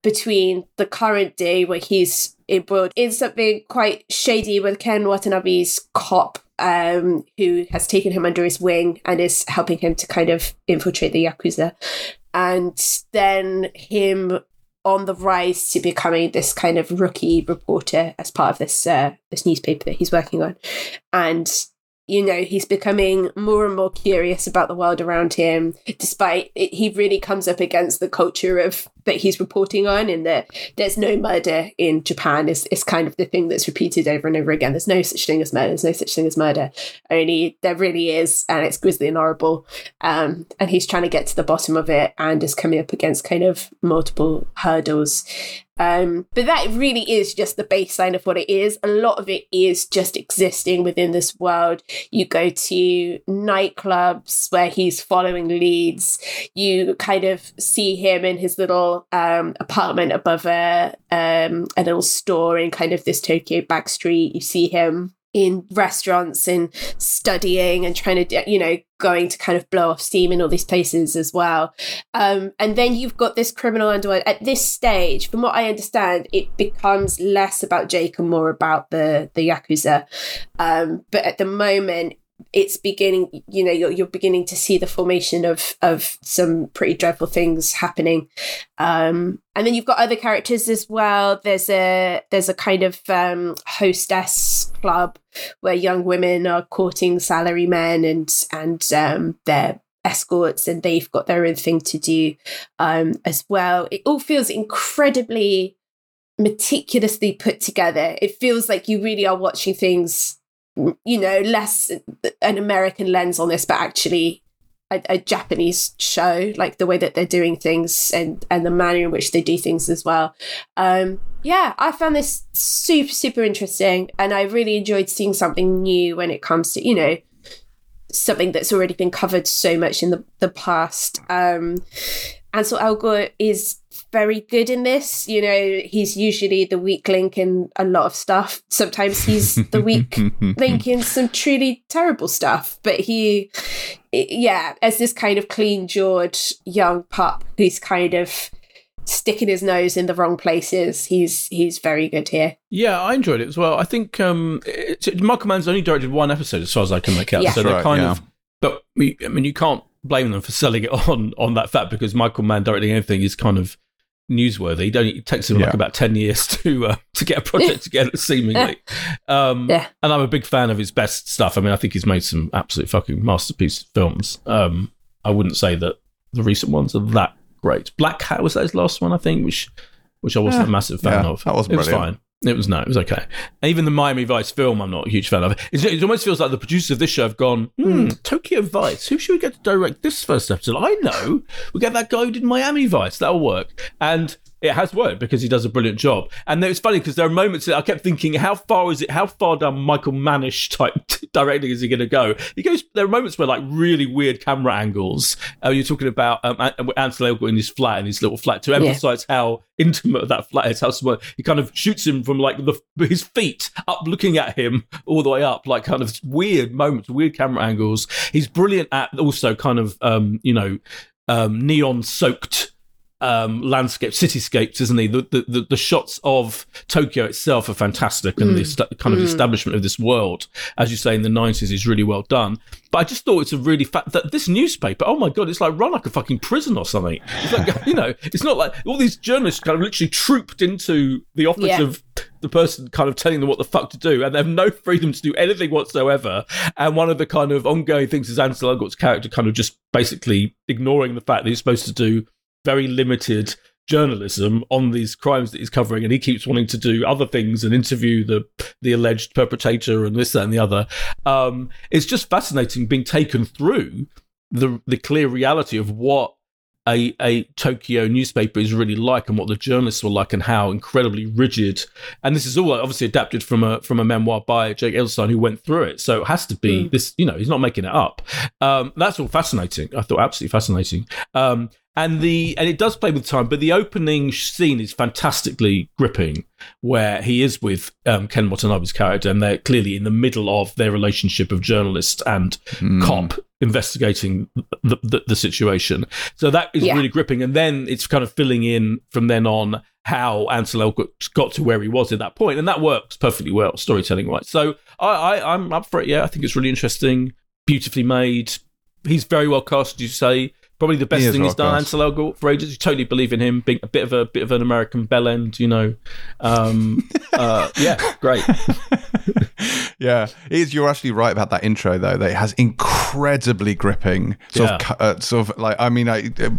between the current day where he's embroiled in something quite shady with Ken Watanabe's cop um, who has taken him under his wing and is helping him to kind of infiltrate the Yakuza. And then him on the rise to becoming this kind of rookie reporter as part of this uh, this newspaper that he's working on. And you know, he's becoming more and more curious about the world around him, despite it, he really comes up against the culture of that he's reporting on, in that there's no murder in Japan is, is kind of the thing that's repeated over and over again. There's no such thing as murder, there's no such thing as murder. Only there really is, and it's grisly and horrible. Um, and he's trying to get to the bottom of it and is coming up against kind of multiple hurdles. Um, but that really is just the baseline of what it is. A lot of it is just existing within this world. You go to nightclubs where he's following leads. You kind of see him in his little um, apartment above a um, a little store in kind of this Tokyo back street. You see him in restaurants and studying and trying to you know going to kind of blow off steam in all these places as well. Um, and then you've got this criminal underworld at this stage from what i understand it becomes less about jake and more about the the yakuza. Um, but at the moment it's beginning you know you're, you're beginning to see the formation of of some pretty dreadful things happening. Um and then you've got other characters as well. There's a there's a kind of um hostess club where young women are courting salary men and and um they're escorts and they've got their own thing to do um as well. It all feels incredibly meticulously put together. It feels like you really are watching things you know, less an American lens on this, but actually a, a, Japanese show, like the way that they're doing things and and the manner in which they do things as well. Um, yeah, I found this super super interesting, and I really enjoyed seeing something new when it comes to you know something that's already been covered so much in the the past. Um, Ansel Elgort is very good in this. You know, he's usually the weak link in a lot of stuff. Sometimes he's the weak link in some truly terrible stuff. But he, yeah, as this kind of clean jawed young pup who's kind of sticking his nose in the wrong places. He's he's very good here. Yeah, I enjoyed it as well. I think um, Michael Mann's only directed one episode, as far as I can make out. Yeah. So they're right, kind yeah. of, but we, I mean, you can't blame them for selling it on on that fact because Michael Mann directing anything is kind of newsworthy. It, it takes him yeah. like about ten years to uh, to get a project together, seemingly. Um, yeah. And I'm a big fan of his best stuff. I mean, I think he's made some absolute fucking masterpiece films. Um, I wouldn't say that the recent ones are that great. Black Hat was that his last one, I think, which which I wasn't yeah. a massive fan of. That wasn't it was fine. It was no, it was okay. even the Miami Vice film, I'm not a huge fan of. It, it almost feels like the producers of this show have gone, hmm, Tokyo Vice. Who should we get to direct this first episode? I know. We get that guy who did Miami Vice. That'll work. And it has worked because he does a brilliant job. And it's funny because there are moments that I kept thinking, how far is it? How far down Michael Mannish type directing is he going to go? He goes. There are moments where like really weird camera angles. Uh, you're talking about um, Ansel Elgort in his flat, in his little flat, to emphasize yeah. how intimate that flat is. How small he kind of shoots him from like the his feet up, looking at him all the way up, like kind of weird moments, weird camera angles. He's brilliant at also kind of um, you know um, neon soaked um, landscape, cityscapes, isn't he? The, the, the shots of Tokyo itself are fantastic, and mm. the st- kind of mm. establishment of this world, as you say, in the nineties, is really well done. But I just thought it's a really fact that this newspaper, oh my god, it's like run like a fucking prison or something. It's like you know, it's not like all these journalists kind of literally trooped into the office yeah. of the person kind of telling them what the fuck to do, and they have no freedom to do anything whatsoever. And one of the kind of ongoing things is Ansel Elgort's character kind of just basically ignoring the fact that he's supposed to do very limited journalism on these crimes that he's covering, and he keeps wanting to do other things and interview the the alleged perpetrator and this that, and the other. Um, it's just fascinating being taken through the the clear reality of what a, a Tokyo newspaper is really like and what the journalists were like and how incredibly rigid. And this is all obviously adapted from a from a memoir by Jake Adelstein who went through it. So it has to be mm. this, you know, he's not making it up. Um, that's all fascinating. I thought absolutely fascinating. Um, and the and it does play with time, but the opening scene is fantastically gripping, where he is with um, Ken Watanabe's character, and they're clearly in the middle of their relationship of journalist and mm. cop investigating the, the, the, situation. So that is yeah. really gripping, and then it's kind of filling in from then on how Ansel Elgort got to where he was at that point, and that works perfectly well, storytelling wise. So I, I I'm up for it. Yeah, I think it's really interesting, beautifully made. He's very well cast, as you say. Probably the best he thing he's done, Elgort, for ages. You totally believe in him being a bit of a bit of an American bell end, you know. Um, uh, yeah, great. yeah, is. You're actually right about that intro, though. That it has incredibly gripping sort yeah. of, uh, sort of like. I mean, I, uh,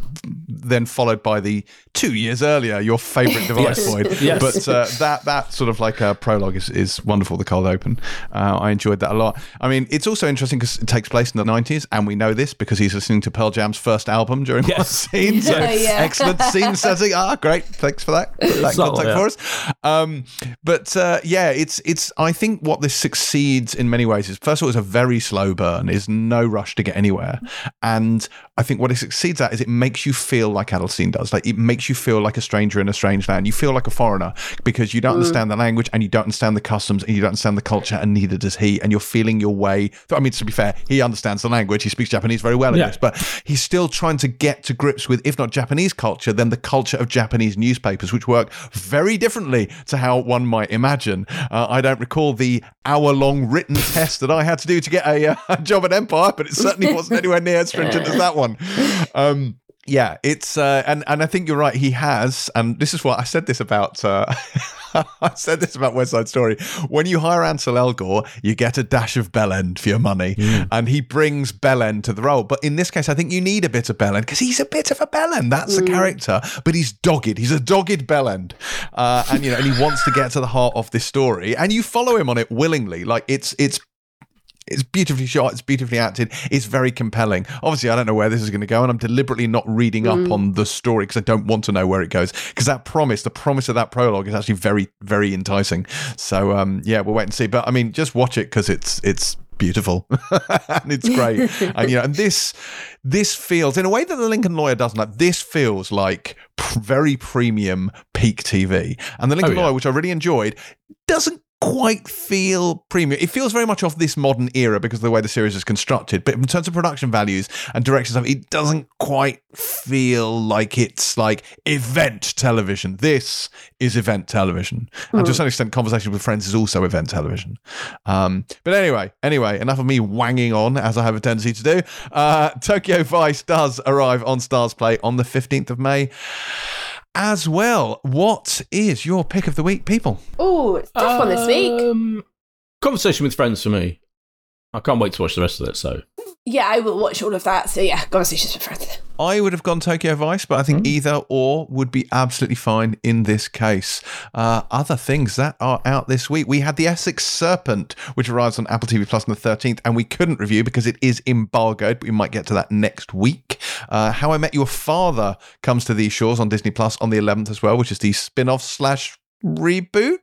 then followed by the two years earlier, your favourite device, yes. Boyd. yes. But uh, that that sort of like a prologue is, is wonderful. The cold open, uh, I enjoyed that a lot. I mean, it's also interesting because it takes place in the '90s, and we know this because he's listening to Pearl Jam's first album during yes. one scene. So yeah. excellent scene setting. Ah, great. Thanks for that. That contact yeah. for us. Um, but uh, yeah, it's it's. I think what this succeeds in many ways is first of all, it's a very slow burn. Is no rush to get anywhere, and I think what it succeeds at is it makes you feel like Adelstein does. Like it makes you feel like a stranger in a strange land. You feel like a foreigner because you don't mm. understand the language and you don't understand the customs and you don't understand the culture, and neither does he. And you're feeling your way. I mean, to be fair, he understands the language. He speaks Japanese very well in yeah. this, but he's still trying to get to grips with, if not Japanese culture, then the culture of Japanese newspapers, which work very differently to how one might imagine. Uh, I don't recall the hour long written test that I had to do to get a, uh, a job at Empire, but it certainly wasn't anywhere near as stringent as that one. Um, yeah, it's uh, and and I think you're right. He has, and this is what I said this about. Uh, I said this about West Side Story. When you hire Ansel Elgort, you get a dash of Bellend for your money, mm. and he brings Bellend to the role. But in this case, I think you need a bit of Bellend because he's a bit of a Bellend. That's mm. the character, but he's dogged. He's a dogged Bellend, uh, and you know, and he wants to get to the heart of this story, and you follow him on it willingly. Like it's it's it's beautifully shot. It's beautifully acted. It's very compelling. Obviously, I don't know where this is going to go, and I'm deliberately not reading up mm. on the story because I don't want to know where it goes. Because that promise, the promise of that prologue, is actually very, very enticing. So, um, yeah, we'll wait and see. But I mean, just watch it because it's it's beautiful and it's great. and you know, and this this feels in a way that the Lincoln Lawyer doesn't. Like this feels like very premium peak TV. And the Lincoln oh, yeah. Lawyer, which I really enjoyed, doesn't quite feel premium. It feels very much off this modern era because of the way the series is constructed. But in terms of production values and direction stuff, it doesn't quite feel like it's like event television. This is event television, mm. and to a hmm. certain extent, conversation with friends is also event television. Um, but anyway, anyway, enough of me wanging on as I have a tendency to do. Uh, Tokyo Vice does arrive on StarzPlay on the fifteenth of May as well. What is your pick of the week, people? Oh, tough um, one this week. Um, conversation with friends for me. I can't wait to watch the rest of it. So yeah, I will watch all of that. So yeah, conversations with friends. I would have gone Tokyo Vice, but I think mm. either or would be absolutely fine in this case. Uh, other things that are out this week. We had The Essex Serpent, which arrives on Apple TV Plus on the 13th, and we couldn't review because it is embargoed, but we might get to that next week. Uh, How I Met Your Father comes to these shores on Disney Plus on the 11th as well, which is the spin off slash reboot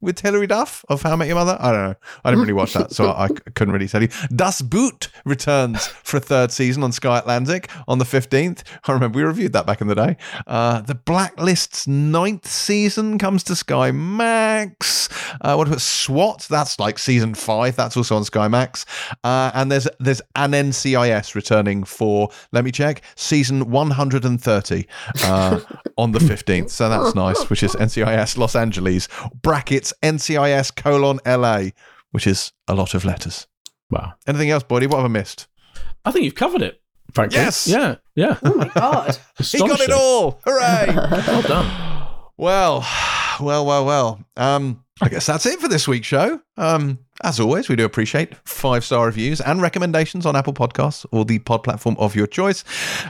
with Hilary Duff of How I Met Your Mother? I don't know. I didn't really watch that, so I, I couldn't really tell you. Das Boot returns for a third season on Sky Atlantic on the 15th. I remember we reviewed that back in the day. Uh, the Blacklist's ninth season comes to Sky Max. Uh, what about SWAT? That's like season five. That's also on Sky Max. Uh, and there's there's an NCIS returning for, let me check, season 130 uh, on the 15th. So that's nice, which is NCIS Los Angeles brackets NCIS colon LA, which is a lot of letters. Wow. Anything else, Boydie? What have I missed? I think you've covered it. Frankly. Yes. Yeah. Yeah. Oh my god. he got it all. Hooray. well done. Well, well, well, well. Um, I guess that's it for this week's show. Um, as always, we do appreciate five star reviews and recommendations on Apple Podcasts or the pod platform of your choice.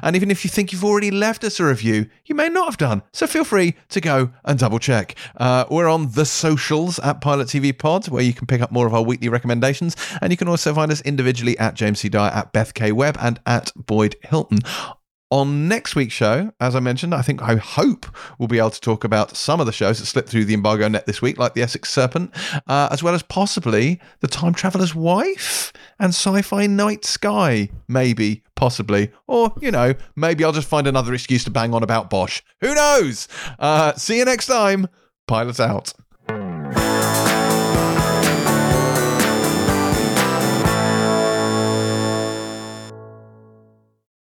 And even if you think you've already left us a review, you may not have done. So feel free to go and double check. Uh, we're on the socials at Pilot TV Pod, where you can pick up more of our weekly recommendations. And you can also find us individually at James C. Dyer, at Beth K. Webb, and at Boyd Hilton. On next week's show, as I mentioned, I think I hope we'll be able to talk about some of the shows that slipped through the embargo net this week, like The Essex Serpent, uh, as well as possibly The Time Traveler's Wife and Sci Fi Night Sky, maybe, possibly. Or, you know, maybe I'll just find another excuse to bang on about Bosch. Who knows? Uh, see you next time. Pilot out.